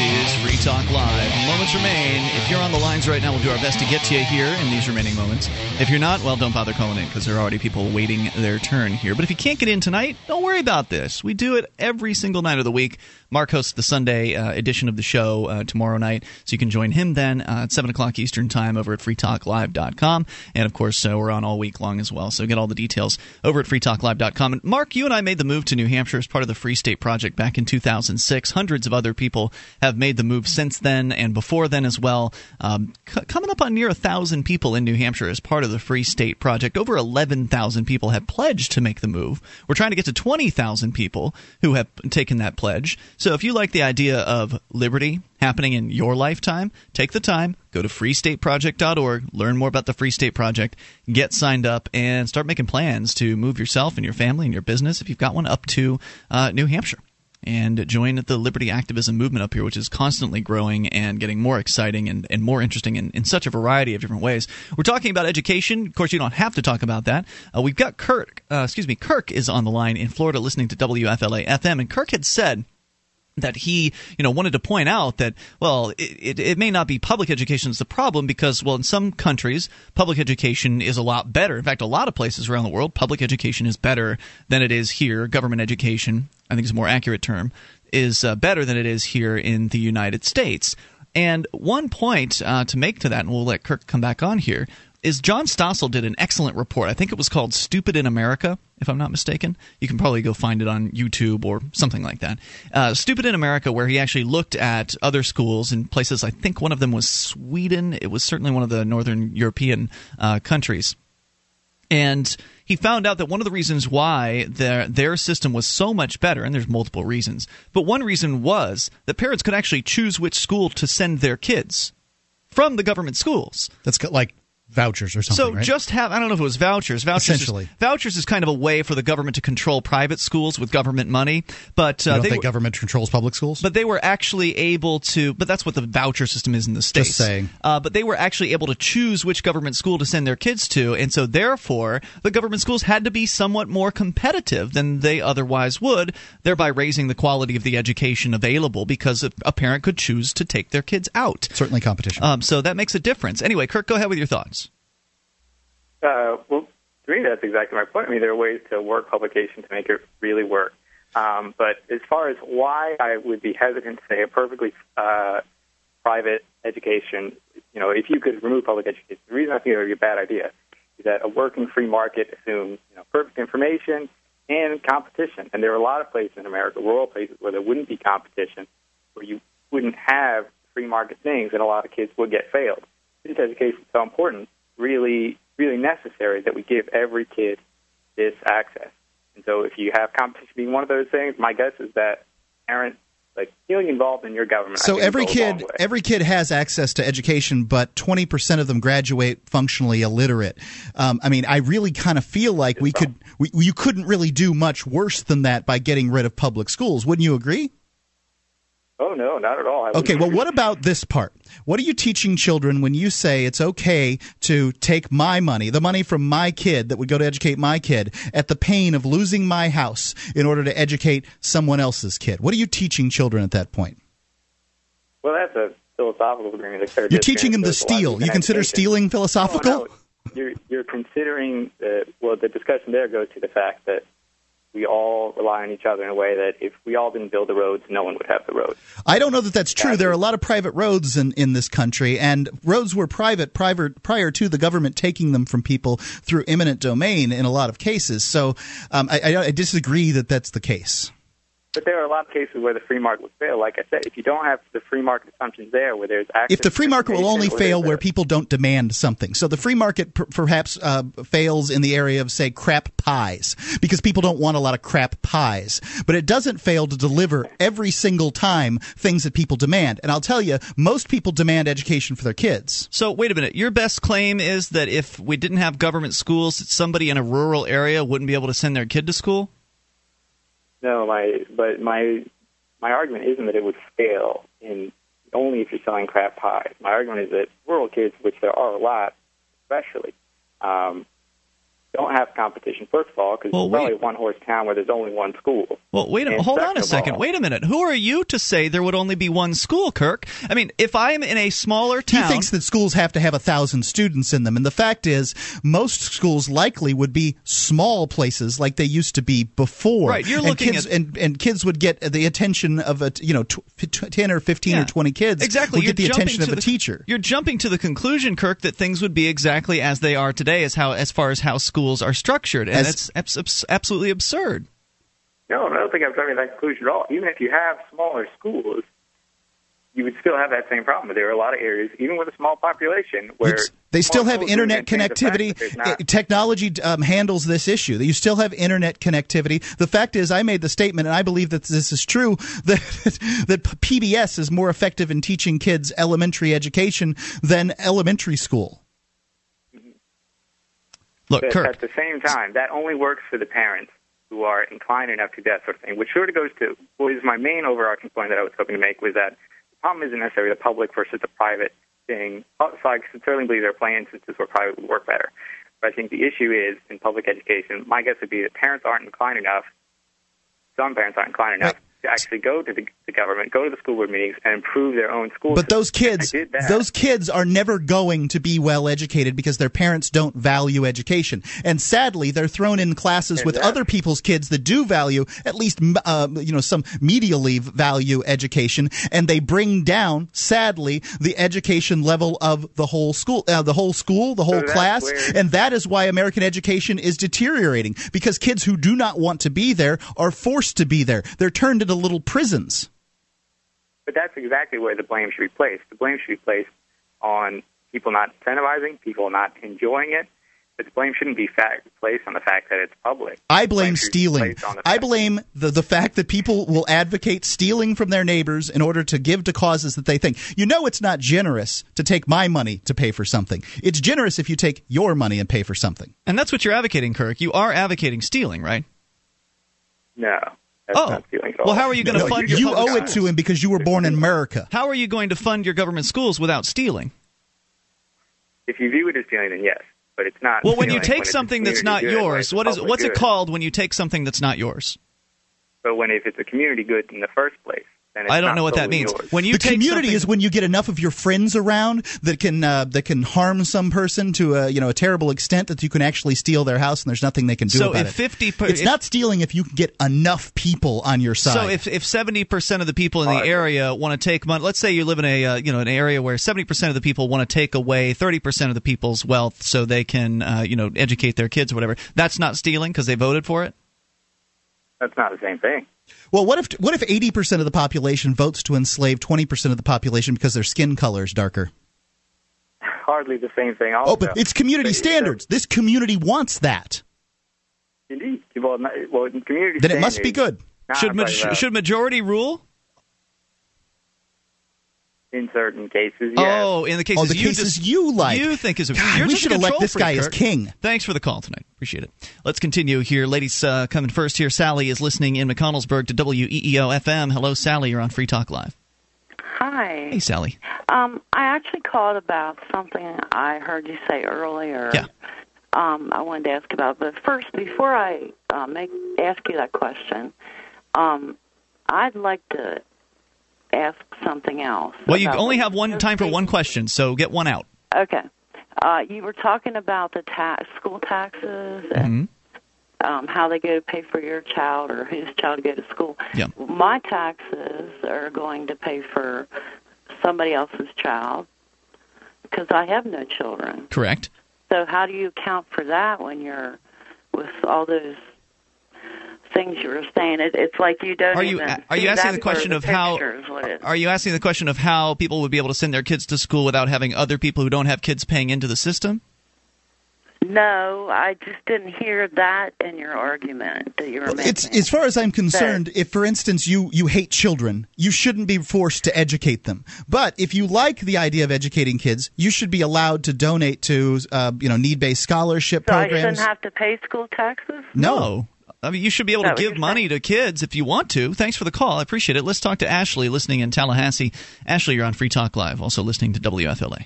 Is Free Talk Live. Moments remain. If you're on the lines right now, we'll do our best to get to you here in these remaining moments. If you're not, well, don't bother calling in because there are already people waiting their turn here. But if you can't get in tonight, don't worry about this. We do it every single night of the week. Mark hosts the Sunday uh, edition of the show uh, tomorrow night, so you can join him then uh, at 7 o'clock Eastern Time over at freetalklive.com. And of course, uh, we're on all week long as well, so get all the details over at freetalklive.com. And Mark, you and I made the move to New Hampshire as part of the Free State Project back in 2006. Hundreds of other people have made the move since then and before then as well. Um, c- coming up on near a thousand people in New Hampshire as part of the Free State Project. Over 11,000 people have pledged to make the move. We're trying to get to 20,000 people who have taken that pledge. So if you like the idea of liberty happening in your lifetime, take the time, go to freestateproject.org, learn more about the Free State Project, get signed up, and start making plans to move yourself and your family and your business, if you've got one, up to uh, New Hampshire and join the liberty activism movement up here, which is constantly growing and getting more exciting and, and more interesting in, in such a variety of different ways. We're talking about education. Of course, you don't have to talk about that. Uh, we've got Kirk, uh, excuse me, Kirk is on the line in Florida listening to WFLA FM, and Kirk had said that he you know wanted to point out that well it, it, it, may not be public education is the problem because well in some countries public education is a lot better. In fact a lot of places around the world public education is better than it is here. Government education i think is a more accurate term is uh, better than it is here in the united states. And one point uh, to make to that and we'll let kirk come back on here is John Stossel did an excellent report. I think it was called "Stupid in America," if I'm not mistaken. You can probably go find it on YouTube or something like that. Uh, "Stupid in America," where he actually looked at other schools in places. I think one of them was Sweden. It was certainly one of the northern European uh, countries, and he found out that one of the reasons why their their system was so much better, and there's multiple reasons, but one reason was that parents could actually choose which school to send their kids from the government schools. That's like vouchers or something. So right? just have I don't know if it was vouchers. Vouchers Essentially. is, vouchers is kind of a way for the government to control private schools with government money, but uh, they were, government controls public schools? but they were actually able to. But that's what the voucher system is in the states. Just saying. Uh, but they were actually able to choose which government school to send their kids to, and so therefore the government schools had to be somewhat more competitive than they otherwise would, thereby raising the quality of the education available because a, a parent could choose to take their kids out. Certainly competition. Um, so that makes a difference. Anyway, Kirk, go ahead with your thoughts. Uh, well, to me, that's exactly my point. I mean, there are ways to work publication to make it really work. Um, but as far as why I would be hesitant to say a perfectly uh, private education, you know, if you could remove public education, the reason I think it would be a bad idea is that a working free market assumes you know, perfect information and competition. And there are a lot of places in America, rural places, where there wouldn't be competition, where you wouldn't have free market things, and a lot of kids would get failed. Since education is so important, really, really necessary that we give every kid this access. And so, if you have competition being one of those things, my guess is that parents, like feeling involved in your government. So every goes a long kid, every kid has access to education, but twenty percent of them graduate functionally illiterate. Um, I mean, I really kind of feel like we could, we, you couldn't really do much worse than that by getting rid of public schools. Wouldn't you agree? Oh no, not at all. I Okay, well, what about this part? What are you teaching children when you say it's okay to take my money, the money from my kid that would go to educate my kid, at the pain of losing my house in order to educate someone else's kid? What are you teaching children at that point? Well, that's a philosophical agreement. You're teaching them to steal. You consider stealing philosophical? Oh, no. You're, you're considering, uh, well, the discussion there goes to the fact that we all rely on each other in a way that if we all didn't build the roads, no one would have the roads. I don't know that that's true. There are a lot of private roads in, in this country, and roads were private prior, prior to the government taking them from people through eminent domain in a lot of cases. So um, I, I, I disagree that that's the case. But there are a lot of cases where the free market would fail. Like I said, if you don't have the free market assumptions there, where there's access if the free market will only fail where people don't demand something. So the free market per- perhaps uh, fails in the area of, say, crap pies, because people don't want a lot of crap pies. But it doesn't fail to deliver every single time things that people demand. And I'll tell you, most people demand education for their kids. So wait a minute. Your best claim is that if we didn't have government schools, somebody in a rural area wouldn't be able to send their kid to school. No, my but my my argument isn't that it would fail in only if you're selling crap pies. My argument is that rural kids, which there are a lot, especially, um, don't have competition. First of all, because Well, it's probably a one horse town where there's only one school. Well, wait a And hold on a second all- Wait a minute. Who are you to say there would only be one school, Kirk? I mean, if I'm in a smaller town, He thinks that schools have to have a thousand students in them, and the fact is, most schools likely would be small places like they used to be before. Right, you're and looking kids, at- and, and kids would get the attention of a you know tw- f- ten or fifteen Yeah. or twenty kids. exactly would you're get the jumping attention of to a the- teacher. You're jumping to the conclusion, Kirk, that things would be exactly as they are today, as how as far as how schools are structured, and As- it's abs- abs- absolutely absurd. No, I don't think I'm coming to that conclusion at all. Even if you have smaller schools, you would still have that same problem. There are a lot of areas, even with a small population, where It's- they still have internet maintain the fact connectivity. that not- Technology um, handles this issue. That you still have internet connectivity. The fact is, I made the statement, and I believe that this is true, (laughs) that that PBS is more effective in teaching kids elementary education than elementary school. Look, but Kirk. at the same time, that only works for the parents who are inclined enough to do that sort of thing, which sort of goes to what is my main overarching point that I was hoping to make was that the problem isn't necessarily the public versus the private thing. Uh, so I certainly believe there are of instances where private would work better. But I think the issue is in public education, my guess would be that parents aren't inclined enough, some parents aren't inclined enough to actually go to the, the government, go to the school board meetings, and improve their own school But those kids, that. those kids are never going to be well educated because their parents don't value education, and sadly, they're thrown in classes with other people's kids that do value at least, uh, you know, some medially value education, and they bring down, sadly, the education level of the whole school, uh, the whole school, the whole that's class, where- and that is why American education is deteriorating because kids who do not want to be there are forced to be there. They're turned into little prisons. But that's exactly where the blame should be placed. The blame should be placed on people not incentivizing, people not enjoying it. But the blame shouldn't be fact, placed on the fact that it's public. I blame should be stealing. placed on the I blame the, the fact that people will advocate stealing from their neighbors in order to give to causes that they think. You know, it's not generous to take my money to pay for something. It's generous if you take your money and pay for something. And that's what you're advocating, Kirk. You are advocating stealing, right? No. Oh. not stealing at all. Well, how are you going to No, fund you your public owe it to him because you were born in America. How are you going to fund your government schools without stealing? If you view it as stealing, then yes. But it's not. Well, when you take a something that's not good, yours, what is what's it called when you take something that's not yours? But when if it's a community good in the first place, I don't not know what that means. yours. When you the take community something- is when you get enough of your friends around that can uh, that can harm some person to a you know a terrible extent that you can actually steal their house and there's nothing they can do So about if 50 per- it's if- not stealing if you can get enough people on your side. So if if seventy percent of the people in the area want to take money, let's say you live in a uh, you know an area where seventy percent of the people want to take away thirty percent of the people's wealth so they can uh, you know educate their kids or whatever. That's not stealing because they voted for it. That's not the same thing. Well, what if what if eighty percent of the population votes to enslave twenty percent of the population because their skin color is darker? Hardly the same thing. Also. Oh, but it's community standards. This community wants that. Indeed. Well, not- well, community. Then it must be good. Nah, Should ma- uh, should majority rule? In certain cases, yes. Oh, in the cases Oh, the you cases just- you like. you think is a, God, you're we should have let this guy as king. Thanks for the call tonight. Appreciate it. Let's continue here. Ladies uh, coming first here. Sally is listening in McConnellsburg to WEEO FM. Hello, Sally. You're on Free Talk Live. Hi. Hey, Sally. Um, I actually called about something I heard you say earlier. Yeah. Um, I wanted to ask about, but first, before I uh, make ask you that question, um, I'd like to ask something else. Well, you only have one time for one question, so get one out. Okay. Uh, you were talking about the ta- school taxes and Mhm. um, how they go to pay for your child or whose child to go to school. Yeah. My taxes are going to pay for somebody else's child because I have no children. Correct. So how do you account for that when you're with all those things you were saying. It, it's like you don't. Are you are you asking the question of the how picture is what it- are you asking the question of how people would be able to send their kids to school without having other people who don't have kids paying into the system? No, I just didn't hear that in your argument that you were making. It's as far as I'm concerned. If, for instance, you you hate children, you shouldn't be forced to educate them. But if you like the idea of educating kids, you should be allowed to donate to uh, you know need based scholarship so I programs. shouldn't have to pay school taxes. No. I mean, you should be able to give money to kids if you want to. Thanks for the call. I appreciate it. Let's talk to Ashley, listening in Tallahassee. Ashley, you're on Free Talk Live, also listening to WFLA.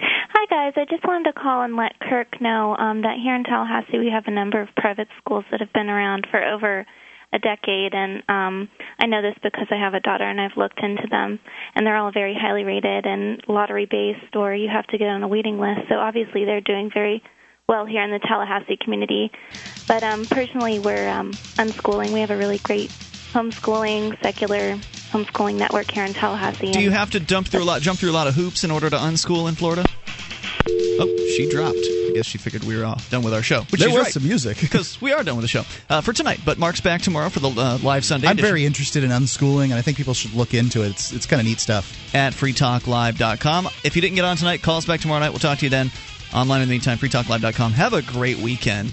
Hi, guys. I just wanted to call and let Kirk know um, that here in Tallahassee we have a number of private schools that have been around for over a decade, and um, I know this because I have a daughter and I've looked into them, and they're all very highly rated and lottery based, or you have to get on a waiting list. So obviously they're doing very well here in the Tallahassee community. But um, personally, we're um, unschooling. We have a really great homeschooling, secular homeschooling network here in Tallahassee. Do you have to jump through a lot, jump through a lot of hoops in order to unschool in Florida? Oh, she dropped. I guess she figured we were uh, done with our show. Which There was right, some music (laughs) because we are done with the show uh, for tonight. But Mark's back tomorrow for the uh, live Sunday. I'm edition. very interested in unschooling, and I think people should look into it. It's it's kind of neat stuff. at freetalklive.com. If you didn't get on tonight, call us back tomorrow night. We'll talk to you then. Online in the meantime, freetalklive.com. Have a great weekend.